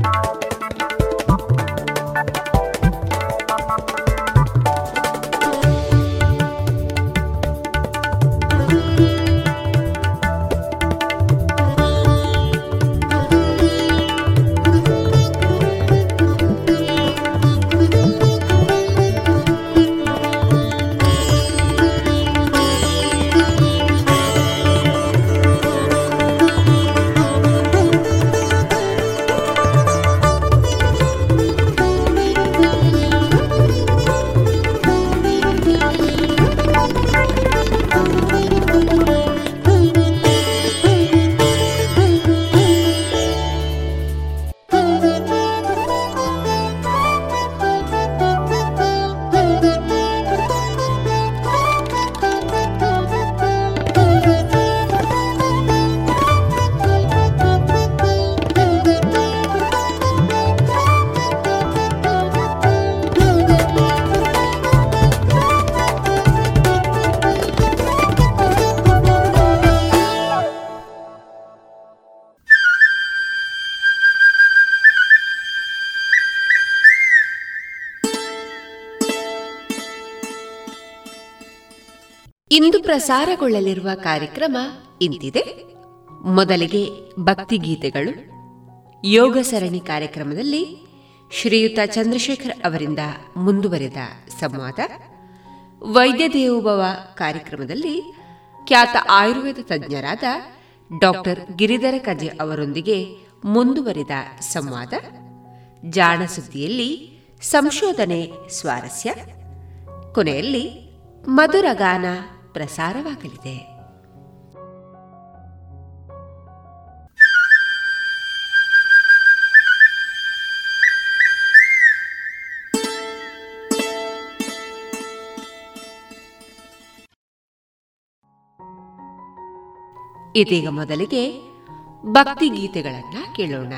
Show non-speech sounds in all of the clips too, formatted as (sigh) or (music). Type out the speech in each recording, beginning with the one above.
ಇಂದು ಪ್ರಸಾರಗೊಳ್ಳಲಿರುವ ಕಾರ್ಯಕ್ರಮ ಇಂತಿದೆ. ಮೊದಲಿಗೆ ಭಕ್ತಿಗೀತೆಗಳು ಯೋಗ ಸರಣಿ ಕಾರ್ಯಕ್ರಮದಲ್ಲಿ ಶ್ರೀಯುತ ಚಂದ್ರಶೇಖರ್ ಅವರಿಂದ ಮುಂದುವರೆದ ಸಂವಾದ. ವೈದ್ಯ ದೇವೋಭವ ಕಾರ್ಯಕ್ರಮದಲ್ಲಿ ಖ್ಯಾತ ಆಯುರ್ವೇದ ತಜ್ಞರಾದ ಡಾಕ್ಟರ್ ಗಿರಿಧರ ಕಜೆ ಅವರೊಂದಿಗೆ ಮುಂದುವರೆದ ಸಂವಾದ. ಜಾಣ ಸುದ್ದಿಯಲ್ಲಿ ಸಂಶೋಧನೆ ಸ್ವಾರಸ್ಯ. ಕೊನೆಯಲ್ಲಿ ಮಧುರಗಾನ ಪ್ರಸಾರವಾಗಲಿದೆ ಇದೀಗ ಮೊದಲಿಗೆ ಭಕ್ತಿ ಗೀತೆಗಳನ್ನ ಕೇಳೋಣ.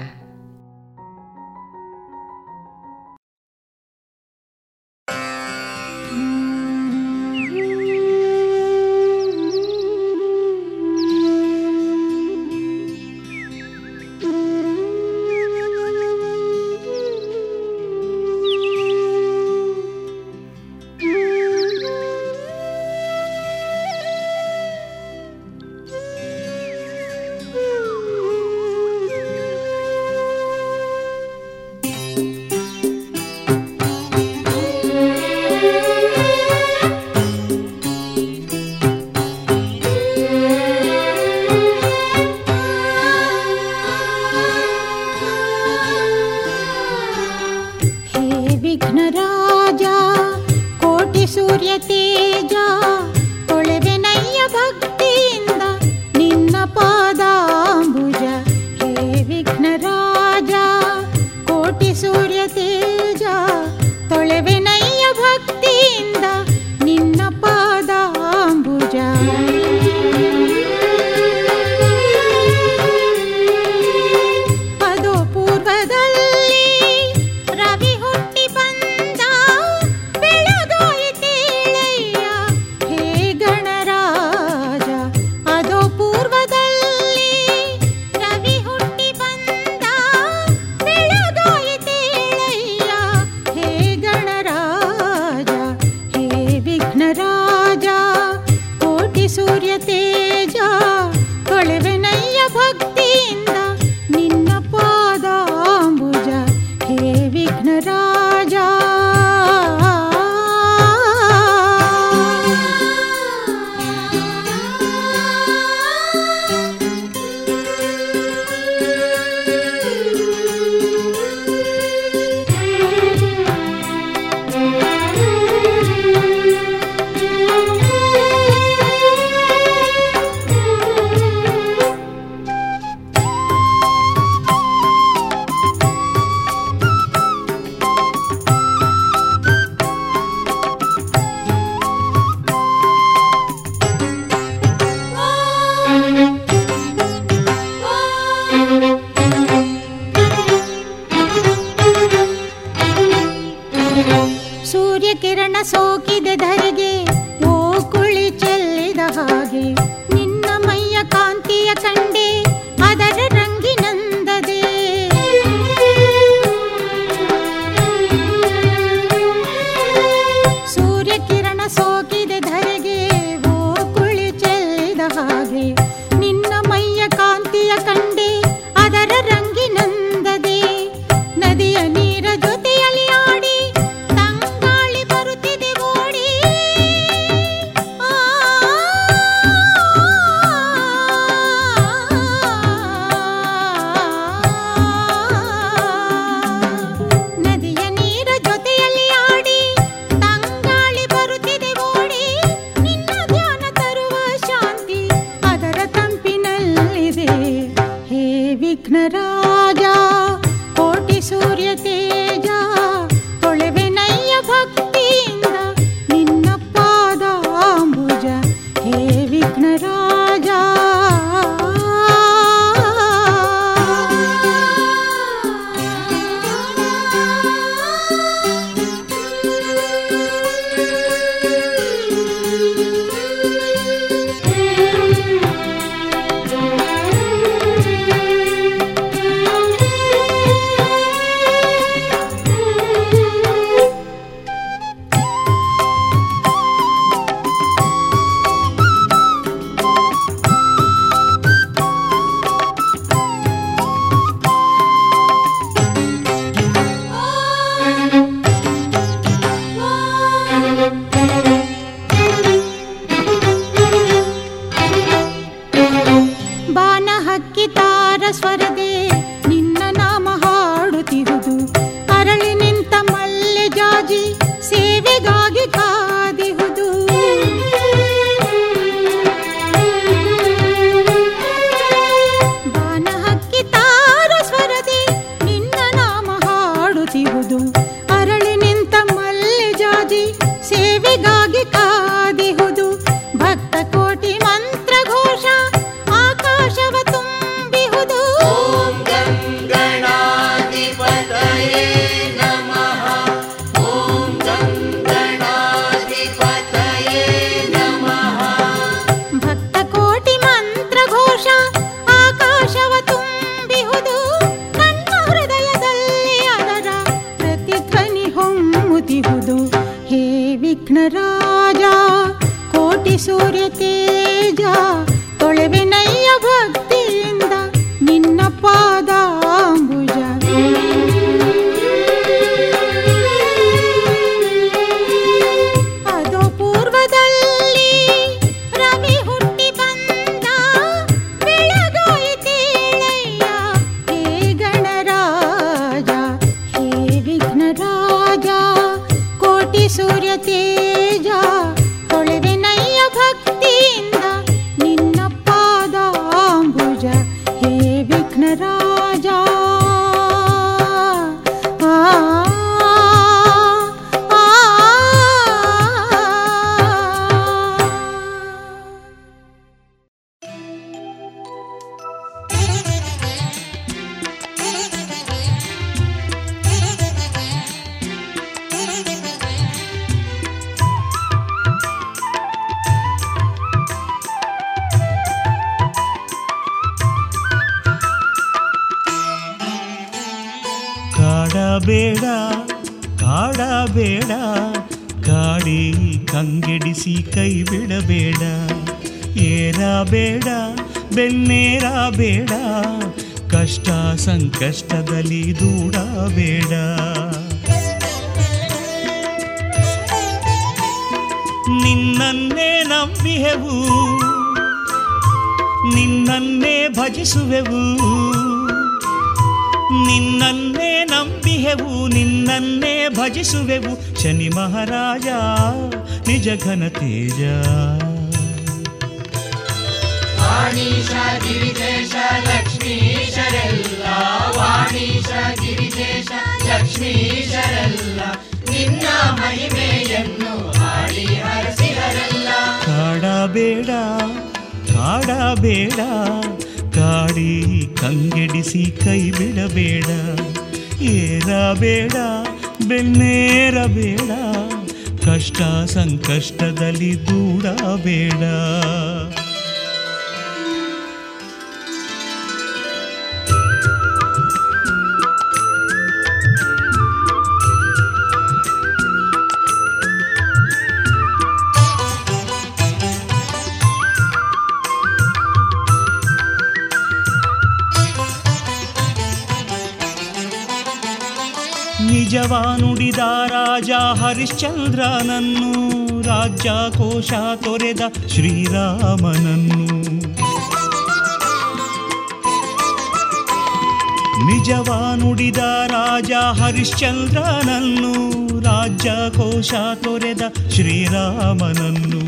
ನಿಜವಾನುಡಿದ ರಾಜ ಹರಿಶ್ಚಂದ್ರನನ್ನು ರಾಜ್ಯ ಕೋಶ ತೊರೆದ ಶ್ರೀರಾಮನನ್ನು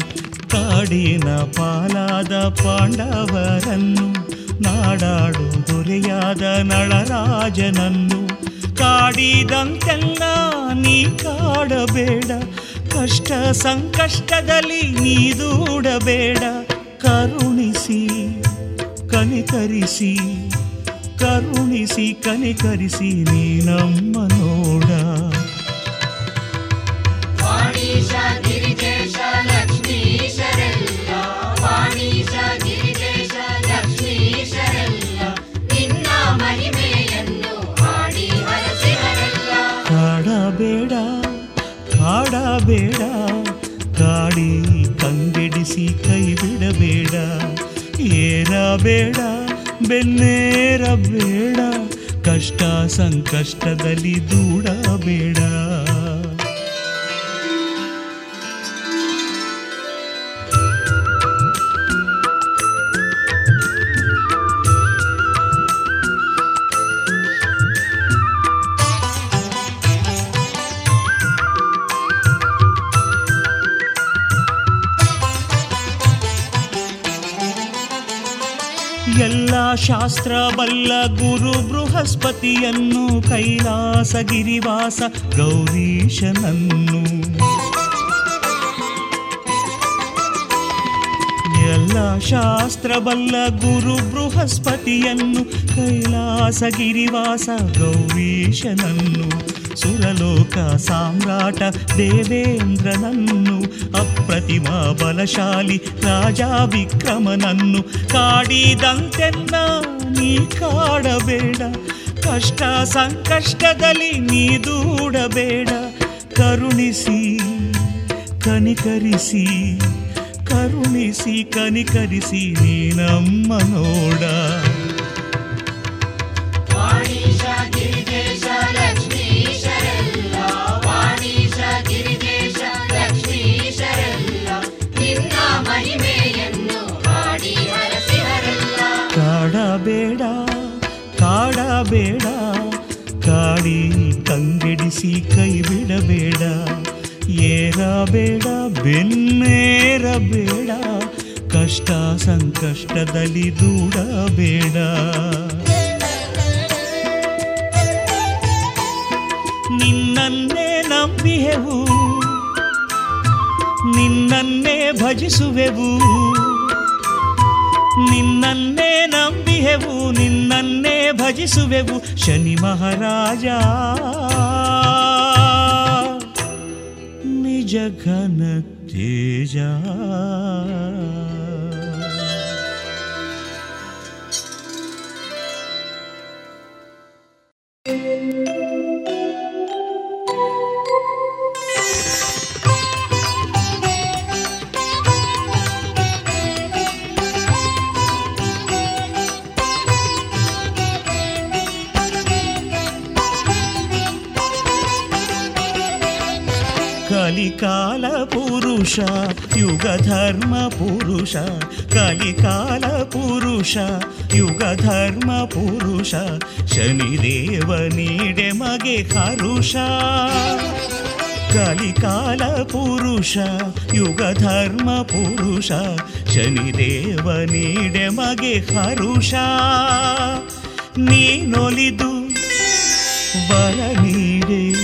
ಕಾಡಿನ ಪಾಲಾದ ಪಾಂಡವರನ್ನು ನಾಡಾಡು ದೊರೆಯಾದ ನಳರಾಜನನ್ನು ಕಾಡಿದಂತೆಲ್ಲ ನೀ ಕಾಡಬೇಡ, ಕಷ್ಟ ಸಂಕಷ್ಟದಲ್ಲಿ ನೀ ದೂಡಬೇಡ, ಕರುಣಿಸಿ, ಕನಿಕರಿಸಿ. ಕರುಣಿಸಿ ಕನಿಕರಿಸಿ ನೀ ನಮ್ಮ ನೋಡ. ವಾಣೀಶ ಗಿರಿಜೇಶ ಲಕ್ಷ್ಮೀಶರೆಲ್ಲ ವಾಣೀಶ ಗಿರಿಜೇಶ ಲಕ್ಷ್ಮೀಶರೆಲ್ಲ ನಿನ್ನ ಮಹಿಮೆಯನ್ನು ಹಾಡಿ ಹರಸಿಹರೆಲ್ಲ ಕಾಡಬೇಡ ಕಾಡಬೇಡ ಕಾಡಿ ಕಂಗೆಡಿಸಿ ಕೈ ಬಿಡಬೇಡ ಏರಬೇಡ ಬೆನ್ನೇರಬೇಡ ಕಷ್ಟ ಸಂಕಷ್ಟದಲ್ಲಿ ದೂಡಬೇಡ ಶಾಸ್ತ್ರ ಬಲ್ಲ ಗುರು ಬೃಹಸ್ಪತಿಯನ್ನು ಕೈಲಾಸ ಗಿರಿವಾಸ ಗೌರೀಶನನ್ನು. ಎಲ್ಲ ಶಾಸ್ತ್ರ ಬಲ್ಲ ಗುರು ಬೃಹಸ್ಪತಿಯನ್ನು ಕೈಲಾಸ ಗಿರಿವಾಸ ಗೌರೀಶನನ್ನು. ಸುರಲೋಕ ಸಾಮ್ರಾಟ ದೇವೇಂದ್ರನನ್ನು, ಅಪ್ರತಿಮ ಬಲಶಾಲಿ ರಾಜಾ ವಿಕ್ರಮನನ್ನು ಕಾಡಿದಂತೆನ್ನ ನೀ ಕಾಡಬೇಡ, ಕಷ್ಟ ಸಂಕಷ್ಟದಲ್ಲಿ ನೀ ದೂಡಬೇಡ. ಕರುಣಿಸಿ, ಕನಿಕರಿಸಿ ಕರುಣಿಸಿ, ಕನಿಕರಿಸಿ ನೀ ನಮ್ಮ ನೋಡ. ಕಂಗೆಡಿಸಿ ಕೈ ಬಿಡಬೇಡ ಏರಬೇಡ ಬೆನ್ನೇರಬೇಡ ಕಷ್ಟ ಸಂಕಷ್ಟದಲ್ಲಿ ದೂಡಬೇಡ. ನಿನ್ನನ್ನೇ ನಂಬಿಹೆವು ನಿನ್ನನ್ನೇ ಭಜಿಸುವೆವು. ನಿನ್ನನ್ನೇ ನಂಬಿಹೆವು ನಿನ್ನನ್ನೇ ಭಜಿಸುವೆವು ಶನಿ ಮಹಾರಾಜ ನಿಜ ಘನ ತೇಜ ಕಲಿಕಾಲ ಪುರುಷ, ಯುಗ ಧರ್ಮ ಪುರುಷ. ಕಲಿಕಾಲ ಪುರುಷ, ಯುಗ ಧರ್ಮ ಪುರುಷ. ಶನಿದೇವ ನೀಡೆ ಮಗೆ ಹರುಷ. ಕಲಿಕಾಲ ಪುರುಷ, ಯುಗ ಧರ್ಮ ಪುರುಷ. ಶನಿದೇವ ನೀಡೆ ಮಗೆ ಹರುಷ. ನೀನೊಲಿದು ಬಲ ನೀಡೆ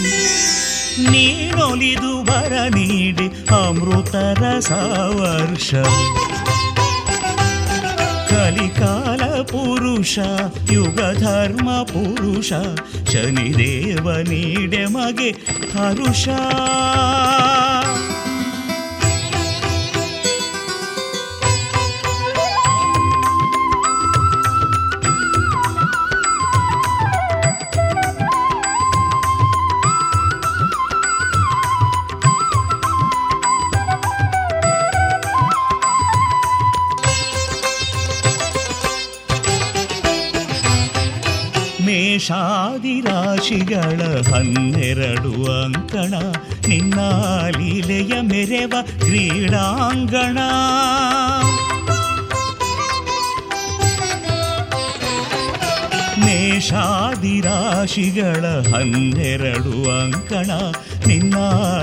ನೀನೊಲಿದು ಬರ ನೀಡಿ ಅಮೃತರ ಸಾವರ್ಷ. ಕಲಿಕಾಲ ಪುರುಷ ಯುಗ ಧರ್ಮ ಪುರುಷ ಶನಿದೇವ ನೀಡೆ ಮಗೆ ಹರುಷ. ಮೇಷಾದಿರಾಶಿಗಳ ಹನ್ನೆರಡು ಅಂಕಣ ನಿನ್ನ ಲೀಲೆಯ ಮೆರೆವ ಕ್ರೀಡಾಂಗಣ. ಮೇಷಾದಿರಾಶಿಗಳ ಹನ್ನೆರಡು ಅಂಕಣ ನಿನ್ನ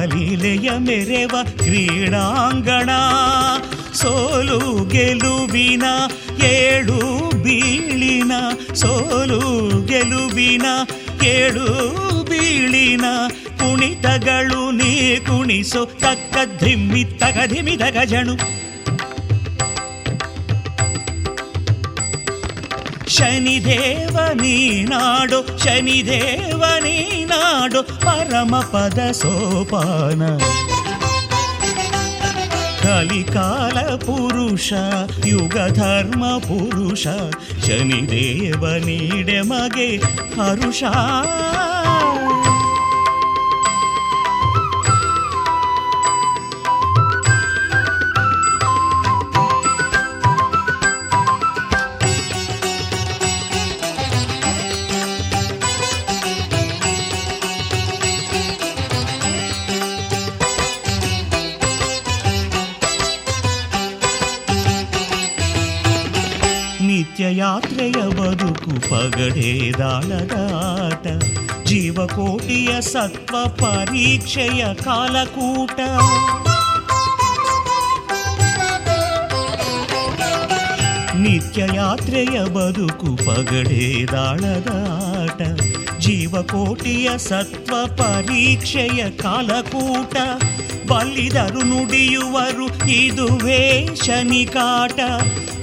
ಲೀಲೆಯ ಮೆರೆವ ಕ್ರೀಡಾಂಗಣ. ಸೋಲು ಗೆಲುವಿನ ಏಳು ಬೀಳಿನ, ಸೋಲು ಗೆಲುವಿನ ಏಳು ಬೀಳಿನ ಕುಣಿತಗಳು ನೀ ಕುಣಿಸೋ, ತಕ್ಕ ಧಿಮ್ಮಿ, ತಗ ಧಿಮಿ ತಗ ಜಣು. ಶನಿದೇವ ನೀನಾಡು ಶನಿದೇವ ನೀನಾಡು ಪರಮ ಪದ ಸೋಪಾನ. ಕಲಿಕಾಲ ಪುರುಷ ಯುಗ ಧರ್ಮ ಪುರುಷ ಶನಿದೇವ ನೀಡೆ ಮಗೆ ಹರುಷ ಯಾತ್ರೆಯ ಬದುಕು ಪಗಡೇ ದಾಳದಾಟ, ಜೀವಕೋಟಿಯ ಸತ್ವ ಪರೀಕ್ಷೆಯ ಕಾಲಕೂಟ. ನಿತ್ಯ ಯಾತ್ರೆಯ ಬದುಕು ಪಗಡೇ ದಾಳದಾಟ, ಜೀವಕೋಟಿಯ ಸತ್ವ ಪರೀಕ್ಷೆಯ ಕಾಲಕೂಟ. ಬಲ್ಲಿದರು ನುಡಿಯುವರು, ಇದುವೇ ಶನಿಕಾಟ.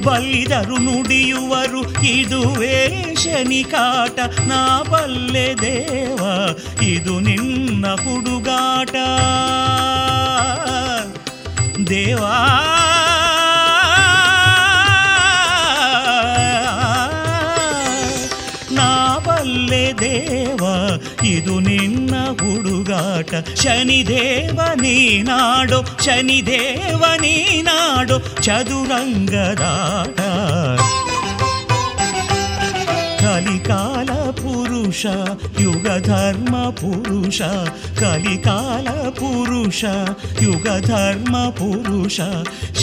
ಬಲ್ಲಿದರು ನುಡಿಯುವರು ಇದುವೇ ಶನಿಕಾಟ ನಾ ಬಲ್ಲೆ ದೇವ ಇದು ನಿನ್ನ ಹುಡುಗಾಟ ದೇವಾ ಇದು ನಿನ್ನ ಹುಡುಗಾಟ ಶನಿದೇವ ನೀನಾಡೋ ಶನಿದೇವ ನೀನಾಡೋ ಚದುರಂಗದಾಟ ಕಲಿಕಾಲ ಪುರುಷ ಯುಗ ಧರ್ಮ ಪುರುಷ ಕಲಿಕಾಲ ಪುರುಷ ಯುಗ ಧರ್ಮ ಪುರುಷ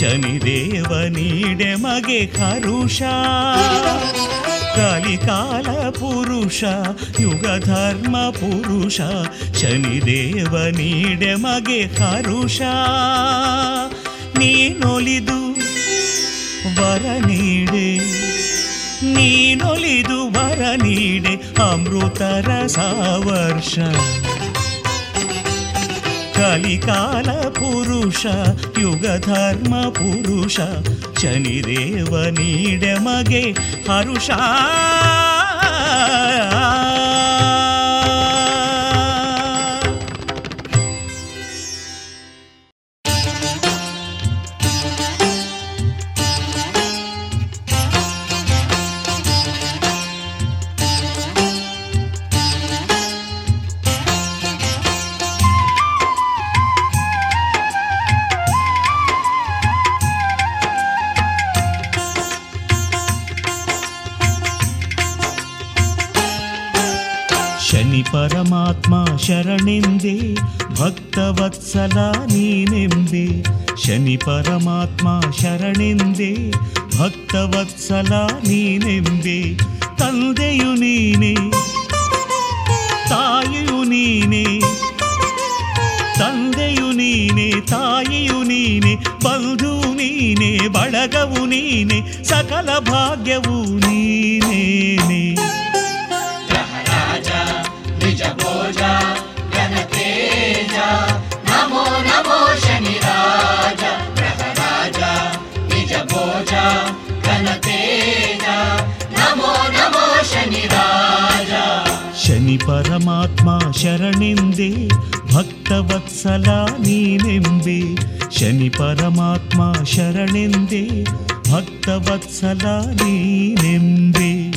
ಶನಿದೇವ ನೀಡೆ ಮಗೆ ಹರುಷ ಕಲಿಕಾಲ ಪುರುಷ, ಯುಗ ಧರ್ಮ ಪುರುಷ ಶನಿದೇವ ನೀಡೆ ಮಗೆ ಹರುಷ ನೀನೊಲಿದು ವರ ನೀಡೆ ನೀನೊಲಿದು ವರ ನೀಡೆ ಅಮೃತರ ಸಾವರ್ಷ ಕಲಿಕಾಲ ಪುರುಷ ಯುಗ ಧರ್ಮ ಪುರುಷ ಶನಿದೇವ ನೀಡೆ ಮಗೆ ಹರುಷ ಶರಣೆಂದೆ ಭಕ್ತವತ್ಸಲ ನೀನೆಂದೆ ಶನಿ ಪರಮಾತ್ಮ ಶರಣೆಂದೆ ಭಕ್ತವತ್ಸಲ ನೀನೆಂದೆ ತಂದೆಯು ನೀನೆ ತಾಯಿಯು ನೀನೆ ತಂದೆಯು ನೀನೆ ತಾಯಿಯು ನೀನೆ ಬಂಧು ನೀನೆ ಬಳಗವು ನೀನೆ ಸಕಲ ಭಾಗ್ಯವು ನೀನೇನೆ ಪರಮಾತ್ಮ ಶರಣೆಂದೆ ಭಕ್ತವತ್ಸಲ ನೀನೆಂಬೆ ಶನಿ ಪರಮಾತ್ಮ ಶರಣೆಂದೆ ಭಕ್ತವತ್ಸಲ ನೀನೆಂಬೆ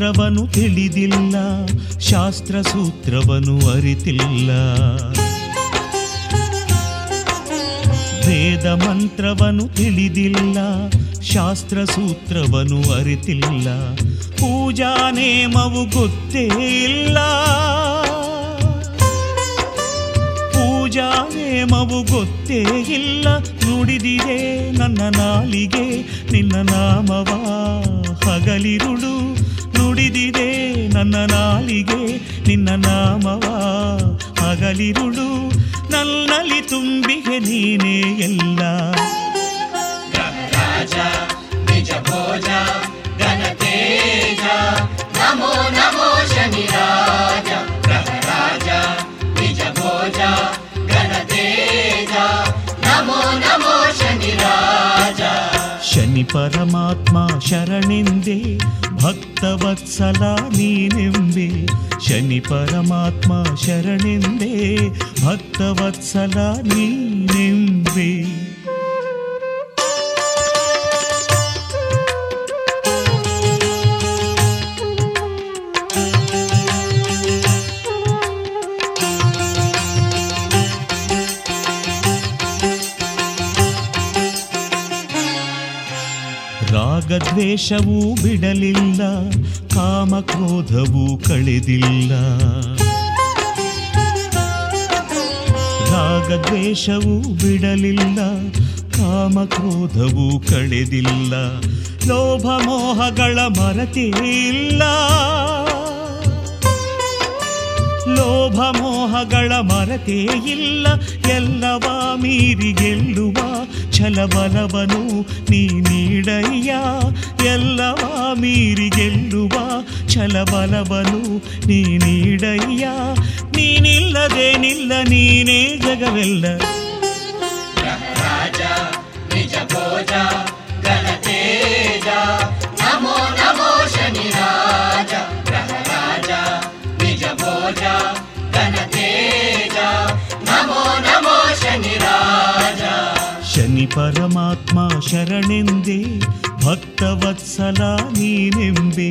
ಮಂತ್ರವನು ತಿಳಿದಿಲ್ಲ ಶಾಸ್ತ್ರ ಸೂತ್ರವನು ಅರಿತಿಲ್ಲ. ವೇದ ಮಂತ್ರವನು ತಿಳಿದಿಲ್ಲ ಶಾಸ್ತ್ರ ಸೂತ್ರವನು ಅರಿತಿಲ್ಲ. ಪೂಜಾ ನೇಮವು ಗೊತ್ತೇ ಇಲ್ಲ. ಪೂಜಾ ನೇಮವು ಗೊತ್ತೇ ಇಲ್ಲ. ನುಡಿದಿದೆ ನನ್ನ ನಾಲಿಗೆ, ನಿನ್ನ ನಾಮವ ಹಗಲಿರುಳು. ನುಡಿದಿದೆ ನನ್ನ ನಾಲಿಗೆ, ನಿನ್ನ ನಾಮವ. ಹಗಲಿರುಳು ನನ್ನಲ್ಲಿ ತುಂಬಿಗೆ ನೀನೇ ಎಲ್ಲ. ನಮೋ ನಮೋ ಶನಿ ರಾಜ ರಾಜ ನಿಜ ನಮೋ ನಮೋ ಶನಿ ಪರಮಾತ್ಮ ಶರಣೆಂದೆ ಭಕ್ತವತ್ಸಲ ನೀನೆಂಬೆ ಶನಿ ಪರಮಾತ್ಮ ಶರಣೆಂದೆ ಭಕ್ತವತ್ಸಲ ನೀನೆಂಬೆ ರಾಗದ್ವೇಷವೂ ಬಿಡಲಿಲ್ಲ ಕಾಮಕ್ರೋಧವೂ ಕಳೆದಿಲ್ಲ. ರಾಗದ್ವೇಷವೂ ಬಿಡಲಿಲ್ಲ ಕಾಮಕ್ರೋಧವೂ ಕಳೆದಿಲ್ಲ. ಲೋಭ ಮೋಹಗಳ ಮರತಿಲ್ಲ ಲೋಭ ಮೋಹಗಳ ಮರತೇ ಇಲ್ಲ. ಎಲ್ಲವ ಮೀರಿ ಗೆಲ್ಲುವ ಛಲಬಲವನು ನೀ ನೀಡಯ್ಯ. ಎಲ್ಲವ ಮೀರಿ ಗೆಲ್ಲುವ ಛಲಬಲವನು ನೀ ನೀಡಯ್ಯ. ನೀನಿಲ್ಲದೇನಿಲ್ಲ ನೀನೇ ಜಗವೆಲ್ಲ. ನಮೋ ನಮೋ ಶನಿ ರಾಜ ಶನಿ ಪರಮಾತ್ಮ ಶರಣೆಂದೆ ಭಕ್ತವತ್ಸಲ ನೀನೆಂಬೆ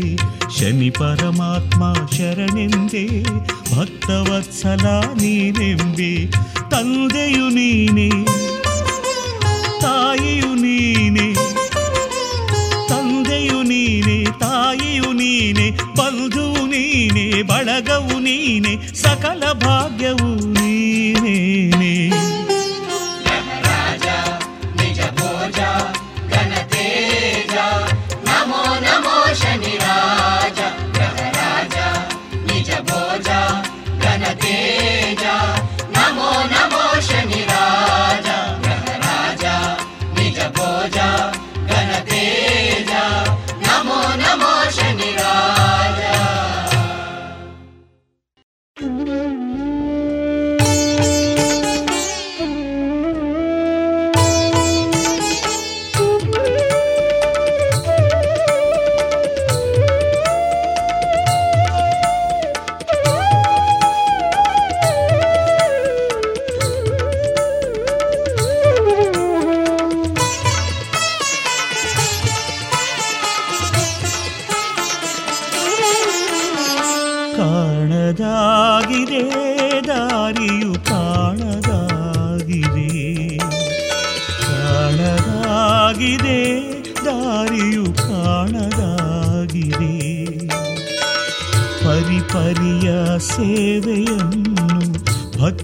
ಶನಿ ಪರಮಾತ್ಮ ಶರಣೆಂದೆ ಭಕ್ತವತ್ಸಲ ನೀನೆಂಬೆ ತಂದೆಯು ನೀನೆ ತಾಯಿಯು ನೀನೆ ತಂದೆಯು ನೀನೆ ತಾಯಿಯು ನೀನೆ ಬಂಧುವು ನೀನೆ ಬಳಗವು ನೀನೆ ಸಕಲ ಭಾಗ್ಯವು ನೀನೇನೆ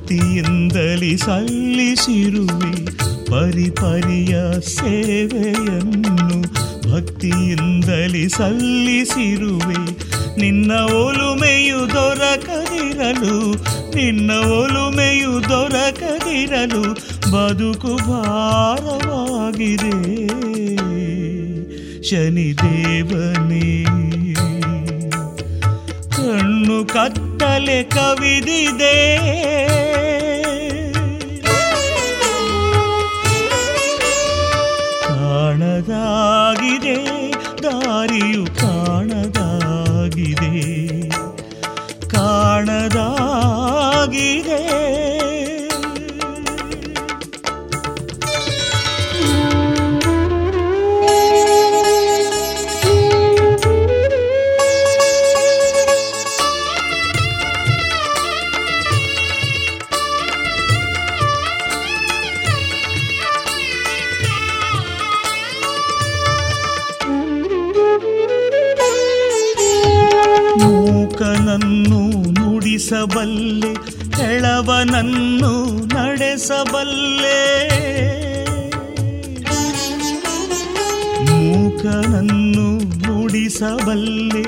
ಭಕ್ತಿಯಿಂದಲೇ ಸಲ್ಲಿಸಿರುವೆ ಪರಿಪರಿಯ ಸೇವೆಯನ್ನು. ಭಕ್ತಿಯಿಂದಲೇ ಸಲ್ಲಿಸಿರುವೆ. ನಿನ್ನ ಒಲುಮೆಯು ದೊರಕದಿರಲು, ನಿನ್ನ ಒಲುಮೆಯು ದೊರಕದಿರಲು ಬದುಕು ಭಾರವಾಗಿದೆ. ಶನಿದೇವನೇ. ಕಣ್ಣು ಕತ್ತಲೆ ಕವಿದಿದೆ. ಕಾಣದಾಗಿದೆ ನುಡಿಸಬಲ್ಲೆ ಎಳವನನ್ನು ನಡೆಸಬಲ್ಲೆ. ಮೂಕನನ್ನು ನುಡಿಸಬಲ್ಲೆ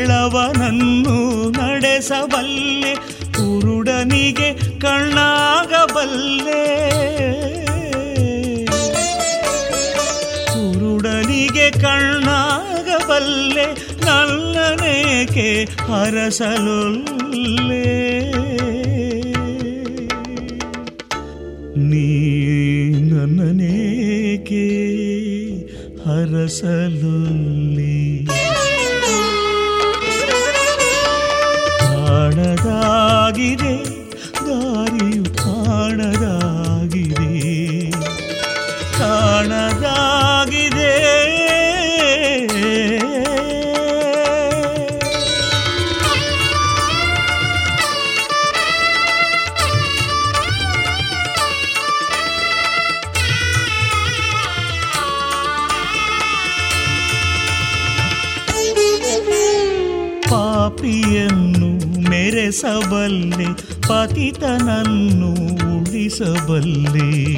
ಎಳವನನ್ನು ನಡೆಸಬಲ್ಲೆ ಕುರುಡನಿಗೆ ಕಣ್ಣಾಗಬಲ್ಲೆ. ಕುರುಡನಿಗೆ ಕಣ್ಣಾಗಬಲ್ಲೆ ನಲ್ಲನೇಕೆ ಹರಸಲೊಲ್ಲೆ ನೀ ನನ್ನನೇಕೆ ಹರಸಲೊಲ್ಲಿ ಪತಿತನನ್ನು ಉಳಿಸಬಲ್ಲೆ.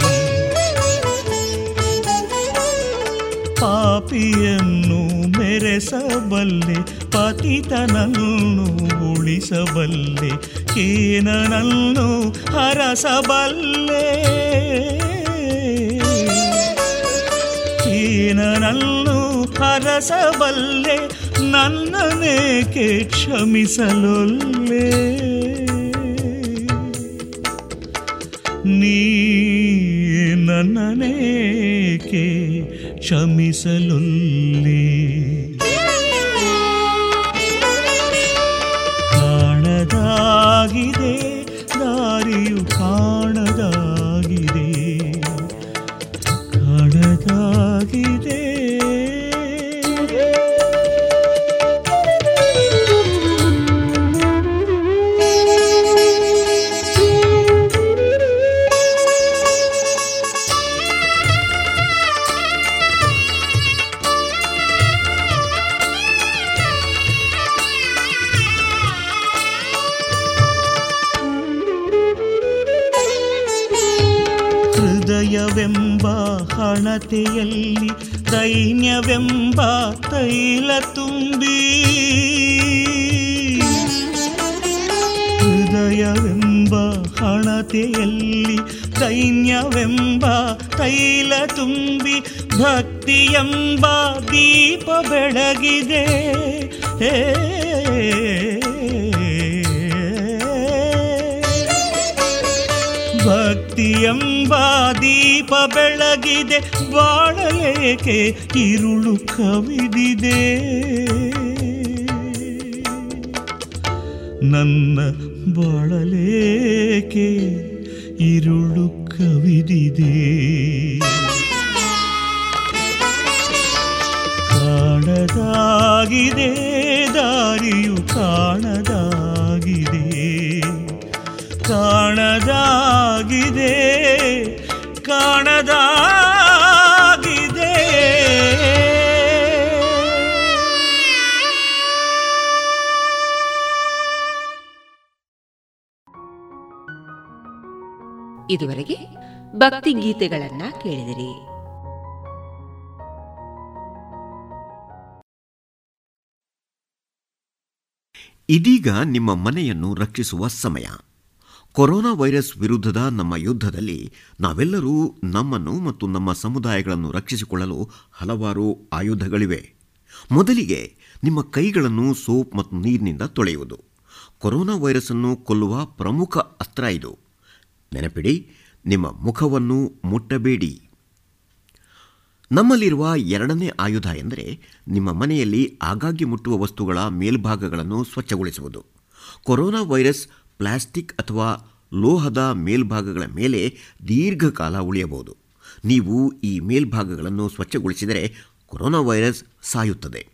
ಪಾಪಿಯನ್ನು ಮೆರೆಸಬಲ್ಲೆ ಪತಿತನನ್ನು ಉಳಿಸಬಲ್ಲೆ ಕೇನನನ್ನು ಹರಸಬಲ್ಲೆ. ಕೇನನನ್ನು ಹರಸಬಲ್ಲೆ ನನ್ನನೇಕೆ ಕ್ಷಮಿಸಲೊಲ್ಲೆ? ಕ್ಷಮಿಸಲೊಲ್ಲೆ ಗೀತೆಗಳನ್ನ ಕೇಳಿದಿರಿ. ಇದೀಗ ನಿಮ್ಮ ಮನೆಯನ್ನು ರಕ್ಷಿಸುವ ಸಮಯ. ಕೊರೋನಾ ವೈರಸ್ ವಿರುದ್ಧದ ನಮ್ಮ ಯುದ್ಧದಲ್ಲಿ ನಾವೆಲ್ಲರೂ ನಮ್ಮನ್ನು ಮತ್ತು ನಮ್ಮ ಸಮುದಾಯಗಳನ್ನು ರಕ್ಷಿಸಿಕೊಳ್ಳಲು ಹಲವಾರು ಆಯುಧಗಳಿವೆ. ಮೊದಲಿಗೆ ನಿಮ್ಮ ಕೈಗಳನ್ನು ಸೋಪ್ ಮತ್ತು ನೀರಿನಿಂದ ತೊಳೆಯುವುದು. ಕೊರೋನಾ ವೈರಸ್ ಅನ್ನು ಕೊಲ್ಲುವ ಪ್ರಮುಖ ಅಸ್ತ್ರ ಇದು. ನೆನಪಿಡಿ ನಿಮ್ಮ ಮುಖವನ್ನು ಮುಟ್ಟಬೇಡಿ. ನಮ್ಮಲ್ಲಿರುವ ಎರಡನೇ ಆಯುಧ ಎಂದರೆ ನಿಮ್ಮ ಮನೆಯಲ್ಲಿ ಆಗಾಗ್ಗೆ ಮುಟ್ಟುವ ವಸ್ತುಗಳ ಮೇಲ್ಭಾಗಗಳನ್ನು ಸ್ವಚ್ಛಗೊಳಿಸುವುದು. ಕೊರೋನಾ ವೈರಸ್, ಪ್ಲಾಸ್ಟಿಕ್ ಅಥವಾ ಲೋಹದ ಮೇಲ್ಭಾಗಗಳ ಮೇಲೆ ದೀರ್ಘಕಾಲ ಉಳಿಯಬಹುದು. ನೀವು ಈ ಮೇಲ್ಭಾಗಗಳನ್ನು ಸ್ವಚ್ಛಗೊಳಿಸಿದರೆ ಕೊರೋನಾ ವೈರಸ್ ಸಾಯುತ್ತದೆ.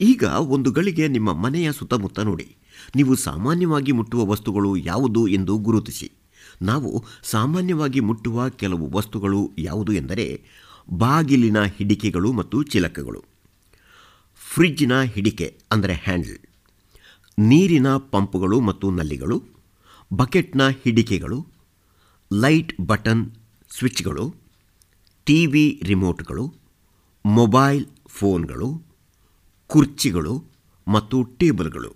ಈಗ ಒಂದು ಗಳಿಗೆ ನಿಮ್ಮ ಮನೆಯ ಸುತ್ತಮುತ್ತ ನೋಡಿ. ನೀವು ಸಾಮಾನ್ಯವಾಗಿ ಮುಟ್ಟುವ ವಸ್ತುಗಳು ಯಾವುದು ಎಂದು ಗುರುತಿಸಿ. ನಾವು ಸಾಮಾನ್ಯವಾಗಿ ಮುಟ್ಟುವ ಕೆಲವು ವಸ್ತುಗಳು ಯಾವುದು ಎಂದರೆ ಬಾಗಿಲಿನ ಹಿಡಿಕೆಗಳು ಮತ್ತು ಚಿಲಕಗಳು. ಫ್ರಿಡ್ಜ್ನ ಹಿಡಿಕೆ ಅಂದರೆ ಹ್ಯಾಂಡಲ್. ನೀರಿನ ಪಂಪ್ಗಳು ಮತ್ತು ನಲ್ಲಿಗಳು. ಬಕೆಟ್ನ ಹಿಡಿಕೆಗಳು. ಲೈಟ್ ಬಟನ್ ಸ್ವಿಚ್ಗಳು. ಟಿ ವಿ ರಿಮೋಟ್ಗಳು. ಮೊಬೈಲ್ ಫೋನ್ಗಳು. ಕುರ್ಚಿಗಳು ಮತ್ತು ಟೇಬಲ್ಗಳು.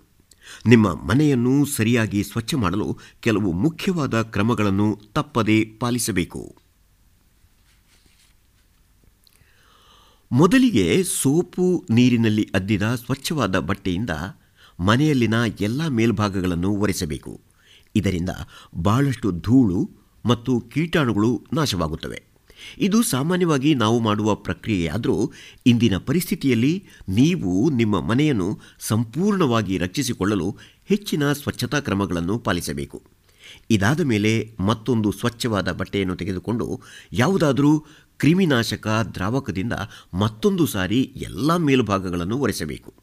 ನಿಮ್ಮ ಮನೆಯನ್ನು ಸರಿಯಾಗಿ ಸ್ವಚ್ಛ ಮಾಡಲು ಕೆಲವು ಮುಖ್ಯವಾದ ಕ್ರಮಗಳನ್ನು ತಪ್ಪದೇ ಪಾಲಿಸಬೇಕು. ಮೊದಲಿಗೆ ಸೋಪು ನೀರಿನಲ್ಲಿ ಅದ್ದಿದ ಸ್ವಚ್ಛವಾದ ಬಟ್ಟೆಯಿಂದ ಮನೆಯಲ್ಲಿನ ಎಲ್ಲ ಮೇಲ್ಭಾಗಗಳನ್ನು ಒರೆಸಬೇಕು. ಇದರಿಂದ ಬಹಳಷ್ಟು ಧೂಳು ಮತ್ತು ಕೀಟಾಣುಗಳು ನಾಶವಾಗುತ್ತವೆ. ಇದು ಸಾಮಾನ್ಯವಾಗಿ ನಾವು ಮಾಡುವ ಪ್ರಕ್ರಿಯೆಯಾದರೂ ಇಂದಿನ ಪರಿಸ್ಥಿತಿಯಲ್ಲಿ ನೀವು ನಿಮ್ಮ ಮನೆಯನ್ನು ಸಂಪೂರ್ಣವಾಗಿ ರಕ್ಷಿಸಿಕೊಳ್ಳಲು ಹೆಚ್ಚಿನ ಸ್ವಚ್ಛತಾ ಕ್ರಮಗಳನ್ನು ಪಾಲಿಸಬೇಕು. ಇದಾದ ಮೇಲೆ ಮತ್ತೊಂದು ಸ್ವಚ್ಛವಾದ ಬಟ್ಟೆಯನ್ನು ತೆಗೆದುಕೊಂಡು ಯಾವುದಾದರೂ ಕ್ರಿಮಿನಾಶಕ ದ್ರಾವಕದಿಂದ ಮತ್ತೊಂದು ಸಾರಿ ಎಲ್ಲ ಮೇಲುಭಾಗಗಳನ್ನು ಒರೆಸಬೇಕು.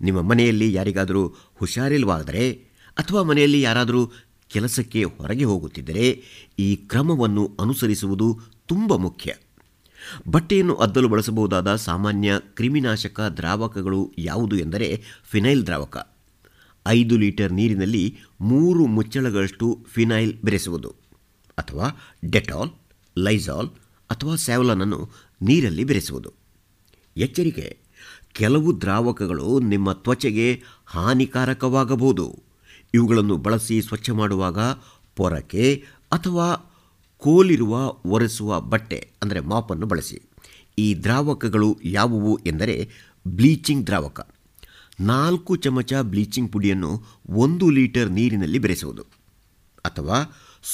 ನಿಮ್ಮ ಮನೆಯಲ್ಲಿ ಯಾರಿಗಾದರೂ ಹುಷಾರಿಲ್ವಾದರೆ ಅಥವಾ ಮನೆಯಲ್ಲಿ ಯಾರಾದರೂ ಕೆಲಸಕ್ಕೆ ಹೊರಗೆ ಹೋಗುತ್ತಿದ್ದರೆ ಈ ಕ್ರಮವನ್ನು ಅನುಸರಿಸುವುದು ತುಂಬ ಮುಖ್ಯ. ಬಟ್ಟೆಯನ್ನು ಅದ್ದಲು ಬಳಸಬಹುದಾದ ಸಾಮಾನ್ಯ ಕ್ರಿಮಿನಾಶಕ ದ್ರಾವಕಗಳು ಯಾವುದು ಎಂದರೆ ಫಿನೈಲ್ ದ್ರಾವಕ. ಐದು ಲೀಟರ್ ನೀರಿನಲ್ಲಿ ಮೂರು ಮುಚ್ಚಳಗಳಷ್ಟು ಫಿನೈಲ್ ಬೆರೆಸುವುದು. ಅಥವಾ ಡೆಟಾಲ್, ಲೈಸಾಲ್ ಅಥವಾ ಸ್ಯಾವ್ಲನನ್ನು ನೀರಲ್ಲಿ ಬೆರೆಸುವುದು. ಎಚ್ಚರಿಕೆ, ಕೆಲವು ದ್ರಾವಕಗಳು ನಿಮ್ಮ ತ್ವಚೆಗೆ ಹಾನಿಕಾರಕವಾಗಬಹುದು. ಇವುಗಳನ್ನು ಬಳಸಿ ಸ್ವಚ್ಛ ಮಾಡುವಾಗ ಪೊರಕೆ ಅಥವಾ ಕೋಲಿರುವ ಒರೆಸುವ ಬಟ್ಟೆ, ಅಂದರೆ ಮಾಪನ್ನು ಬಳಸಿ. ಈ ದ್ರಾವಕಗಳು ಯಾವುವು ಎಂದರೆ ಬ್ಲೀಚಿಂಗ್ ದ್ರಾವಕ. ನಾಲ್ಕು ಚಮಚ ಬ್ಲೀಚಿಂಗ್ ಪುಡಿಯನ್ನು ಒಂದು ಲೀಟರ್ ನೀರಿನಲ್ಲಿ ಬೆರೆಸುವುದು. ಅಥವಾ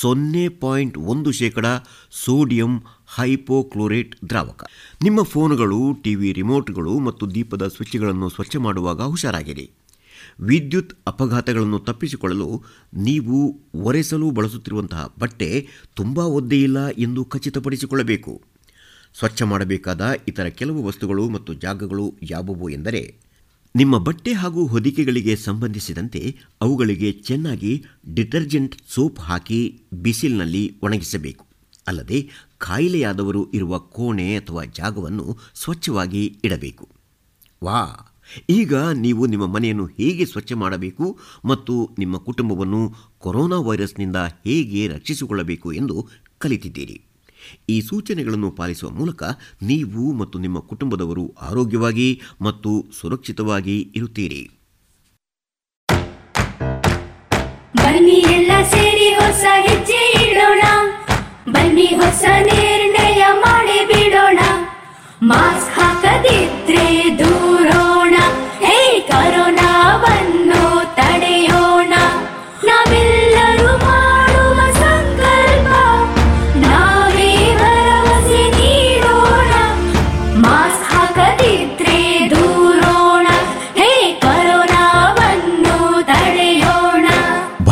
ಸೊನ್ನೆ ಪಾಯಿಂಟ್ ಒಂದು ಶೇಕಡ ಸೋಡಿಯಂ ಹೈಪೋಕ್ಲೋರೇಟ್ ದ್ರಾವಕ. ನಿಮ್ಮ ಫೋನ್ಗಳು, ಟಿವಿ ರಿಮೋಟ್ಗಳು ಮತ್ತು ದೀಪದ ಸ್ವಿಚ್ಗಳನ್ನು ಸ್ವಚ್ಛ ಮಾಡುವಾಗ ಹುಷಾರಾಗಿರಿ. ವಿದ್ಯುತ್ ಅಪಘಾತಗಳನ್ನು ತಪ್ಪಿಸಿಕೊಳ್ಳಲು ನೀವು ಒರೆಸಲು ಬಳಸುತ್ತಿರುವಂತಹ ಬಟ್ಟೆ ತುಂಬ ಒದ್ದೆಯಿಲ್ಲ ಎಂದು ಖಚಿತಪಡಿಸಿಕೊಳ್ಳಬೇಕು. ಸ್ವಚ್ಛ ಮಾಡಬೇಕಾದ ಇತರ ಕೆಲವು ವಸ್ತುಗಳು ಮತ್ತು ಜಾಗಗಳು ಯಾವುವು ಎಂದರೆ, ನಿಮ್ಮ ಬಟ್ಟೆ ಹಾಗೂ ಹೊದಿಕೆಗಳಿಗೆ ಸಂಬಂಧಿಸಿದಂತೆ ಅವುಗಳಿಗೆ ಚೆನ್ನಾಗಿ ಡಿಟರ್ಜೆಂಟ್ ಸೋಪ್ ಹಾಕಿ ಬಿಸಿಲಿನಲ್ಲಿ ಒಣಗಿಸಬೇಕು. ಅಲ್ಲದೆ, ಕಾಯಿಲೆಯಾದವರು ಇರುವ ಕೋಣೆ ಅಥವಾ ಜಾಗವನ್ನು ಸ್ವಚ್ಛವಾಗಿ ಇಡಬೇಕು. ವಾ ಈಗ ನೀವು ನಿಮ್ಮ ಮನೆಯನ್ನು ಹೇಗೆ ಸ್ವಚ್ಛ ಮಾಡಬೇಕು ಮತ್ತು ನಿಮ್ಮ ಕುಟುಂಬವನ್ನು ಕೊರೋನಾ ವೈರಸ್ನಿಂದ ಹೇಗೆ ರಕ್ಷಿಸಿಕೊಳ್ಳಬೇಕು ಎಂದು ಕಲಿತಿದ್ದೀರಿ. ಈ ಸೂಚನೆಗಳನ್ನು ಪಾಲಿಸುವ ಮೂಲಕ ನೀವು ಮತ್ತು ನಿಮ್ಮ ಕುಟುಂಬದವರು ಆರೋಗ್ಯವಾಗಿ ಮತ್ತು ಸುರಕ್ಷಿತವಾಗಿ ಇರುತ್ತೀರಿ. ಬನ್ನಿ ಎಲ್ಲ ಸೇರಿ ಹೊಸ ಹೆಜ್ಜೆ ಇಡೋಣ. ಬನ್ನಿ ಹೊಸ ನಿರ್ಣಯ ಮಾಡಿ ಬಿಡೋಣ. ಮಾಸ್ಕ್ ಹಾಕದಿದ್ರೆ ದೂರೋಣ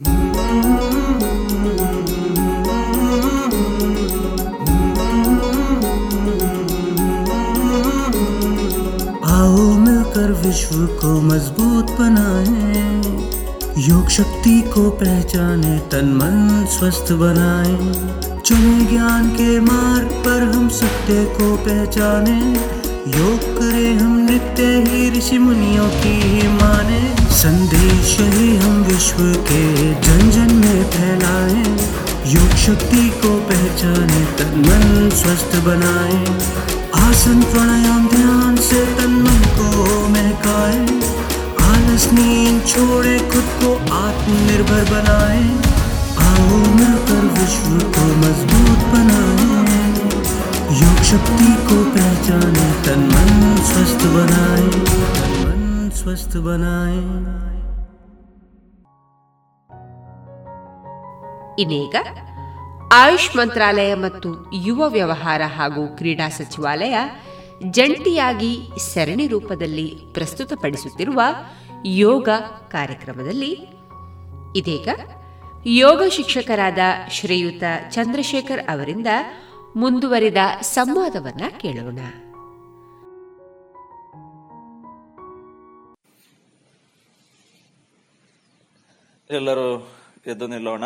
आओ मिलकर विश्व को मज़बूत बनाए, योग शक्ति को पहचाने, तन मन स्वस्थ बनाए। चले ज्ञान के मार्ग पर हम सत्य को पहचाने, योग करे हम नित्य ही ऋषि मुनियों की ही माने। संदेश ही हम विश्व के जन जन में फैलाए, योग शक्ति को पहचाने, तन मन स्वस्थ बनाए। आसन प्राणायाम ध्यान से तन मन को महकाए, आलस नींद छोड़े, खुद को आत्मनिर्भर बनाए। आओ मिलकर विश्व को मज़बूत बनाए, योग शक्ति को पहचाने, तन मन स्वस्थ बनाए। स्वस्थ बनाए ಇನ್ನೀಗ ಆಯುಷ್ ಮಂತ್ರಾಲಯ ಮತ್ತು ಯುವ ವ್ಯವಹಾರ ಹಾಗೂ ಕ್ರೀಡಾ ಸಚಿವಾಲಯ ಜಂಟಿಯಾಗಿ ಸರಣಿ ರೂಪದಲ್ಲಿ ಪ್ರಸ್ತುತಪಡಿಸುತ್ತಿರುವ ಯೋಗ ಕಾರ್ಯಕ್ರಮದಲ್ಲಿ ಇದೀಗ ಯೋಗ ಶಿಕ್ಷಕರಾದ ಶ್ರೀಯುತ ಚಂದ್ರಶೇಖರ್ ಅವರಿಂದ ಮುಂದುವರಿದ ಸಂವಾದವನ್ನ ಕೇಳೋಣ ಎಲ್ಲರೂ ಎದ್ದು ನಿಲ್ಲೋಣ.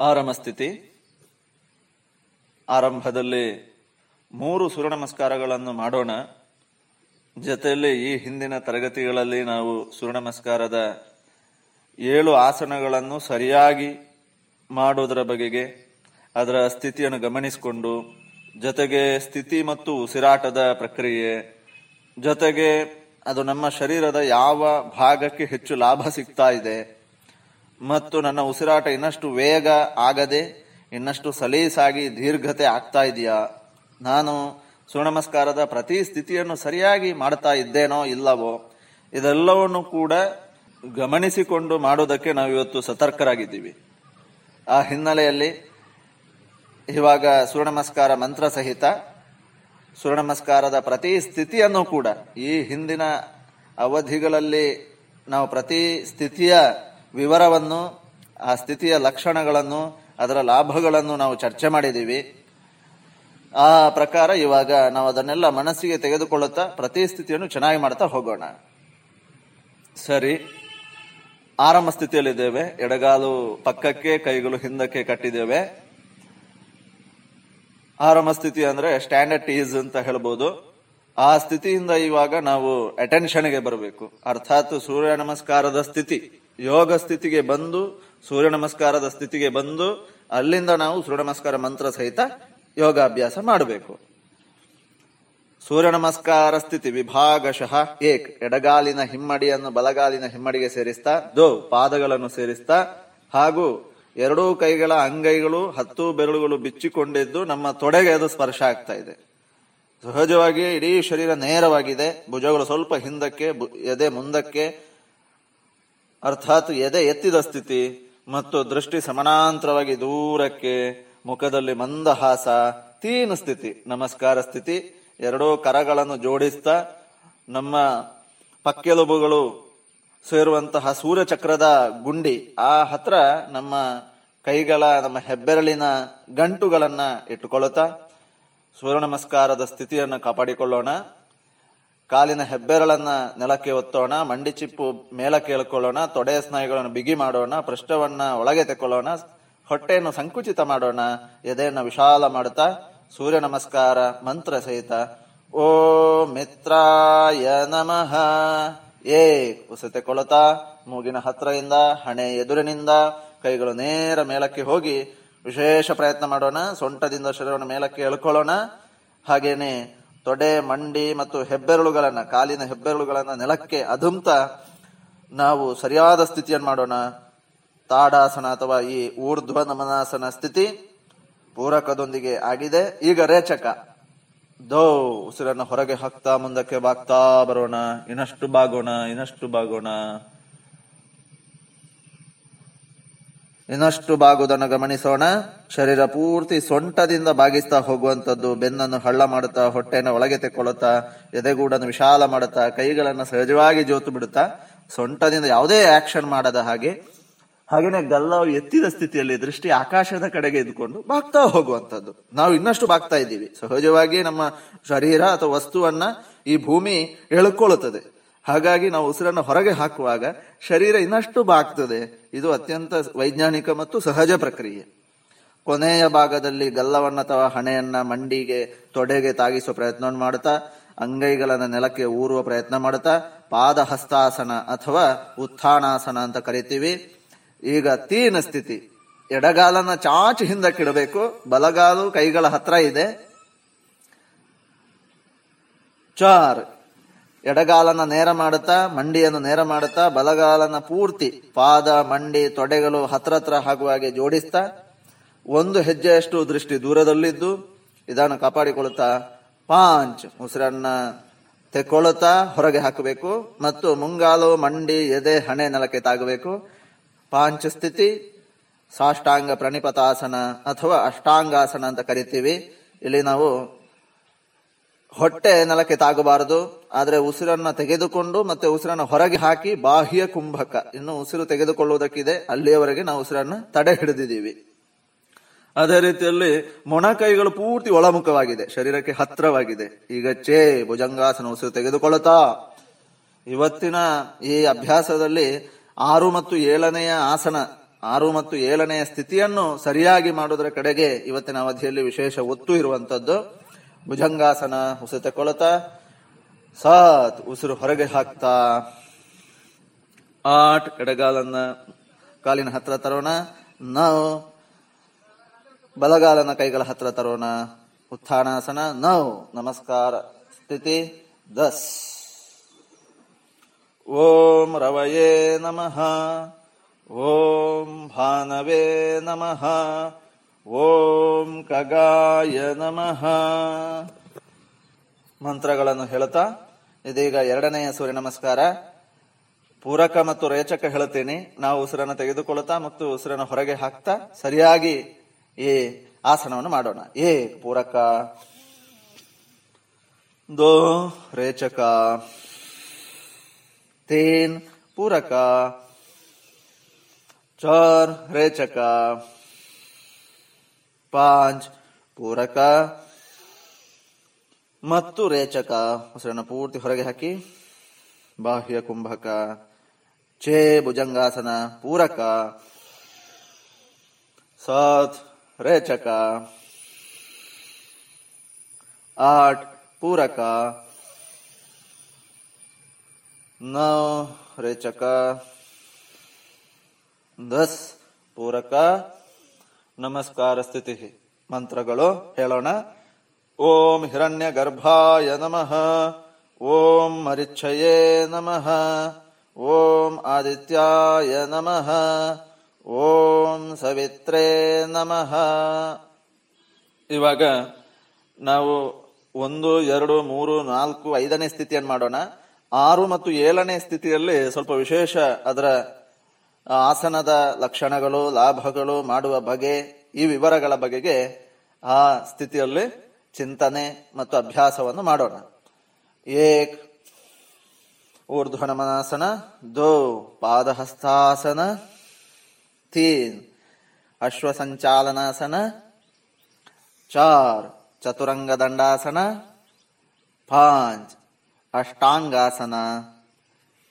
ಆರಾಮ ಸ್ಥಿತಿ. ಆರಂಭದಲ್ಲಿ ಮೂರು ಸೂರ್ಯ ನಮಸ್ಕಾರಗಳನ್ನು ಮಾಡೋಣ. ಜೊತೆಯಲ್ಲಿ ಈ ಹಿಂದಿನ ತರಗತಿಗಳಲ್ಲಿ ನಾವು ಸೂರ್ಯ ನಮಸ್ಕಾರದ ಏಳು ಆಸನಗಳನ್ನು ಸರಿಯಾಗಿ ಮಾಡೋದರ ಬಗೆಗೆ ಅದರ ಸ್ಥಿತಿಯನ್ನು ಗಮನಿಸಿಕೊಂಡು ಜೊತೆಗೆ ಸ್ಥಿತಿ ಮತ್ತು ಉಸಿರಾಟದ ಪ್ರಕ್ರಿಯೆ ಜೊತೆಗೆ ಅದು ನಮ್ಮ ಶರೀರದ ಯಾವ ಭಾಗಕ್ಕೆ ಹೆಚ್ಚು ಲಾಭ ಸಿಗ್ತಾ ಇದೆ. ಮತ್ತು ನನ್ನ ಉಸಿರಾಟ ಇನ್ನಷ್ಟು ವೇಗ ಆಗದೆ, ಇನ್ನಷ್ಟು ಸಲೀಸಾಗಿ ದೀರ್ಘತೆ ಆಗ್ತಾ ಇದೆಯಾ? ನಾನು ಸೂರ್ಯ ಪ್ರತಿ ಸ್ಥಿತಿಯನ್ನು ಸರಿಯಾಗಿ ಮಾಡ್ತಾ ಇದ್ದೇನೋ ಇಲ್ಲವೋ, ಇದೆಲ್ಲವನ್ನು ಕೂಡ ಗಮನಿಸಿಕೊಂಡು ಮಾಡೋದಕ್ಕೆ ನಾವು ಇವತ್ತು ಸತರ್ಕರಾಗಿದ್ದೀವಿ. ಆ ಹಿನ್ನೆಲೆಯಲ್ಲಿ ಇವಾಗ ಸೂರ್ಯ ನಮಸ್ಕಾರ ಮಂತ್ರ ಸಹಿತ ಸೂರ್ಯ ನಮಸ್ಕಾರದ ಪ್ರತಿ ಸ್ಥಿತಿಯನ್ನು ಕೂಡ ಈ ಹಿಂದಿನ ಅವಧಿಗಳಲ್ಲಿ ನಾವು ಪ್ರತಿ ಸ್ಥಿತಿಯ ವಿವರವನ್ನು, ಆ ಸ್ಥಿತಿಯ ಲಕ್ಷಣಗಳನ್ನು, ಅದರ ಲಾಭಗಳನ್ನು ನಾವು ಚರ್ಚೆ ಮಾಡಿದ್ದೀವಿ. ಆ ಪ್ರಕಾರ ಇವಾಗ ನಾವು ಅದನ್ನೆಲ್ಲ ಮನಸ್ಸಿಗೆ ತೆಗೆದುಕೊಳ್ಳುತ್ತಾ ಪ್ರತಿ ಸ್ಥಿತಿಯನ್ನು ಚೆನ್ನಾಗಿ ಮಾಡ್ತಾ ಹೋಗೋಣ. ಸರಿ. ಆರಂಭ ಸ್ಥಿತಿಯಲ್ಲಿದ್ದೇವೆ. ಎಡಗಾಲು ಪಕ್ಕಕ್ಕೆ, ಕೈಗಳು ಹಿಂದಕ್ಕೆ ಕಟ್ಟಿದ್ದೇವೆ. ಆರಂಭ ಸ್ಥಿತಿ ಅಂದ್ರೆ ಸ್ಟ್ಯಾಂಡರ್ಡ್ ಈಸ್ ಅಂತ ಹೇಳ್ಬೋದು. ಆ ಸ್ಥಿತಿಯಿಂದ ಇವಾಗ ನಾವು ಅಟೆನ್ಷನ್ಗೆ ಬರಬೇಕು. ಅರ್ಥಾತ್ ಸೂರ್ಯ ನಮಸ್ಕಾರದ ಸ್ಥಿತಿ, ಯೋಗ ಸ್ಥಿತಿಗೆ ಬಂದು, ಸೂರ್ಯ ನಮಸ್ಕಾರದ ಸ್ಥಿತಿಗೆ ಬಂದು, ಅಲ್ಲಿಂದ ನಾವು ಸೂರ್ಯ ನಮಸ್ಕಾರ ಮಂತ್ರ ಸಹಿತ ಯೋಗಾಭ್ಯಾಸ ಮಾಡಬೇಕು. ಸೂರ್ಯ ನಮಸ್ಕಾರ ಸ್ಥಿತಿ ವಿಭಾಗಶಃ ಏಕ್, ಎಡಗಾಲಿನ ಹಿಮ್ಮಡಿಯನ್ನು ಬಲಗಾಲಿನ ಹಿಮ್ಮಡಿಗೆ ಸೇರಿಸ್ತಾ, ದೋ, ಪಾದಗಳನ್ನು ಸೇರಿಸ್ತಾ, ಹಾಗೂ ಎರಡೂ ಕೈಗಳ ಅಂಗೈಗಳು ಹತ್ತು ಬೆರಳುಗಳು ಬಿಚ್ಚಿಕೊಂಡಿದ್ದು ನಮ್ಮ ತೊಡೆಗೆ ಅದು ಸ್ಪರ್ಶ ಆಗ್ತಾ ಇದೆ. ಸಹಜವಾಗಿ ಇಡೀ ಶರೀರ ನೇರವಾಗಿದೆ. ಭುಜಗಳು ಸ್ವಲ್ಪ ಹಿಂದಕ್ಕೆ ಎದೆ ಮುಂದಕ್ಕೆ, ಅರ್ಥಾತ್ ಎದೆ ಎತ್ತಿದ ಸ್ಥಿತಿ ಮತ್ತು ದೃಷ್ಟಿ ಸಮಾನಾಂತರವಾಗಿ ದೂರಕ್ಕೆ, ಮುಖದಲ್ಲಿ ಮಂದಹಾಸ, ತೀನ ಸ್ಥಿತಿ, ನಮಸ್ಕಾರ ಸ್ಥಿತಿ, ಎರಡೂ ಕರಗಳನ್ನು ಜೋಡಿಸ್ತಾ ನಮ್ಮ ಪಕ್ಕೆಲುಬುಗಳು ಸೇರುವಂತಹ ಸೂರ್ಯಚಕ್ರದ ಗುಂಡಿ, ಆ ಹತ್ರ ನಮ್ಮ ಕೈಗಳ, ನಮ್ಮ ಹೆಬ್ಬೆರಳಿನ ಗಂಟುಗಳನ್ನ ಇಟ್ಟುಕೊಳ್ಳುತ್ತಾ ಸೂರ್ಯ ನಮಸ್ಕಾರದ ಸ್ಥಿತಿಯನ್ನು ಕಾಪಾಡಿಕೊಳ್ಳೋಣ. ಕಾಲಿನ ಹೆಬ್ಬೆರಳನ್ನ ನೆಲಕ್ಕೆ ಒತ್ತೋಣ, ಮಂಡಿ ಚಿಪ್ಪು ಮೇಲ ಎಳ್ಕೊಳ್ಳೋಣ ತೊಡೆಯ ಸ್ನಾಯುಗಳನ್ನು ಬಿಗಿ ಮಾಡೋಣ, ಪೃಷ್ಠವನ್ನ ಒಳಗೆ ತೆಕ್ಕೊಳ್ಳೋಣ, ಹೊಟ್ಟೆಯನ್ನು ಸಂಕುಚಿತ ಮಾಡೋಣ, ಎದೆಯನ್ನು ವಿಶಾಲ ಮಾಡುತ್ತಾ ಸೂರ್ಯ ನಮಸ್ಕಾರ ಮಂತ್ರ ಸಹಿತ. ಓ ಮಿತ್ರಾಯ ನಮಃ. ಏ ಉಸತೆಕೊಳತಾ ಮೂಗಿನ ಹತ್ತಿರದಿಂದ, ಹಣೆ ಎದುರಿನಿಂದ, ಕೈಗಳು ನೇರ ಮೇಲಕ್ಕೆ ಹೋಗಿ ವಿಶೇಷ ಪ್ರಯತ್ನ ಮಾಡೋಣ, ಸೊಂಟದಿಂದ ಶರೀರವನ್ನು ಮೇಲಕ್ಕೆ ಎಳ್ಕೊಳ್ಳೋಣ. ಹಾಗೇನೆ ತೊಡೆ, ಮಂಡಿ ಮತ್ತು ಹೆಬ್ಬೆರಳುಗಳನ್ನ, ಕಾಲಿನ ಹೆಬ್ಬೆರಳುಗಳನ್ನ ನೆಲಕ್ಕೆ ಅಧುಮ್ತ ನಾವು ಸರಿಯಾದ ಸ್ಥಿತಿಯನ್ನು ಮಾಡೋಣ. ತಾಡಾಸನ ಅಥವಾ ಈ ಊರ್ಧ್ವ ನಮನಾಸನ ಸ್ಥಿತಿ ಪೂರಕದೊಂದಿಗೆ ಆಗಿದೆ. ಈಗ ರೇಚಕ. ದೋ ಉಸಿರನ್ನ ಹೊರಗೆ ಹಾಕ್ತಾ ಮುಂದಕ್ಕೆ ಬಾಗ್ತಾ ಬರೋಣ. ಇನ್ನಷ್ಟು ಬಾಗೋಣ ಇನ್ನಷ್ಟು ಬಾಗೋಣ. ಇನ್ನಷ್ಟು ಬಾಗುವುದನ್ನು ಗಮನಿಸೋಣ. ಶರೀರ ಪೂರ್ತಿ ಸೊಂಟದಿಂದ ಬಾಗಿಸ್ತಾ ಹೋಗುವಂತದ್ದು ಬೆನ್ನನ್ನು ಹಳ್ಳ ಮಾಡುತ್ತಾ, ಹೊಟ್ಟೆಯನ್ನು ಒಳಗೆ ತೆಕ್ಕೊಳ್ಳುತ್ತಾ, ಎದೆಗೂಡನ್ನು ವಿಶಾಲ ಮಾಡುತ್ತಾ, ಕೈಗಳನ್ನು ಸಹಜವಾಗಿ ಜೋತು ಬಿಡುತ್ತಾ, ಸೊಂಟದಿಂದ ಯಾವುದೇ ಆಕ್ಷನ್ ಮಾಡದ ಹಾಗೆ ಹಾಗೇನೆ ಗಲ್ಲವು ಎತ್ತಿದ ಸ್ಥಿತಿಯಲ್ಲಿ ದೃಷ್ಟಿ ಆಕಾಶದ ಕಡೆಗೆ ಇದ್ಕೊಂಡು ಬಾಗ್ತಾ ಹೋಗುವಂಥದ್ದು. ನಾವು ಇನ್ನಷ್ಟು ಬಾಗ್ತಾ ಇದ್ದೀವಿ. ಸಹಜವಾಗಿ ನಮ್ಮ ಶರೀರ ಅಥವಾ ವಸ್ತುವನ್ನ ಈ ಭೂಮಿ ಎಳ್ಕೊಳ್ಳುತ್ತದೆ. ಹಾಗಾಗಿ ನಾವು ಉಸಿರನ್ನು ಹೊರಗೆ ಹಾಕುವಾಗ ಶರೀರ ಇನ್ನಷ್ಟು ಬಾಗ್ತದೆ. ಇದು ಅತ್ಯಂತ ವೈಜ್ಞಾನಿಕ ಮತ್ತು ಸಹಜ ಪ್ರಕ್ರಿಯೆ. ಕೊನೆಯ ಭಾಗದಲ್ಲಿ ಗಲ್ಲವನ್ನ ಅಥವಾ ಹಣೆಯನ್ನ ಮಂಡಿಗೆ, ತೊಡೆಗೆ ತಾಗಿಸುವ ಪ್ರಯತ್ನವನ್ನು ಮಾಡುತ್ತಾ, ಅಂಗೈಗಳನ್ನ ನೆಲಕ್ಕೆ ಊರುವ ಪ್ರಯತ್ನ ಮಾಡುತ್ತಾ ಪಾದ ಹಸ್ತಾಸನ ಅಥವಾ ಉತ್ಥಾನಾಸನ ಅಂತ ಕರಿತೀವಿ. ಈಗ ತೀನ ಸ್ಥಿತಿ. ಎಡಗಾಲನ ಚಾಚು ಹಿಂದಕ್ಕಿಡಬೇಕು, ಬಲಗಾಲು ಕೈಗಳ ಹತ್ರ ಇದೆ. ಚಾರ್, ಎಡಗಾಲನ ನೇರ ಮಾಡುತ್ತಾ, ಮಂಡಿಯನ್ನು ನೇರ ಮಾಡುತ್ತಾ, ಬಲಗಾಲನ ಪೂರ್ತಿ, ಪಾದ, ಮಂಡಿ, ತೊಡೆಗಳು ಹತ್ರ ಹತ್ರ ಆಗುವ ಹಾಗೆ ಜೋಡಿಸ್ತಾ, ಒಂದು ಹೆಜ್ಜೆಯಷ್ಟು ದೃಷ್ಟಿ ದೂರದಲ್ಲಿದ್ದು, ಇದನ್ನು ಕಾಪಾಡಿಕೊಳ್ಳುತ್ತಾ, ಪಾಂಚ್, ಉಸಿರನ್ನ ತೆಕ್ಕೊಳ್ಳುತ್ತಾ, ಹೊರಗೆ ಹಾಕಬೇಕು, ಮತ್ತು ಮುಂಗಾಲು, ಮಂಡಿ, ಎದೆ, ಹಣೆ, ನೆಲಕ್ಕೆ ತಾಗಬೇಕು. ಪಾಂಚ ಸ್ಥಿತಿ ಸಾಷ್ಟಾಂಗ ಪ್ರಣಿಪತಾಸನ ಅಥವಾ ಅಷ್ಟಾಂಗಾಸನ ಅಂತ ಕರಿತೀವಿ. ಇಲ್ಲಿ ನಾವು ಹೊಟ್ಟೆ ನೆಲಕ್ಕೆ ತಾಗಬಾರದು, ಆದರೆ ಉಸಿರನ್ನ ತೆಗೆದುಕೊಂಡು ಮತ್ತೆ ಉಸಿರನ್ನು ಹೊರಗೆ ಹಾಕಿ ಬಾಹ್ಯ ಕುಂಭಕ. ಇನ್ನು ಉಸಿರು ತೆಗೆದುಕೊಳ್ಳುವುದಕ್ಕಿದೆ, ಅಲ್ಲಿಯವರೆಗೆ ನಾವು ಉಸಿರನ್ನು ತಡೆ ಹಿಡಿದಿದ್ದೀವಿ. ಅದೇ ರೀತಿಯಲ್ಲಿ ಮೊಣಕೈಗಳು ಪೂರ್ತಿ ಒಳಮುಖವಾಗಿದೆ, ಶರೀರಕ್ಕೆ ಹತ್ರವಾಗಿದೆ. ಈಗ ಚೇ ಭುಜಂಗಾಸನ ಉಸಿರು ತೆಗೆದುಕೊಳ್ಳುತ್ತಾ. ಇವತ್ತಿನ ಈ ಅಭ್ಯಾಸದಲ್ಲಿ ಆರು ಮತ್ತು ಏಳನೆಯ ಆಸನ, ಆರು ಮತ್ತು ಏಳನೆಯ ಸ್ಥಿತಿಯನ್ನು ಸರಿಯಾಗಿ ಮಾಡುವುದರ ಕಡೆಗೆ ಇವತ್ತಿನ ಅವಧಿಯಲ್ಲಿ ವಿಶೇಷ ಒತ್ತು ಇರುವಂತದ್ದು. ಭುಜಂಗಾಸನ ಉಸಿತ ಕೊಳತ, ಸಾತ್, ಉಸಿರು ಹೊರಗೆ ಹಾಕ್ತಾ. ಆಟ್, ಎಡಗಾಲನ್ನ ಕಾಲಿನ ಹತ್ರ ತರೋಣ. ನೌ, ಬಲಗಾಲನ ಕೈಗಳ ಹತ್ರ ತರೋಣ. ಉತ್ಥಾನಾಸನ, ನೌ, ನಮಸ್ಕಾರ, ಸ್ಥಿತಿ, ದಸ್. ಓಂ ರವಯೇ ನಮಃ. ಓಂ ಭಾನವೇ ನಮಃ. ಓಂ ಕಗಾಯ ನಮಃ. ಮಂತ್ರಗಳನ್ನು ಹೇಳುತ್ತಾ ಇದೀಗ ಎರಡನೆಯ ಸೂರ್ಯ ನಮಸ್ಕಾರ. ಪೂರಕ ಮತ್ತು ರೇಚಕ ಹೇಳುತ್ತೇನೆ ನಾವು ಉಸಿರನ್ನು ತೆಗೆದುಕೊಳ್ಳುತ್ತಾ ಮತ್ತು ಉಸಿರನ್ನು ಹೊರಗೆ ಹಾಕ್ತಾ ಸರಿಯಾಗಿ ಈ ಆಸನವನ್ನು ಮಾಡೋಣ. ಏ ಪೂರಕ. ದೋ ರೇಚಕ. तीन पूरक चार रेचक पांच ಪೂರಕ ಮತ್ತು ರೇಚಕ ಉಸಿರನ್ನು ಪೂರ್ತಿ ಹೊರಗೆ ಹಾಕಿ ಬಾಹ್ಯ ಕುಂಭಕ ಛೇ ಭುಜಂಗಾಸನ ಪೂರಕ ಸಾತ್ ರೇಚಕ ಆಟ್ ಪೂರಕ नौ रेचक ದಸ್ ಪೂರಕ ನಮಸ್ಕಾರ ಸ್ಥಿತಿ ಮಂತ್ರಗಳು ಹೇಳೋಣ ಓಂ ಹಿರಣ್ಯ ಗರ್ಭಾಯ ನಮಃ ಓಂ ಮರಿಚ್ಛಯೇ ನಮಃ ಓಂ ಆದಿತ್ಯಾಯ ನಮಃ ಓಂ ಸವಿತ್ರೇ ನಮಃ ಇವಾಗ ನಾವು ಒಂದು ಎರಡು ಮೂರು ನಾಲ್ಕು ಐದನೇ ಸ್ಥಿತಿಯನ್ನು ಮಾಡೋಣ ಆರು ಮತ್ತು ಏಳನೇ ಸ್ಥಿತಿಯಲ್ಲಿ ಸ್ವಲ್ಪ ವಿಶೇಷ ಅದರ ಆಸನದ ಲಕ್ಷಣಗಳು, ಲಾಭಗಳು ಮಾಡುವ ಬಗೆ, ಈ ವಿವರಗಳ ಬಗೆಗೆ ಆ ಸ್ಥಿತಿಯಲ್ಲಿ ಚಿಂತನೆ ಮತ್ತು ಅಭ್ಯಾಸವನ್ನು ಮಾಡೋಣ. ಏಕ್ ಊರ್ಧ್ವ ನಮನಾಸನ ದೋ, ಪಾದಹಸ್ತಾಸನ, ತೀನ್, ಅಶ್ವಸಂಚಾಲನಾಸನ, ಚಾರ್ ಚತುರಂಗ ದಂಡಾಸನ ಪಾಂಚ್ ಅಷ್ಟಾಂಗಾಸನ.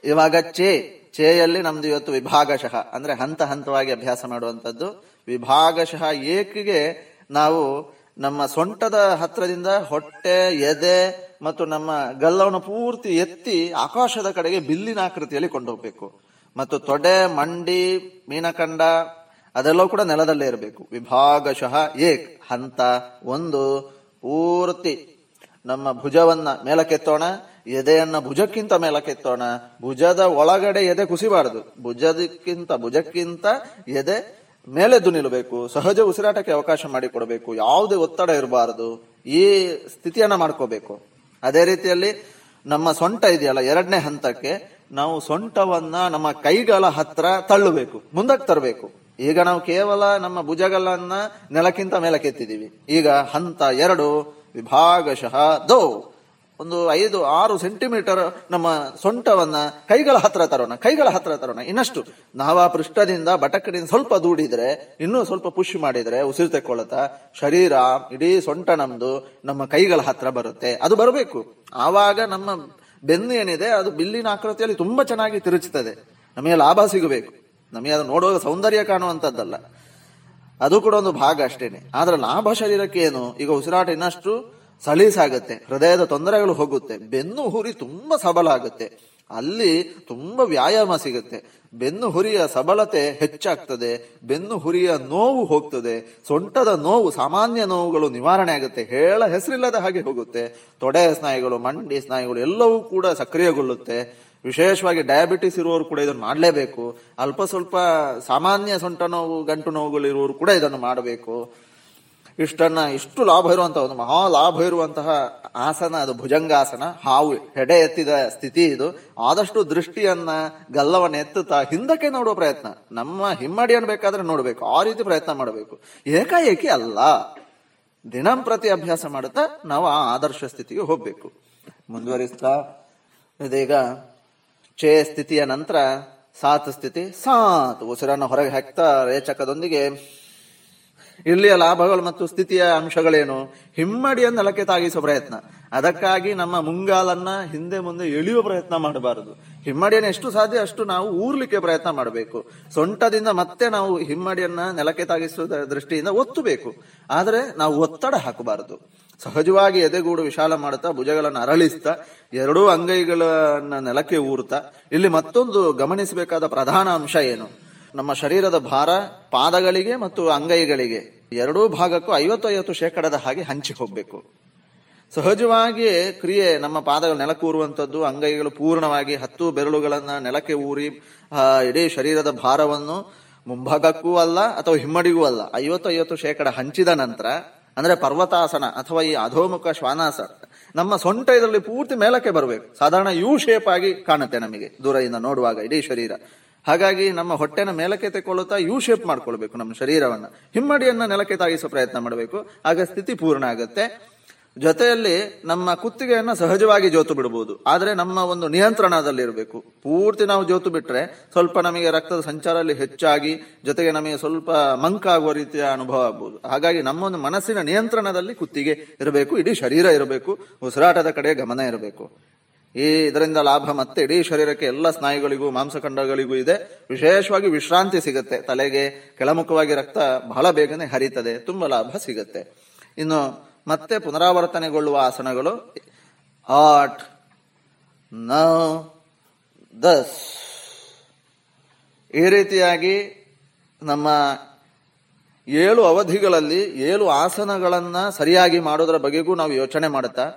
ಇವಾಗ ಚೇ, ಚೇಯಲ್ಲಿ ನಮ್ದು ಇವತ್ತು ವಿಭಾಗಶಃ. ಅಂದ್ರೆ ಹಂತ ಹಂತವಾಗಿ ಅಭ್ಯಾಸ ಮಾಡುವಂಥದ್ದು. ವಿಭಾಗಶಃ ಏಕಿಗೆ ನಾವು ನಮ್ಮ ಸೊಂಟದ ಹತ್ರದಿಂದ ಹೊಟ್ಟೆ, ಎದೆ ಮತ್ತು ನಮ್ಮ ಗಲ್ಲವನ್ನು ಪೂರ್ತಿ ಎತ್ತಿ ಆಕಾಶದ ಕಡೆಗೆ ಬಿಲ್ಲಿನ ಆಕೃತಿಯಲ್ಲಿ ಕೊಂಡೋಗ್ಬೇಕು. ಮತ್ತು ತೊಡೆ, ಮಂಡಿ, ಮೀನಕಂಡ, ಅದೆಲ್ಲವೂ ಕೂಡ ನೆಲದಲ್ಲೇ ಇರಬೇಕು. ವಿಭಾಗಶಃ ಏಕ್, ಹಂತ ಒಂದು, ಪೂರ್ತಿ. ನಮ್ಮ ಭುಜವನ್ನ ಮೇಲಕ್ಕೆತ್ತೋಣ. ಎದೆಯನ್ನ ಭುಜಕ್ಕಿಂತ ಮೇಲಕ್ಕೆತ್ತೋಣ. ಭುಜದ ಒಳಗಡೆ ಎದೆ ಕುಸಿಬಾರದು. ಭುಜದಕ್ಕಿಂತ, ಭುಜಕ್ಕಿಂತ ಎದೆ ಮೇಲೆದ್ದು ನಿಲ್ಲಬೇಕು. ಸಹಜ ಉಸಿರಾಟಕ್ಕೆ ಅವಕಾಶ ಮಾಡಿಕೊಡಬೇಕು. ಯಾವುದೇ ಒತ್ತಡ ಇರಬಾರದು. ಈ ಸ್ಥಿತಿಯನ್ನ ಮಾಡ್ಕೋಬೇಕು. ಅದೇ ರೀತಿಯಲ್ಲಿ ನಮ್ಮ ಸೊಂಟ ಇದೆಯಲ್ಲ, ಎರಡನೇ ಹಂತಕ್ಕೆ ನಾವು ಸೊಂಟವನ್ನ ನಮ್ಮ ಕೈಗಳ ಹತ್ರ ತಳ್ಳಬೇಕು. ಮುಂದಕ್ಕೆ ತರಬೇಕು. ಈಗ ನಾವು ಕೇವಲ ನಮ್ಮ ಭುಜಗಳನ್ನ ನೆಲಕ್ಕಿಂತ ಮೇಲಕ್ಕೆತ್ತಿದ್ದೀವಿ. ಈಗ ಹಂತ ಎರಡು, ವಿಭಾಗಶಃ ದೋ. ಒಂದು ಐದು, ಆರು ಸೆಂಟಿಮೀಟರ್ ನಮ್ಮ ಸೊಂಟವನ್ನ ಕೈಗಳ ಹತ್ರ ತರೋಣ, ಕೈಗಳ ಹತ್ರ ತರೋಣ. ಇನ್ನಷ್ಟು, ನಾವಾ ಪೃಷ್ಠದಿಂದ ಬಟಕಡಿಂದ ಸ್ವಲ್ಪ ದೂಡಿದ್ರೆ, ಇನ್ನೂ ಸ್ವಲ್ಪ ಪುಷ್ ಮಾಡಿದ್ರೆ ಉಸಿರು ತೆಕ್ಕೊಳ್ಳುತ್ತಾ ಶರೀರ ಇಡೀ ಸೊಂಟ ನಮ್ದು ನಮ್ಮ ಕೈಗಳ ಹತ್ರ ಬರುತ್ತೆ. ಅದು ಬರಬೇಕು. ಆವಾಗ ನಮ್ಮ ಬೆನ್ನು ಏನಿದೆ, ಅದು ಬಿಲ್ಲಿನ ಆಕೃತಿಯಲ್ಲಿ ತುಂಬಾ ಚೆನ್ನಾಗಿ ತಿರುಚುತ್ತದೆ. ನಮಗೆ ಲಾಭ ಸಿಗಬೇಕು. ನಮಗೆ ಅದು ನೋಡುವಾಗ ಸೌಂದರ್ಯ ಕಾಣುವಂಥದ್ದಲ್ಲ ಅದು ಕೂಡ ಒಂದು ಭಾಗ ಅಷ್ಟೇನೆ. ಆದ್ರೆ ಲಾಭ ಶರೀರಕ್ಕೆ ಏನು ಈಗ ಉಸಿರಾಟ ಇನ್ನಷ್ಟು ಸಲೀಸಾಗುತ್ತೆ, ಹೃದಯದ ತೊಂದರೆಗಳು ಹೋಗುತ್ತೆ, ಬೆನ್ನು ಹುರಿ ತುಂಬಾ ಸಬಲ ಆಗುತ್ತೆ ಅಲ್ಲಿ ತುಂಬಾ ವ್ಯಾಯಾಮ ಸಿಗುತ್ತೆ. ಬೆನ್ನು ಹುರಿಯ ಸಬಲತೆ ಹೆಚ್ಚಾಗ್ತದೆ, ಬೆನ್ನು ಹುರಿಯ ನೋವು ಹೋಗ್ತದೆ, ಸೊಂಟದ ನೋವು, ಸಾಮಾನ್ಯ ನೋವುಗಳು ನಿವಾರಣೆ ಆಗುತ್ತೆ, ಹೇಳ ಹೆಸರಿಲ್ಲದ ಹಾಗೆ ಹೋಗುತ್ತೆ. ತೊಡೆಯ ಸ್ನಾಯುಗಳು, ಮಂಡಿ ಸ್ನಾಯುಗಳು ಎಲ್ಲವೂ ಕೂಡ ಸಕ್ರಿಯಗೊಳ್ಳುತ್ತೆ. ವಿಶೇಷವಾಗಿ ಡಯಾಬಿಟಿಸ್ ಇರುವವರು ಕೂಡ ಇದನ್ನು ಮಾಡಲೇಬೇಕು. ಅಲ್ಪ ಸ್ವಲ್ಪ ಸಾಮಾನ್ಯ ಸೊಂಟ ನೋವು, ಗಂಟು ನೋವುಗಳು ಇರುವವರು ಕೂಡ ಇದನ್ನು ಮಾಡಬೇಕು. ಇಷ್ಟನ್ನ ಇಷ್ಟು ಲಾಭ ಇರುವಂತಹ ಒಂದು ಮಹಾ ಲಾಭ ಇರುವಂತಹ ಆಸನ, ಅದು ಭುಜಂಗಾಸನ. ಹಾವು ಹೆಡೆ ಎತ್ತಿದ ಸ್ಥಿತಿ ಇದು. ಆದಷ್ಟು ದೃಷ್ಟಿಯನ್ನ ಗಲ್ಲವನ್ನ ಎತ್ತುತ್ತಾ ಹಿಂದಕ್ಕೆ ನೋಡುವ ಪ್ರಯತ್ನ. ನಮ್ಮ ಹಿಮ್ಮಡಿ ಬೇಕಾದ್ರೆ ನೋಡಬೇಕು. ಆ ರೀತಿ ಪ್ರಯತ್ನ ಮಾಡಬೇಕು. ಏಕಾಏಕಿ ಅಲ್ಲ. ದಿನಂಪ್ರತಿ ಅಭ್ಯಾಸ ಮಾಡುತ್ತಾ ನಾವು ಆ ಆದರ್ಶ ಸ್ಥಿತಿಗೆ ಹೋಗ್ಬೇಕು. ಮುಂದುವರಿಸ್ತಾ ಇದೀಗ. ಚೇ ಸ್ಥಿತಿಯ ನಂತರ ಸಾತ್ ಸ್ಥಿತಿ. ಸಾತ್ ಉಸಿರನ್ನು ಹೊರಗೆ ಹಾಕ್ತಾ ರೇಚಕದೊಂದಿಗೆ ಇಲ್ಲಿಯ ಲಾಭಗಳು ಮತ್ತು ಸ್ಥಿತಿಯ ಅಂಶಗಳೇನು? ಹಿಮ್ಮಡಿಯ ನೆಲಕ್ಕೆ ತಾಗಿಸುವ ಪ್ರಯತ್ನ. ಅದಕ್ಕಾಗಿ ನಮ್ಮ ಮುಂಗಾಲನ್ನ ಹಿಂದೆ ಮುಂದೆ ಎಳೆಯುವ ಪ್ರಯತ್ನ ಮಾಡಬಾರದು. ಹಿಮ್ಮಡಿಯನ್ನು ಎಷ್ಟು ಸಾಧ್ಯ ಅಷ್ಟು ನಾವು ಊರ್ಲಿಕ್ಕೆ ಪ್ರಯತ್ನ ಮಾಡಬೇಕು. ಸೊಂಟದಿಂದ ಮತ್ತೆ ನಾವು ಹಿಮ್ಮಡಿಯನ್ನ ನೆಲಕ್ಕೆ ತಾಗಿಸುವ ದೃಷ್ಟಿಯಿಂದ ಒತ್ತಬೇಕು. ಆದರೆ ನಾವು ಒತ್ತಡ ಹಾಕಬಾರದು. ಸಹಜವಾಗಿ ಎದೆಗೂಡು ವಿಶಾಲ ಮಾಡುತ್ತಾ, ಭುಜಗಳನ್ನು ಅರಳಿಸ್ತಾ, ಎರಡೂ ಅಂಗೈಗಳನ್ನ ನೆಲಕ್ಕೆ ಊರುತ್ತಾ, ಇಲ್ಲಿ ಮತ್ತೊಂದು ಗಮನಿಸಬೇಕಾದ ಪ್ರಧಾನ ಅಂಶ ಏನು? ನಮ್ಮ ಶರೀರದ ಭಾರ ಪಾದಗಳಿಗೆ ಮತ್ತು ಅಂಗೈಗಳಿಗೆ. ಎರಡೂ ಭಾಗಕ್ಕೂ ಐವತ್ತು ಐವತ್ತು ಶೇಕಡದ ಹಾಗೆ ಹಂಚಿ ಹೋಗ್ಬೇಕು. ಸಹಜವಾಗಿ ಕ್ರಿಯೆ ನಮ್ಮ ಪಾದಗಳು ನೆಲಕೂರುವಂಥದ್ದು ಅಂಗೈಗಳು ಪೂರ್ಣವಾಗಿ ಹತ್ತು ಬೆರಳುಗಳನ್ನ ನೆಲಕ್ಕೆ ಊರಿ ಇಡೀ ಶರೀರದ ಭಾರವನ್ನು ಮುಂಭಾಗಕ್ಕೂ ಅಲ್ಲ ಅಥವಾ ಹಿಮ್ಮಡಿಗೂ ಅಲ್ಲ ಐವತ್ತು ಐವತ್ತು ಶೇಕಡ ಹಂಚಿದ ನಂತರ, ಅಂದ್ರೆ ಪರ್ವತಾಸನ ಅಥವಾ ಈ ಅಧೋಮುಖ ಶ್ವಾನಾಸನ ನಮ್ಮ ಸೊಂಟ ಇದರಲ್ಲಿ ಪೂರ್ತಿ ಮೇಲಕ್ಕೆ ಬರಬೇಕು. ಸಾಧಾರಣ ಯು ಶೇಪ್ ಆಗಿ ಕಾಣುತ್ತೆ ನಮಗೆ ದೂರದಿಂದ ನೋಡುವಾಗ ಇಡೀ ಶರೀರ. ಹಾಗಾಗಿ ನಮ್ಮ ಹೊಟ್ಟೆನ ಮೇಲಕ್ಕೆ ತೆಕ್ಕೊಳ್ಳುತ್ತಾ ಯು ಶೇಪ್ ಮಾಡ್ಕೊಳ್ಬೇಕು ನಮ್ಮ ಶರೀರವನ್ನ. ಹಿಮ್ಮಡಿಯನ್ನ ನೆಲಕ್ಕೆ ತಾಗಿಸುವ ಪ್ರಯತ್ನ ಮಾಡಬೇಕು. ಆಗ ಸ್ಥಿತಿ ಪೂರ್ಣ ಆಗುತ್ತೆ. ಜೊತೆಯಲ್ಲಿ ನಮ್ಮ ಕುತ್ತಿಗೆಯನ್ನ ಸಹಜವಾಗಿ ಜೋತು ಬಿಡಬಹುದು ಆದ್ರೆ ನಮ್ಮ ಒಂದು ನಿಯಂತ್ರಣದಲ್ಲಿ ಇರಬೇಕು ಪೂರ್ತಿ ನಾವು ಜೋತು ಬಿಟ್ರೆ ಸ್ವಲ್ಪ ನಮಗೆ ರಕ್ತದ ಸಂಚಾರಲ್ಲಿ ಹೆಚ್ಚಾಗಿ ಜೊತೆಗೆ ನಮಗೆ ಸ್ವಲ್ಪ ಮಂಕಾಗುವ ರೀತಿಯ ಅನುಭವ ಆಗ್ಬೋದು. ಹಾಗಾಗಿ ನಮ್ಮ ಒಂದು ಮನಸ್ಸಿನ ನಿಯಂತ್ರಣದಲ್ಲಿ ಕುತ್ತಿಗೆ ಇರಬೇಕು. ಇಡೀ ಶರೀರ ಇರಬೇಕು. ಉಸಿರಾಟದ ಕಡೆ ಗಮನ ಇರಬೇಕು. ಈ ಇದರಿಂದ ಲಾಭ ಮತ್ತೆ ಇಡೀ ಶರೀರಕ್ಕೆ ಎಲ್ಲ ಸ್ನಾಯುಗಳಿಗೂ ಮಾಂಸಖಂಡಗಳಿಗೂ ಇದೆ. ವಿಶೇಷವಾಗಿ ವಿಶ್ರಾಂತಿ ಸಿಗುತ್ತೆ. ತಲೆಗೆ ಕೆಳಮುಖವಾಗಿ ರಕ್ತ ಬಹಳ ಬೇಗನೆ ಹರಿತದೆ. ತುಂಬಾ ಲಾಭ ಸಿಗುತ್ತೆ. ಇನ್ನು ಮತ್ತೆ ಪುನರಾವರ್ತನೆಗೊಳ್ಳುವ ಆಸನಗಳು. ಆಟ್ ನೌ ದಸ್ ಈ ರೀತಿಯಾಗಿ ನಮ್ಮ ಏಳು ಅವಧಿಗಳಲ್ಲಿ ಏಳು ಆಸನಗಳನ್ನ ಸರಿಯಾಗಿ ಮಾಡೋದರ ಬಗೆಗೂ ನಾವು ಯೋಚನೆ ಮಾಡುತ್ತಾ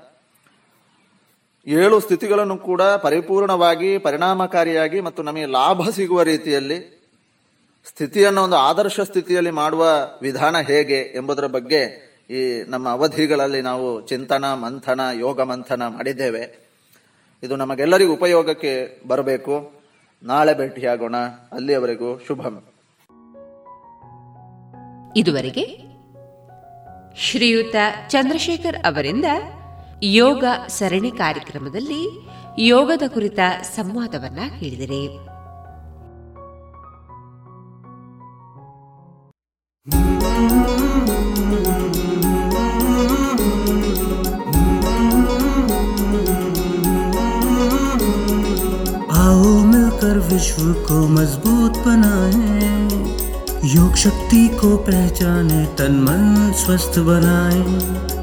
ಏಳು ಸ್ಥಿತಿಗಳನ್ನು ಕೂಡ ಪರಿಪೂರ್ಣವಾಗಿ, ಪರಿಣಾಮಕಾರಿಯಾಗಿ ಮತ್ತು ನಮಗೆ ಲಾಭ ಸಿಗುವ ರೀತಿಯಲ್ಲಿ ಸ್ಥಿತಿಯನ್ನು ಒಂದು ಆದರ್ಶ ಸ್ಥಿತಿಯಲ್ಲಿ ಮಾಡುವ ವಿಧಾನ ಹೇಗೆ ಎಂಬುದರ ಬಗ್ಗೆ ಈ ನಮ್ಮ ಅವಧಿಗಳಲ್ಲಿ ನಾವು ಚಿಂತನ, ಮಂಥನ, ಯೋಗ ಮಂಥನ ಮಾಡಿದ್ದೇವೆ. ಇದು ನಮಗೆಲ್ಲರಿಗೂ ಉಪಯೋಗಕ್ಕೆ ಬರಬೇಕು. ನಾಳೆ ಭೇಟಿಯಾಗೋಣ. ಅಲ್ಲಿಯವರೆಗೂ ಶುಭಂ. ಇದುವರೆಗೆ ಶ್ರೀಯುತ ಚಂದ್ರಶೇಖರ್ ಅವರಿಂದ ಯೋಗ ಸರಣಿ ಕಾರ್ಯಕ್ರಮದಲ್ಲಿ ಯೋಗದ ಕುರಿತ ಸಂವಾದವನ್ನ ಕೇಳಿದರೆ आओ मिलकर विश्व को मजबूत बनाए योग शक्ति को पहचाने तन मन स्वस्थ बनाए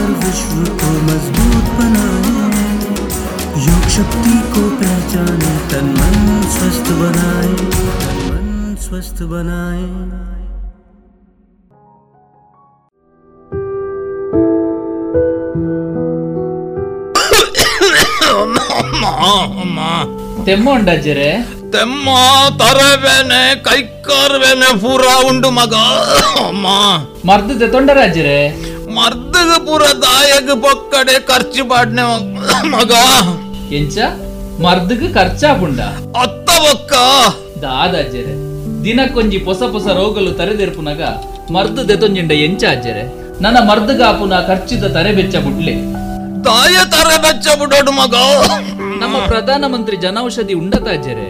मिलकर विश्व को मजबूत बनाए योग शक्ति को पहचाने तन मन स्वस्थ बनाए तन मन स्वस्थ बनाए ತೆಮ್ಮ ಉಂಡಜ್ಜರೆ ತೆಮ್ಮ ತರವೇನೆ ಕೈಕಾರ್ವೇನೆ ಪೂರ ಉಂಡು ಮಗ ಅಮ್ಮ ಮರ್ದದ ತೊಂಡರಾಜ್ಜರೆ ಮರ್ದಗ ಪೂರ ದಾಯಗ ಪಕ್ಕಡೆ ಖರ್ಚು ಪಾಡ್ನೆ ಮಗ. ಎಂಚ? ಮರ್ದಗ ಖರ್ಚಾಪುಂಡ ಅತ್ತ ಬೊಕ್ಕ. ದಾದಾಜ್ಜರೆ ದಿನಕ್ಕೊಂಜಿ ಹೊಸ ಹೊಸ ರೋಗಲು ತರೆದೆರ್ಪುನಗ ಮರ್ದು ದೆತೊಂಜಿಂಡ ಎಂಚ ಅಜ್ಜರೆ ನನ್ನ ಮರ್ದಗ ಆಪುನ ಖರ್ಚಿದ ತರೆ ಬೆಚ್ಚ ಬುಡ್ಲೆ. ತಾಯ ತರ ಬೆಚ್ಚ ಬಿಡೋಡು ಮಗ. ನಮ್ಮ ಪ್ರಧಾನ ಮಂತ್ರಿ ಜನೌಷಧಿ ಉಂಡತ ಅಜ್ಜರೆ.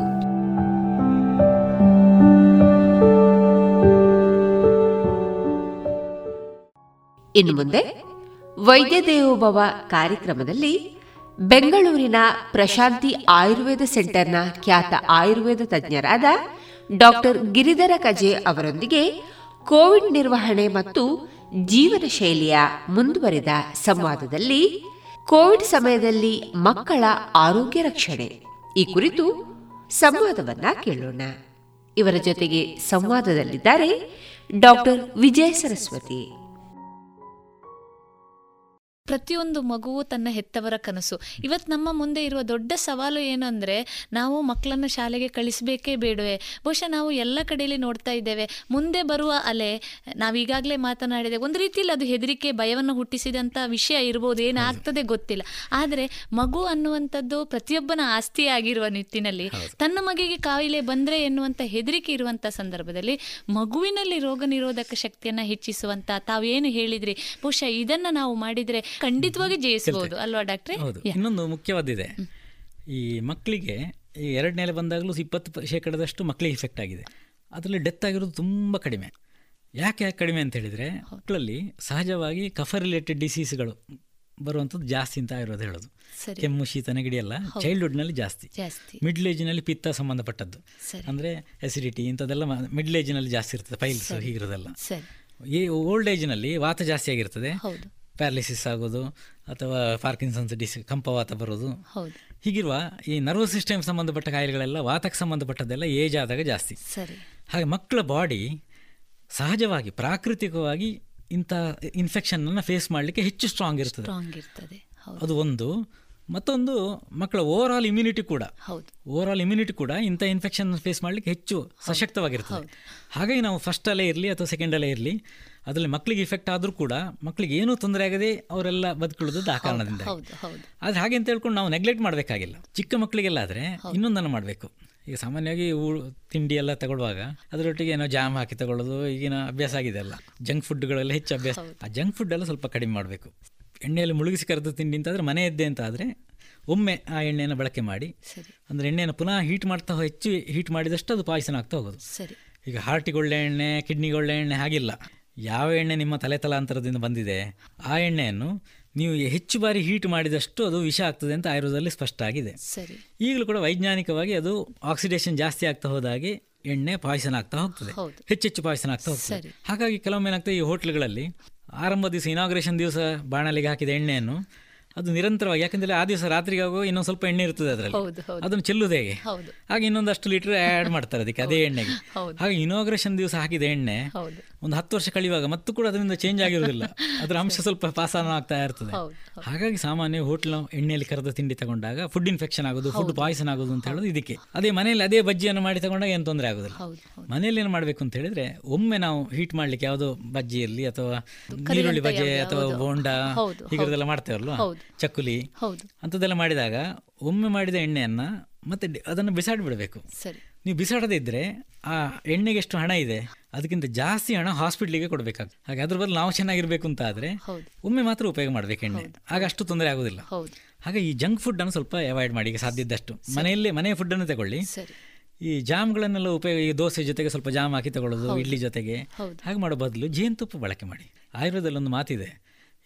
ಇನ್ನು ಮುಂದೆ ವೈದ್ಯ ದೇವೋಭವ ಕಾರ್ಯಕ್ರಮದಲ್ಲಿ ಬೆಂಗಳೂರಿನ ಪ್ರಶಾಂತಿ ಆಯುರ್ವೇದ ಸೆಂಟರ್ನ ಖ್ಯಾತ ಆಯುರ್ವೇದ ತಜ್ಞರಾದ ಡಾಕ್ಟರ್ ಗಿರಿಧರ ಕಜೆ ಅವರೊಂದಿಗೆ ಕೋವಿಡ್ ನಿರ್ವಹಣೆ ಮತ್ತು ಜೀವನ ಶೈಲಿಯ ಮುಂದುವರೆದ ಸಂವಾದದಲ್ಲಿ ಕೋವಿಡ್ ಸಮಯದಲ್ಲಿ ಮಕ್ಕಳ ಆರೋಗ್ಯ ರಕ್ಷಣೆ ಈ ಕುರಿತು ಸಂವಾದವನ್ನ ಕೇಳೋಣ. ಇವರ ಜೊತೆಗೆ ಸಂವಾದದಲ್ಲಿದ್ದಾರೆ ಡಾಕ್ಟರ್ ವಿಜಯ ಸರಸ್ವತಿ. ಪ್ರತಿಯೊಂದು ಮಗುವು ತನ್ನ ಹೆತ್ತವರ ಕನಸು. ಇವತ್ತು ನಮ್ಮ ಮುಂದೆ ಇರುವ ದೊಡ್ಡ ಸವಾಲು ಏನು ಅಂದರೆ ನಾವು ಮಕ್ಕಳನ್ನು ಶಾಲೆಗೆ ಕಳಿಸಬೇಕೇ ಬೇಡವೆ. ಬಹುಶಃ ನಾವು ಎಲ್ಲ ಕಡೆಯಲ್ಲಿ ನೋಡ್ತಾ ಇದ್ದೇವೆ. ಮುಂದೆ ಬರುವ ಅಲೆ ನಾವೀಗಾಗಲೇ ಮಾತನಾಡಿದೆ ಒಂದು ರೀತಿಯಲ್ಲಿ ಅದು ಹೆದರಿಕೆ ಭಯವನ್ನು ಹುಟ್ಟಿಸಿದಂಥ ವಿಷಯ ಇರ್ಬೋದು ಏನಾಗ್ತದೆ ಗೊತ್ತಿಲ್ಲ. ಆದರೆ ಮಗು ಅನ್ನುವಂಥದ್ದು ಪ್ರತಿಯೊಬ್ಬನ ಆಸ್ತಿಯಾಗಿರುವ ನಿಟ್ಟಿನಲ್ಲಿ ತನ್ನ ಮಗಿಗೆ ಕಾಯಿಲೆ ಬಂದರೆ ಎನ್ನುವಂಥ ಹೆದರಿಕೆ ಇರುವಂಥ ಸಂದರ್ಭದಲ್ಲಿ ಮಗುವಿನಲ್ಲಿ ರೋಗ ನಿರೋಧಕ ಶಕ್ತಿಯನ್ನು ಹೆಚ್ಚಿಸುವಂಥ ತಾವೇನು ಹೇಳಿದ್ರಿ? ಬಹುಶಃ ಇದನ್ನು ನಾವು ಮಾಡಿದರೆ ಖಂಡಿತವಾಗಿ ಜಯಿಸಬಹುದು ಅಲ್ವಾ ಡಾಕ್ಟ್ರೆ? ಹೌದು. ಇನ್ನೊಂದು ಮುಖ್ಯವಾದಿದೆ ಈ ಮಕ್ಕಳಿಗೆ ಈ ಎರಡನೇಲೆ ಬಂದಾಗಲೂ ಇಪ್ಪತ್ತು ಶೇಕಡದಷ್ಟು ಮಕ್ಕಳಿಗೆ ಇಫೆಕ್ಟ್ ಆಗಿದೆ. ಅದರಲ್ಲಿ ಡೆತ್ ಆಗಿರೋದು ತುಂಬ ಕಡಿಮೆ. ಯಾಕೆ ಯಾಕೆ ಕಡಿಮೆ ಅಂತ ಹೇಳಿದರೆ ಮಕ್ಕಳಲ್ಲಿ ಸಹಜವಾಗಿ ಕಫ ರಿಲೇಟೆಡ್ ಡಿಸೀಸ್ಗಳು ಬರುವಂಥದ್ದು ಜಾಸ್ತಿ ಅಂತ ಇರೋದು ಹೇಳೋದು. ಕೆಮ್ಮು ಶೀತ ನೆಗಡಿ ಎಲ್ಲ ಚೈಲ್ಡ್ಹುಡ್ನಲ್ಲಿ ಜಾಸ್ತಿ. ಮಿಡ್ಲ್ ಏಜ್ನಲ್ಲಿ ಪಿತ್ತ ಸಂಬಂಧಪಟ್ಟದ್ದು. ಅಂದರೆ ಎಸಿಡಿಟಿ ಇಂಥದ್ದೆಲ್ಲ ಮಿಡ್ಲ್ ಏಜ್ನಲ್ಲಿ ಜಾಸ್ತಿ ಇರ್ತದೆ ಫೈಲ್ಸ್ ಹೀಗಿರೋದೆಲ್ಲ. ಈ ಓಲ್ಡ್ ಏಜ್ನಲ್ಲಿ ವಾತ ಜಾಸ್ತಿ ಆಗಿರ್ತದೆ. ಪ್ಯಾರಲಿಸಿಸ್ ಆಗೋದು ಅಥವಾ ಪಾರ್ಕಿನ್ಸನ್ಸ್ ಡಿಸ್ ಕಂಪವಾತ ಬರೋದು. ಹೀಗಿರುವ ಈ ನರ್ವಸ್ ಸಿಸ್ಟಮ್ ಸಂಬಂಧಪಟ್ಟ ಕಾಯಿಲೆಗಳೆಲ್ಲ ವಾತಕ್ಕೆ ಸಂಬಂಧಪಟ್ಟದ್ದೆಲ್ಲ ಏಜ್ ಆದಾಗ ಜಾಸ್ತಿ. ಸರಿ. ಹಾಗೆ ಮಕ್ಕಳ ಬಾಡಿ ಸಹಜವಾಗಿ ಪ್ರಾಕೃತಿಕವಾಗಿ ಇಂಥ ಇನ್ಫೆಕ್ಷನನ್ನು ಫೇಸ್ ಮಾಡಲಿಕ್ಕೆ ಹೆಚ್ಚು ಸ್ಟ್ರಾಂಗ್ ಇರ್ತದೆ. ಅದು ಒಂದು. ಮತ್ತೊಂದು ಮಕ್ಕಳ ಓವರ್ ಆಲ್ ಇಮ್ಯುನಿಟಿ ಕೂಡ. ಓವರ್ ಆಲ್ ಇಮ್ಯುನಿಟಿ ಕೂಡ ಇಂಥ ಇನ್ಫೆಕ್ಷನ್ ಫೇಸ್ ಮಾಡಲಿಕ್ಕೆ ಹೆಚ್ಚು ಸಶಕ್ತವಾಗಿರ್ತದೆ. ಹಾಗಾಗಿ ನಾವು ಫಸ್ಟ್ ಅಲ್ಲೇ ಇರಲಿ ಅಥವಾ ಸೆಕೆಂಡ್ ಅಲ್ಲೇ ಇರಲಿ ಅದರಲ್ಲಿ ಮಕ್ಕಳಿಗೆ ಇಫೆಕ್ಟ್ ಆದರೂ ಕೂಡ ಮಕ್ಕಳಿಗೆ ಏನೂ ತೊಂದರೆ ಆಗದೆ ಅವರೆಲ್ಲ ಬದುಕೊಳ್ಳೋದು ಆ ಕಾರಣದಿಂದ ಆದರೆ ಹಾಗೆ ಅಂತ ಹೇಳ್ಕೊಂಡು ನಾವು ನೆಗ್ಲೆಕ್ಟ್ ಮಾಡಬೇಕಾಗಿಲ್ಲ. ಚಿಕ್ಕ ಮಕ್ಕಳಿಗೆಲ್ಲ ಆದರೆ ಇನ್ನೊಂದನ್ನು ಮಾಡಬೇಕು. ಈಗ ಸಾಮಾನ್ಯವಾಗಿ ತಿಂಡಿ ಎಲ್ಲ ತಗೊಳ್ಳುವಾಗ ಅದರೊಟ್ಟಿಗೆ ಏನೋ ಜಾಮ್ ಹಾಕಿ ತಗೊಳ್ಳೋದು ಈಗಿನ ಅಭ್ಯಾಸ ಆಗಿದೆ ಅಲ್ಲ. ಜಂಕ್ ಫುಡ್ಗಳೆಲ್ಲ ಹೆಚ್ಚು ಅಭ್ಯಾಸ. ಆ ಜಂಕ್ ಫುಡ್ ಎಲ್ಲ ಸ್ವಲ್ಪ ಕಡಿಮೆ ಮಾಡಬೇಕು. ಎಣ್ಣೆಯಲ್ಲಿ ಮುಳುಗಿಸಿ ಕರೆದು ತಿಂಡಿ ಅಂತಾದರೆ ಮನೆ ಇದ್ದೆ ಅಂತ ಆದರೆ ಒಮ್ಮೆ ಆ ಎಣ್ಣೆಯನ್ನು ಬಳಕೆ ಮಾಡಿ ಅಂದರೆ ಎಣ್ಣೆಯನ್ನು ಪುನಃ ಹೀಟ್ ಮಾಡ್ತಾ ಹೆಚ್ಚು ಹೀಟ್ ಮಾಡಿದಷ್ಟು ಅದು ಪಾಯ್ಸನ ಆಗ್ತಾ ಹೋಗೋದು. ಈಗ ಹಾರ್ಟಿಗೆ ಒಳ್ಳೆ ಎಣ್ಣೆ ಕಿಡ್ನಿಗೆ ಒಳ್ಳೆ ಎಣ್ಣೆ ಹಾಗಿಲ್ಲ. ಯಾವ ಎಣ್ಣೆ ನಿಮ್ಮ ತಲೆ ತಲಾಂತರದಿಂದ ಬಂದಿದೆ ಆ ಎಣ್ಣೆಯನ್ನು ನೀವು ಹೆಚ್ಚು ಬಾರಿ ಹೀಟ್ ಮಾಡಿದಷ್ಟು ಅದು ವಿಷ ಆಗ್ತದೆ ಅಂತ ಆಯುರ್ವೇದದಲ್ಲಿ ಸ್ಪಷ್ಟ ಆಗಿದೆ ಈಗಲೂ ಕೂಡ ವೈಜ್ಞಾನಿಕವಾಗಿ ಅದು ಆಕ್ಸಿಡೇಷನ್ ಜಾಸ್ತಿ ಆಗ್ತಾ ಹೋದಾಗೆ ಎಣ್ಣೆ ಪಾಯಸನ ಆಗ್ತಾ ಹೋಗ್ತದೆ. ಹೆಚ್ಚೆಚ್ಚು ಪಾಯಸನ ಆಗ್ತಾ ಹೋಗ್ತದೆ. ಹಾಗಾಗಿ ಕೆಲವೊಮ್ಮೆ ಏನಾಗ್ತದೆ ಈ ಹೋಟ್ಲ್ಗಳಲ್ಲಿ ಆರಂಭ ದಿವಸ ಇನಾಗ್ರೇಷನ್ ದಿವಸ ಬಾಣಲಿಗೆ ಹಾಕಿದ ಎಣ್ಣೆಯನ್ನು ಅದು ನಿರಂತರವಾಗಿ ಯಾಕಂದ್ರೆ ಆ ದಿವಸ ರಾತ್ರಿಗೆ ಆಗುವ ಇನ್ನೊಂದು ಸ್ವಲ್ಪ ಎಣ್ಣೆ ಇರ್ತದೆ ಅದರಲ್ಲಿ. ಅದನ್ನು ಚೆಲ್ಲುದು ಹೇಗೆ? ಹಾಗೆ ಇನ್ನೊಂದಷ್ಟು ಲೀಟರ್ ಆ್ಯಡ್ ಮಾಡ್ತಾರೆ ಅದಕ್ಕೆ ಅದೇ ಎಣ್ಣೆಗೆ. ಹಾಗೆ ಇನಾಗ್ರೇಷನ್ ದಿವಸ ಹಾಕಿದ ಎಣ್ಣೆ ಒಂದು ಹತ್ತು ವರ್ಷ ಕಳಿಯುವಾಗ ಮತ್ತು ಕೂಡ ಅದರಿಂದ ಚೇಂಜ್ ಆಗಿರೋದಿಲ್ಲ ಅದರ ಅಂಶ (laughs) ಸ್ವಲ್ಪ ಪಾಸಾನ ಆಗ್ತಾ ಇರ್ತದೆ. ಹಾಗಾಗಿ ಸಾಮಾನ್ಯ ಹೋಟ್ಲ್ ಎಣ್ಣೆಯಲ್ಲಿ ಕರೆದ ತಿಂಡಿ ತಗೊಂಡಾಗ ಫುಡ್ ಇನ್ಫೆಕ್ಷನ್ ಆಗೋದು ಫುಡ್ ಪಾಯ್ಸನ್ ಆಗೋದು ಅಂತ ಹೇಳೋದು ಇದಕ್ಕೆ. ಅದೇ ಮನೆಯಲ್ಲಿ ಅದೇ ಬಜ್ಜಿಯನ್ನು ಮಾಡಿ ತಗೊಂಡಾಗ ಏನು ತೊಂದರೆ ಆಗೋದಿಲ್ಲ. ಮನೆಯಲ್ಲಿ ಏನು ಮಾಡಬೇಕು ಅಂತ ಹೇಳಿದ್ರೆ ಒಮ್ಮೆ ನಾವು ಹೀಟ್ ಮಾಡ್ಲಿಕ್ಕೆ ಯಾವುದೋ ಬಜ್ಜಿ ಇರಲಿ ಅಥವಾ ಈರುಳ್ಳಿ ಬಜ್ಜಿ ಅಥವಾ ಬೋಂಡ ಹೀಗಿರೋದೆಲ್ಲ ಮಾಡ್ತೇವಲ್ವಾ? ಚಕ್ಕುಲಿ ಅಂಥದ್ದೆಲ್ಲ ಮಾಡಿದಾಗ ಒಮ್ಮೆ ಮಾಡಿದ ಎಣ್ಣೆಯನ್ನು ಮತ್ತೆ ಅದನ್ನು ಬಿಸಾಡಿ ಬಿಡಬೇಕು ನೀವು ಬಿಸಾಡದಿದ್ದರೆ ಆ ಎಣ್ಣೆಗೆ ಎಷ್ಟು ಹಣ ಇದೆ ಅದಕ್ಕಿಂತ ಜಾಸ್ತಿ ಹಣ ಹಾಸ್ಪಿಟ್ಲಿಗೆ ಕೊಡಬೇಕಾಗ್ತದೆ. ಹಾಗೆ ಅದ್ರ ಬದಲು ನಾವು ಚೆನ್ನಾಗಿರ್ಬೇಕು ಅಂತ ಆದರೆ ಒಮ್ಮೆ ಮಾತ್ರ ಉಪಯೋಗ ಮಾಡಬೇಕು ಎಣ್ಣೆ. ಆಗ ಅಷ್ಟು ತೊಂದರೆ ಆಗೋದಿಲ್ಲ. ಹಾಗೆ ಈ ಜಂಕ್ ಫುಡ್ ಅನ್ನು ಸ್ವಲ್ಪ ಅವಾಯ್ಡ್ ಮಾಡಿ ಈಗ ಸಾಧ್ಯದಷ್ಟು ಮನೆಯಲ್ಲೇ ಮನೆಯ ಫುಡ್ಡನ್ನು ತಗೊಳ್ಳಿ. ಈ ಜಾಮ್ಗಳನ್ನೆಲ್ಲ ಉಪಯೋಗ ಈ ದೋಸೆ ಜೊತೆಗೆ ಸ್ವಲ್ಪ ಜಾಮ್ ಹಾಕಿ ತಗೊಳ್ಳೋದು ಇಡ್ಲಿ ಜೊತೆಗೆ. ಹಾಗೆ ಮಾಡೋ ಬದಲು ಜೇನುತುಪ್ಪ ಬಳಕೆ ಮಾಡಿ. ಆಯುರ್ವೇದದಲ್ಲಿ ಒಂದು ಮಾತಿದೆ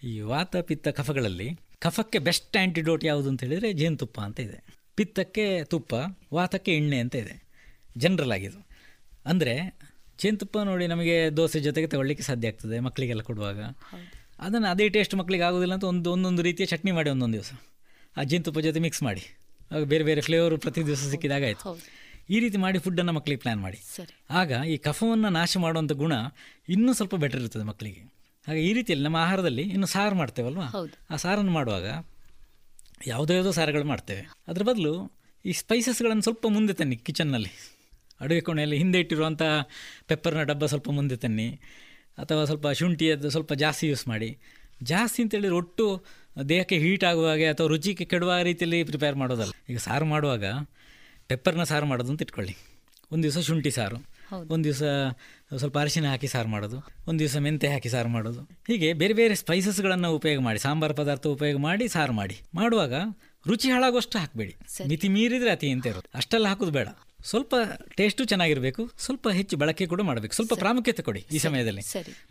ಈ ವಾತ ಪಿತ್ತ ಕಫಗಳಲ್ಲಿ ಕಫಕ್ಕೆ ಬೆಸ್ಟ್ ಆ್ಯಂಟಿಡೋಟ್ ಯಾವುದು ಅಂತ ಹೇಳಿದರೆ ಜೇನುತುಪ್ಪ ಅಂತ ಇದೆ. ಪಿತ್ತಕ್ಕೆ ತುಪ್ಪ ವಾತಕ್ಕೆ ಎಣ್ಣೆ ಅಂತ ಇದೆ. ಜನರಲ್ ಆಗಿದು ಅಂದರೆ ಜೇನುತುಪ್ಪ ನೋಡಿ ನಮಗೆ ದೋಸೆ ಜೊತೆಗೆ ತಗೊಳ್ಳಿಕ್ಕೆ ಸಾಧ್ಯ ಆಗ್ತದೆ ಮಕ್ಕಳಿಗೆಲ್ಲ ಕೊಡುವಾಗ. ಅದನ್ನು ಅದೇ ಟೇಸ್ಟ್ ಮಕ್ಕಳಿಗೆ ಆಗೋದಿಲ್ಲ ಅಂತ ಒಂದು ಒಂದೊಂದು ರೀತಿಯ ಚಟ್ನಿ ಮಾಡಿ ಒಂದೊಂದು ದಿವಸ. ಆ ಜೇನುತುಪ್ಪ ಜೊತೆ ಮಿಕ್ಸ್ ಮಾಡಿ. ಆಗ ಬೇರೆ ಬೇರೆ ಫ್ಲೇವರ್ ಪ್ರತಿ ದಿವಸ ಸಿಕ್ಕಿದಾಗ ಆಯಿತು. ಈ ರೀತಿ ಮಾಡಿ ಫುಡ್ಡನ್ನು ಮಕ್ಕಳಿಗೆ ಪ್ಲ್ಯಾನ್ ಮಾಡಿ. ಆಗ ಈ ಕಫವನ್ನು ನಾಶ ಮಾಡುವಂಥ ಗುಣ ಇನ್ನೂ ಸ್ವಲ್ಪ ಬೆಟರ್ ಇರ್ತದೆ ಮಕ್ಕಳಿಗೆ ಹಾಗೆ ಈ ರೀತಿಯಲ್ಲಿ ನಮ್ಮ ಆಹಾರದಲ್ಲಿ ಇನ್ನು ಸಾರು ಮಾಡ್ತೇವಲ್ವಾ? ಆ ಸಾರನ್ನು ಮಾಡುವಾಗ ಯಾವುದೋ ಯಾವುದೋ ಸಾರುಗಳು ಮಾಡ್ತೇವೆ. ಅದ್ರ ಬದಲು ಈ ಸ್ಪೈಸಸ್ಗಳನ್ನು ಸ್ವಲ್ಪ ಮುಂದೆ ತನ್ನಿ ಕಿಚನ್ನಲ್ಲಿ ಅಡುಗೆ ಕೋಣೆಯಲ್ಲಿ ಹಿಂದೆ ಇಟ್ಟಿರುವಂಥ ಪೆಪ್ಪರ್ನ ಡಬ್ಬ ಸ್ವಲ್ಪ ಮುಂದೆ ತನ್ನಿ. ಅಥವಾ ಸ್ವಲ್ಪ ಶುಂಠಿಯದ್ದು ಸ್ವಲ್ಪ ಜಾಸ್ತಿ ಯೂಸ್ ಮಾಡಿ. ಜಾಸ್ತಿ ಅಂತೇಳಿದ್ರೆ ಒಟ್ಟು ದೇಹಕ್ಕೆ ಹೀಟ್ ಆಗುವಾಗೆ ಅಥವಾ ರುಚಿಗೆ ಕೆಡುವ ರೀತಿಯಲ್ಲಿ ಪ್ರಿಪೇರ್ ಮಾಡೋದಲ್ಲ. ಈಗ ಸಾರು ಮಾಡುವಾಗ ಪೆಪ್ಪರ್ನ ಸಾರು ಮಾಡೋದು ಅಂತ ಇಟ್ಕೊಳ್ಳಿ. ಒಂದು ದಿವಸ ಶುಂಠಿ ಸಾರು. ಒಂದು ದಿವಸ ಸ್ವಲ್ಪ ಅರಿಶಿನ ಹಾಕಿ ಸಾರು ಮಾಡೋದು ಒಂದು ದಿವಸ ಮೆಂತೆ ಹಾಕಿ ಸಾರು ಮಾಡೋದು. ಹೀಗೆ ಬೇರೆ ಬೇರೆ ಸ್ಪೈಸಸ್ಗಳನ್ನು ಉಪಯೋಗ ಮಾಡಿ ಸಾಂಬಾರು ಪದಾರ್ಥ ಉಪಯೋಗ ಮಾಡಿ ಸಾರು ಮಾಡಿ. ಮಾಡುವಾಗ ರುಚಿ ಹಾಳಾಗುವಷ್ಟು ಹಾಕಬೇಡಿ. ಮಿತಿ ಮೀರಿದ್ರೆ ಅತಿ ಅಂತ ಇರೋದು ಅಷ್ಟೆಲ್ಲ ಹಾಕೋದು ಬೇಡ. ಸ್ವಲ್ಪ ಟೇಸ್ಟು ಚೆನ್ನಾಗಿರಬೇಕು ಸ್ವಲ್ಪ ಹೆಚ್ಚು ಬಳಕೆ ಕೂಡ ಮಾಡಬೇಕು. ಸ್ವಲ್ಪ ಪ್ರಾಮುಖ್ಯತೆ ಕೊಡಿ ಈ ಸಮಯದಲ್ಲಿ.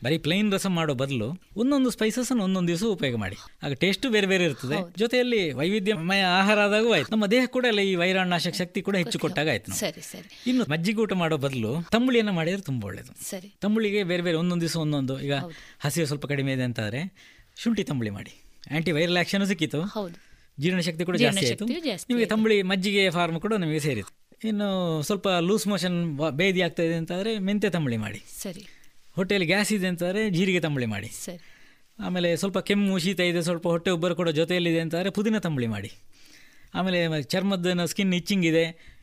ಬರೀ ಪ್ಲೈನ್ ರಸಂ ಮಾಡೋ ಬದಲು ಒಂದೊಂದು ಸ್ಪೈಸಸ್ ಒಂದೊಂದು ದಿವಸ ಉಪಯೋಗ ಮಾಡಿ. ಆಗ ಟೇಸ್ಟು ಬೇರೆ ಬೇರೆ ಇರ್ತದೆ. ಜೊತೆಯಲ್ಲಿ ವೈವಿಧ್ಯಮಯ ಆಹಾರ ಆದಾಗೂ ಆಯ್ತು. ನಮ್ಮ ದೇಹ ಕೂಡ ಎಲ್ಲ ಈ ವೈರಾಣನಾಶಕ ಶಕ್ತಿ ಕೂಡ ಹೆಚ್ಚು ಕೊಟ್ಟಾಗ ಆಯ್ತು ಇನ್ನು ಮಜ್ಜಿಗೆ ಊಟ ಮಾಡೋ ಬದಲು ತಂಬುಳಿಯನ್ನು ಮಾಡಿದ್ರೆ ತುಂಬ ಒಳ್ಳೇದು. ತಂಬುಳಿಗೆ ಬೇರೆ ಬೇರೆ ಒಂದೊಂದು ದಿವಸ ಒಂದೊಂದು. ಈಗ ಹಸಿವು ಸ್ವಲ್ಪ ಕಡಿಮೆ ಇದೆ ಅಂತಾದ್ರೆ ಶುಂಠಿ ತಂಬುಳಿ ಮಾಡಿ. ಆಂಟಿ ವೈರಲ್ ಆಕ್ಷನ್ ಸಿಕ್ಕಿತು. ಜೀರ್ಣಶಕ್ತಿ ಕೂಡ ಜಾಸ್ತಿ ಆಯಿತು. ನಿಮಗೆ ತಂಬುಳಿ ಮಜ್ಜಿಗೆ ಫಾರ್ಮ್ ಕೂಡ ನಿಮಗೆ ಸೇರಿತು ಇನ್ನು ಸ್ವಲ್ಪ ಲೂಸ್ ಮೋಷನ್ ಬೇದಿ ಆಗ್ತಾ ಇದೆ ಅಂತಾದರೆ ಮೆಂತೆ ತಂಬುಳಿ ಮಾಡಿ. ಸರಿ. ಹೊಟ್ಟೆಯಲ್ಲಿ ಗ್ಯಾಸ್ ಇದೆ ಅಂತಂದರೆ ಜೀರಿಗೆ ತಂಬುಳಿ ಮಾಡಿ. ಸರಿ. ಆಮೇಲೆ ಸ್ವಲ್ಪ ಕೆಮ್ಮು ಶೀತ ಇದೆ ಸ್ವಲ್ಪ ಹೊಟ್ಟೆ ಉಬ್ಬರ ಕೂಡ ಜೊತೆಯಲ್ಲಿದೆ ಅಂತಾದರೆ ಪುದೀನ ತಂಬುಳಿ ಮಾಡಿ. ಆಮೇಲೆ ಚರ್ಮದ ಸ್ಕಿನ್ ಇಚ್ಚಿಂಗ್ ಇದೆ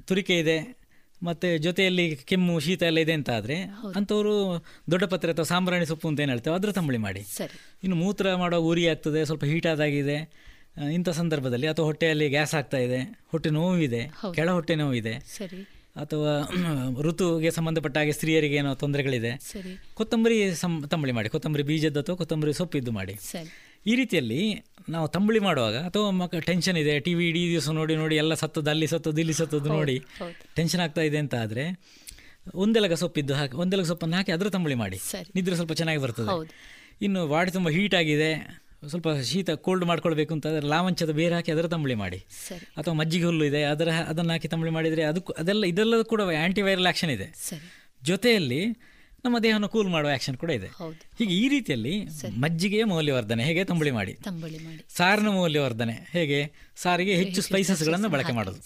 ತುರಿಕೆ ಇದೆ ಮತ್ತು ಜೊತೆಯಲ್ಲಿ ಕೆಮ್ಮು ಶೀತ ಎಲ್ಲ ಇದೆ ಅಂತ ಆದರೆ ಅಂಥವರು ದೊಡ್ಡ ಪತ್ರೆ ಅಥವಾ ಸಾಂಬ್ರಾಣಿ ಸೊಪ್ಪು ಅಂತ ಏನು ಹೇಳ್ತೇವೆ ಅದರ ತಂಬುಳಿ ಮಾಡಿ. ಸರಿ. ಇನ್ನು ಮೂತ್ರ ಮಾಡೋ ಉರಿ ಆಗ್ತದೆ ಸ್ವಲ್ಪ ಹೀಟ್ ಆದಾಗಿದೆ. ಆ, ಇಂಥ ಸಂದರ್ಭದಲ್ಲಿ ಅಥವಾ ಹೊಟ್ಟೆಯಲ್ಲಿ ಗ್ಯಾಸ್ ಆಗ್ತಾ ಇದೆ ಹೊಟ್ಟೆ ನೋವಿದೆ. ಕೆಳ ಹೊಟ್ಟೆ ನೋವಿದೆ ಸರಿ. ಅಥವಾ (clears throat) ಋತುಗೆ ಸಂಬಂಧಪಟ್ಟ ಹಾಗೆ ಸ್ತ್ರೀಯರಿಗೆ ಏನೋ ತೊಂದರೆಗಳಿದೆ ಕೊತ್ತಂಬರಿ ತಂಬಳಿ ಮಾಡಿ ಕೊತ್ತಂಬರಿ ಬೀಜದ ಅಥವಾ ಕೊತ್ತಂಬರಿ ಸೊಪ್ಪಿದ್ದು ಮಾಡಿ. ಈ ರೀತಿಯಲ್ಲಿ ನಾವು ತಂಬಳಿ ಮಾಡುವಾಗ ಅಥವಾ ಮಕ್ಕ ಟೆನ್ಷನ್ ಇದೆ ಟಿ ವಿ ಇಡೀ ದಿವಸ ನೋಡಿ ನೋಡಿ ಎಲ್ಲ ಸತ್ತದ್ದು ಅಲ್ಲಿ ಸತ್ತು ಇಲ್ಲಿ ಸತ್ತದ್ದು ನೋಡಿ ಟೆನ್ಷನ್ ಆಗ್ತಾ ಇದೆ ಅಂತ ಆದರೆ ಒಂದೆಲಗ ಸೊಪ್ಪಿದ್ದು ಹಾಕಿ ಒಂದೆಲಗ ಸೊಪ್ಪನ್ನು ಹಾಕಿ ಅದರ ತಂಬಳಿ ಮಾಡಿ. ನಿದ್ರೆ ಸ್ವಲ್ಪ ಚೆನ್ನಾಗಿ ಬರ್ತದೆ. ಇನ್ನು ವಾಡಿ ತುಂಬ ಹೀಟ್ ಆಗಿದೆ ಸ್ವಲ್ಪ ಶೀತ ಕೋಲ್ಡ್ ಮಾಡ್ಕೊಳ್ಬೇಕು ಅಂತ ಅದರ ಲಾವಂಚದ ಬೇರೆ ಹಾಕಿ ಅದರ ತಂಬಳಿ ಮಾಡಿ. ಅಥವಾ ಮಜ್ಜಿಗೆ ಹುಲ್ಲು ಇದೆ ಅದರ ಅದನ್ನು ಹಾಕಿ ತಂಬಳಿ ಮಾಡಿದರೆ ಅದಕ್ಕೂ ಅದೆಲ್ಲ ಇದೆಲ್ಲ ಕೂಡ ಆ್ಯಂಟಿವೈರಲ್ ಆ್ಯಕ್ಷನ್ ಇದೆ. ಜೊತೆಯಲ್ಲಿ ನಮ್ಮ ದೇಹವನ್ನು ಕೂಲ್ ಮಾಡುವ ಆ್ಯಕ್ಷನ್ ಕೂಡ ಇದೆ. ಹೀಗೆ ಈ ರೀತಿಯಲ್ಲಿ ಮಜ್ಜಿಗೆಯ ಮೌಲ್ಯವರ್ಧನೆ ಹೇಗೆ ತಂಬಳಿ ಮಾಡಿ? ಸಾರಿನ ಮೌಲ್ಯವರ್ಧನೆ ಹೇಗೆ? ಸಾರಿಗೆ ಹೆಚ್ಚು ಸ್ಪೈಸಸ್ಗಳನ್ನು ಬಳಕೆ ಮಾಡೋದು.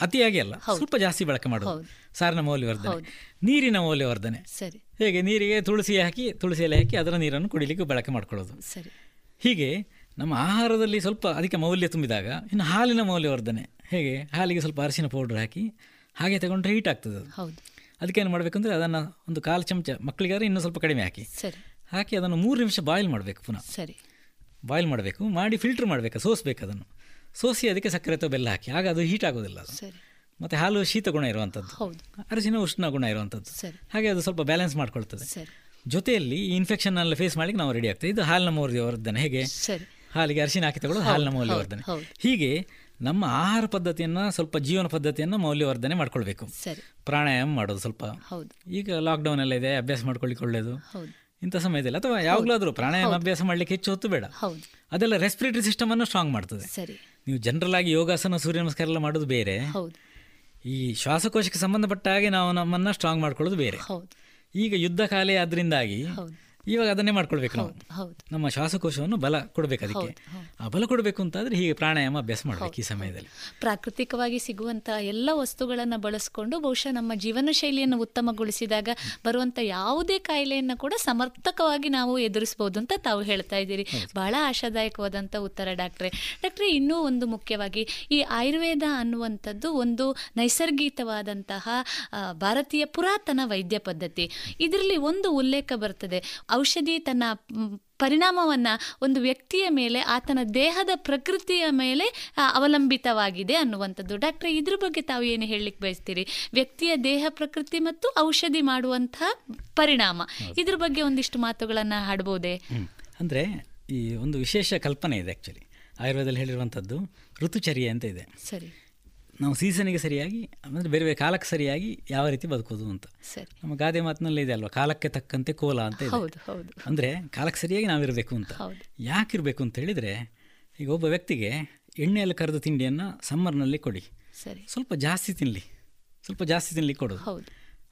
ಅತಿಯಾಗಿ ಅಲ್ಲ ಸ್ವಲ್ಪ ಜಾಸ್ತಿ ಬಳಕೆ ಮಾಡೋದು. ಸಾರಿನ ಮೌಲ್ಯವರ್ಧನೆ. ನೀರಿನ ಮೌಲ್ಯವರ್ಧನೆ. ಸರಿ. ಹೇಗೆ? ನೀರಿಗೆ ತುಳಸಿ ಹಾಕಿ ತುಳಸಿ ಎಲೆ ಹಾಕಿ ಅದರ ನೀರನ್ನು ಕುಡಿಲಿಕ್ಕೆ ಬಳಕೆ ಮಾಡ್ಕೊಳ್ಳೋದು. ಸರಿ. ಹೀಗೆ ನಮ್ಮ ಆಹಾರದಲ್ಲಿ ಸ್ವಲ್ಪ ಅದಕ್ಕೆ ಮೌಲ್ಯ ತುಂಬಿದಾಗ ಇನ್ನು ಹಾಲಿನ ಮೌಲ್ಯವರ್ಧನೆ. ಹೇಗೆ? ಹಾಲಿಗೆ ಸ್ವಲ್ಪ ಅರಿಶಿನ ಪೌಡ್ರ್ ಹಾಕಿ ಹಾಗೆ ತಗೊಂಡ್ರೆ ಹೀಟ್ ಆಗ್ತದೆ ಅದು. ಹೌದು. ಅದಕ್ಕೆ ಏನು ಮಾಡಬೇಕಂದ್ರೆ ಅದನ್ನು ಒಂದು ಕಾಲು ಚಮಚ ಮಕ್ಕಳಿಗಾದ್ರೆ ಇನ್ನೂ ಸ್ವಲ್ಪ ಕಡಿಮೆ ಹಾಕಿ. ಸರಿ. ಹಾಕಿ ಅದನ್ನು ಮೂರು ನಿಮಿಷ ಬಾಯ್ಲ್ ಮಾಡಬೇಕು ಪುನಃ. ಸರಿ. ಬಾಯ್ಲ್ ಮಾಡಬೇಕು ಮಾಡಿ ಫಿಲ್ಟರ್ ಮಾಡಬೇಕು ಸೋಸಬೇಕು ಅದನ್ನು. ಸೋಸಿ ಅದಕ್ಕೆ ಸಕ್ಕರೆ ಅಥವಾ ಬೆಲ್ಲ ಹಾಕಿ. ಆಗ ಅದು ಹೀಟ್ ಆಗೋದಿಲ್ಲ ಅದು. ಸರಿ. ಮತ್ತು ಹಾಲು ಶೀತ ಗುಣ ಇರುವಂಥದ್ದು ಹೌದು. ಅರಿಶಿನ ಉಷ್ಣ ಗುಣ ಇರುವಂಥದ್ದು ಸರಿ. ಹಾಗೆ ಅದು ಸ್ವಲ್ಪ ಬ್ಯಾಲೆನ್ಸ್ ಮಾಡ್ಕೊಳ್ತದೆ. ಸರಿ. ಜೊತೆಯಲ್ಲಿ ಈ ಇನ್ಫೆಕ್ಷನ್ ಎಲ್ಲ ಫೇಸ್ ಮಾಡ್ಲಿಕ್ಕೆ ನಾವು ರೆಡಿ ಆಗ್ತದೆ ಇದು ಹಾಲಿನ ಮೌಲ್ಯವರ್ಧನೆ. ಹೇಗೆ? ಸರಿ. ಹಾಲಿಗೆ ಅರಿಶಿನ ಹಾಕಿ ತಗೊಳ್ಳೋದು ಹಾಲಿನ ಮೌಲ್ಯವರ್ಧನೆ. ಹೀಗೆ ನಮ್ಮ ಆಹಾರ ಪದ್ಧತಿಯನ್ನು ಸ್ವಲ್ಪ ಜೀವನ ಪದ್ಧತಿಯನ್ನು ಮೌಲ್ಯವರ್ಧನೆ ಮಾಡ್ಕೊಳ್ಬೇಕು. ಪ್ರಾಣಾಯಾಮ ಮಾಡೋದು ಸ್ವಲ್ಪ. ಈಗ ಲಾಕ್ಡೌನ್ ಎಲ್ಲ ಇದೆ ಅಭ್ಯಾಸ ಮಾಡ್ಕೊಳ್ಳಿಕ್ಕೆ ಒಳ್ಳೇದು. ಇಂಥ ಸಮಯದಲ್ಲಿ ಅಥವಾ ಯಾವಾಗಲಾದರೂ ಪ್ರಾಣಾಯಾಮ ಅಭ್ಯಾಸ ಮಾಡಲಿಕ್ಕೆ ಹೆಚ್ಚು ಹೊತ್ತು ಬೇಡ. ಅದೆಲ್ಲ ರೆಸ್ಪಿರೇಟರಿ ಸಿಸ್ಟಮ್ ಅನ್ನು ಸ್ಟ್ರಾಂಗ್ ಮಾಡ್ತದೆ. ನೀವು ಜನರಲ್ ಆಗಿ ಯೋಗಾಸನ ಸೂರ್ಯ ನಮಸ್ಕಾರ ಎಲ್ಲ ಮಾಡೋದು ಬೇರೆ. ಈ ಶ್ವಾಸಕೋಶಕ್ಕೆ ಸಂಬಂಧಪಟ್ಟ ಹಾಗೆ ನಾವು ನಮ್ಮನ್ನು ಸ್ಟ್ರಾಂಗ್ ಮಾಡ್ಕೊಳ್ಳೋದು ಬೇರೆ. ಈಗ ಯುದ್ಧ ಕಾಲೇ ಆದ್ರಿಂದಾಗಿ ಹೌದು. ಇವಾಗ ಅದನ್ನೇ ಮಾಡ್ಕೊಳ್ಬೇಕು ನಾವು. ಹೌದು ನಮ್ಮ ಶ್ವಾಸಕೋಶವನ್ನು ಬಲ ಕೊಡಬೇಕು ಅದಕ್ಕೆ. ಆ ಬಲ ಕೊಡಬೇಕು ಅಂತಾದ್ರೆ ಹೀಗೆ ಪ್ರಾಣಾಯಾಮ ಅಭ್ಯಾಸ ಮಾಡಬೇಕು ಈ ಸಮಯದಲ್ಲಿ. ಪ್ರಾಕೃತಿಕವಾಗಿ ಸಿಗುವಂತಹ ಎಲ್ಲ ವಸ್ತುಗಳನ್ನು ಬಳಸಿಕೊಂಡು ಬಹುಶಃ ನಮ್ಮ ಜೀವನ ಶೈಲಿಯನ್ನು ಉತ್ತಮಗೊಳಿಸಿದಾಗ ಬರುವಂತ ಯಾವುದೇ ಕಾಯಿಲೆಯನ್ನು ಕೂಡ ಸಮರ್ಥಕವಾಗಿ ನಾವು ಎದುರಿಸಬಹುದು ಅಂತ ತಾವು ಹೇಳ್ತಾ ಇದ್ದೀರಿ. ಬಹಳ ಆಶಾದಾಯಕವಾದಂತಹ ಉತ್ತರ ಡಾಕ್ಟ್ರೆ. ಡಾಕ್ಟ್ರೆ ಇನ್ನೂ ಒಂದು ಮುಖ್ಯವಾಗಿ ಈ ಆಯುರ್ವೇದ ಅನ್ನುವಂಥದ್ದು ಒಂದು ನೈಸರ್ಗಿಕವಾದಂತಹ ಭಾರತೀಯ ಪುರಾತನ ವೈದ್ಯ ಪದ್ಧತಿ. ಇದರಲ್ಲಿ ಒಂದು ಉಲ್ಲೇಖ ಬರ್ತದೆ. ಔಷಧಿ ತನ್ನ ಪರಿಣಾಮವನ್ನ ಒಂದು ವ್ಯಕ್ತಿಯ ಮೇಲೆ ಆತನ ದೇಹದ ಪ್ರಕೃತಿಯ ಮೇಲೆ ಅವಲಂಬಿತವಾಗಿದೆ ಅನ್ನುವಂಥದ್ದು. ಡಾಕ್ಟ್ರೆ ಇದ್ರ ಬಗ್ಗೆ ತಾವು ಏನು ಹೇಳಲಿಕ್ಕೆ ಬಯಸ್ತೀರಿ? ವ್ಯಕ್ತಿಯ ದೇಹ ಪ್ರಕೃತಿ ಮತ್ತು ಔಷಧಿ ಮಾಡುವಂತಹ ಪರಿಣಾಮ. ಇದ್ರ ಬಗ್ಗೆ ಒಂದಿಷ್ಟು ಮಾತುಗಳನ್ನು ಹಾಡ್ಬೋದೇ? ಅಂದರೆ ಈ ಒಂದು ವಿಶೇಷ ಕಲ್ಪನೆ ಇದೆ ಆ್ಯಕ್ಚುಲಿ ಆಯುರ್ವೇದದಲ್ಲಿ ಹೇಳಿರುವಂಥದ್ದು ಋತುಚರ್ಯ ಅಂತ ಇದೆ. ಸರಿ. ನಾವು ಸೀಸನಿಗೆ ಸರಿಯಾಗಿ ಅಂದರೆ ಬೇರೆ ಬೇರೆ ಕಾಲಕ್ಕೆ ಸರಿಯಾಗಿ ಯಾವ ರೀತಿ ಬದುಕೋದು ಅಂತ. ಸರಿ. ನಮ್ಮ ಗಾದೆ ಮಾತಿನಲ್ಲಿ ಇದೆ ಅಲ್ವಾ? ಕಾಲಕ್ಕೆ ತಕ್ಕಂತೆ ಕೋಲ ಅಂತ ಇದೆ. ಅಂದರೆ ಕಾಲಕ್ಕೆ ಸರಿಯಾಗಿ ನಾವಿರಬೇಕು ಅಂತ. ಯಾಕಿರಬೇಕು ಅಂತ ಹೇಳಿದರೆ ಈಗ ಒಬ್ಬ ವ್ಯಕ್ತಿಗೆ ಎಣ್ಣೆಯಲ್ಲಿ ಕರೆದ ತಿಂಡಿಯನ್ನು ಸಮ್ಮರ್ನಲ್ಲಿ ಕೊಡಿ. ಸರಿ. ಸ್ವಲ್ಪ ಜಾಸ್ತಿ ತಿನ್ನಲಿ ಸ್ವಲ್ಪ ಜಾಸ್ತಿ ತಿನ್ನಲಿ ಕೊಡು.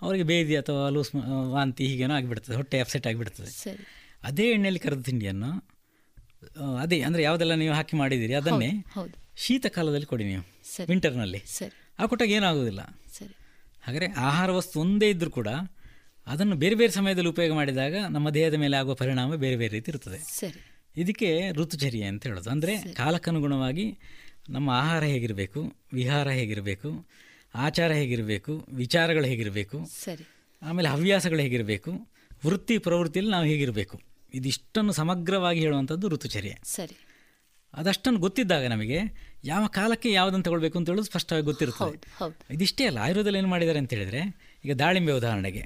ಅವರಿಗೆ ಬೇದಿ ಅಥವಾ ಲೂಸ್ ವಾಂತಿ ಹೀಗೇನೋ ಆಗಿಬಿಡ್ತದೆ ಹೊಟ್ಟೆ ಅಪ್ಸೆಟ್ ಆಗಿಬಿಡ್ತದೆ. ಸರಿ. ಅದೇ ಎಣ್ಣೆಯಲ್ಲಿ ಕರೆದ ತಿಂಡಿಯನ್ನು ಅದೇ ಅಂದರೆ ಯಾವುದೆಲ್ಲ ನೀವು ಹಾಕಿ ಮಾಡಿದ್ದೀರಿ ಅದನ್ನೇ ಶೀತಕಾಲದಲ್ಲಿ ಕೊಡಿ ನೀವು. ವಿಂಟರ್ನಲ್ಲಿ. ಸರಿ. ಆ ಕೊಟ್ಟಾಗ ಏನಾಗೋದಿಲ್ಲ. ಸರಿ. ಹಾಗಾದರೆ ಆಹಾರ ವಸ್ತು ಒಂದೇ ಇದ್ದರೂ ಕೂಡ ಅದನ್ನು ಬೇರೆ ಬೇರೆ ಸಮಯದಲ್ಲಿ ಉಪಯೋಗ ಮಾಡಿದಾಗ ನಮ್ಮ ದೇಹದ ಮೇಲೆ ಆಗುವ ಪರಿಣಾಮ ಬೇರೆ ಬೇರೆ ರೀತಿ ಇರ್ತದೆ. ಸರಿ. ಇದಕ್ಕೆ ಋತುಚರ್ಯ ಅಂತ ಹೇಳೋದು. ಅಂದರೆ ಕಾಲಕ್ಕನುಗುಣವಾಗಿ ನಮ್ಮ ಆಹಾರ ಹೇಗಿರಬೇಕು ವಿಹಾರ ಹೇಗಿರಬೇಕು ಆಚಾರ ಹೇಗಿರಬೇಕು ವಿಚಾರಗಳು ಹೇಗಿರಬೇಕು ಸರಿ. ಆಮೇಲೆ ಹವ್ಯಾಸಗಳು ಹೇಗಿರಬೇಕು ವೃತ್ತಿ ಪ್ರವೃತ್ತಿಯಲ್ಲಿ ನಾವು ಹೇಗಿರಬೇಕು. ಇದಿಷ್ಟನ್ನು ಸಮಗ್ರವಾಗಿ ಹೇಳುವಂಥದ್ದು ಋತುಚರ್ಯ. ಸರಿ. ಅದಷ್ಟನ್ನು ಗೊತ್ತಿದ್ದಾಗ ನಮಗೆ ಯಾವ ಕಾಲಕ್ಕೆ ಯಾವುದನ್ನು ತಗೊಳ್ಬೇಕು ಅಂತ ಹೇಳೋದು ಸ್ಪಷ್ಟವಾಗಿ ಗೊತ್ತಿರುತ್ತೆ ಇದಿಷ್ಟೇ ಅಲ್ಲ ಆಯುರ್ವೇದದಲ್ಲಿ ಏನು ಮಾಡಿದ್ದಾರೆ ಅಂತ ಹೇಳಿದರೆ ಈಗ ದಾಳಿಂಬೆ ಉದಾಹರಣೆಗೆ.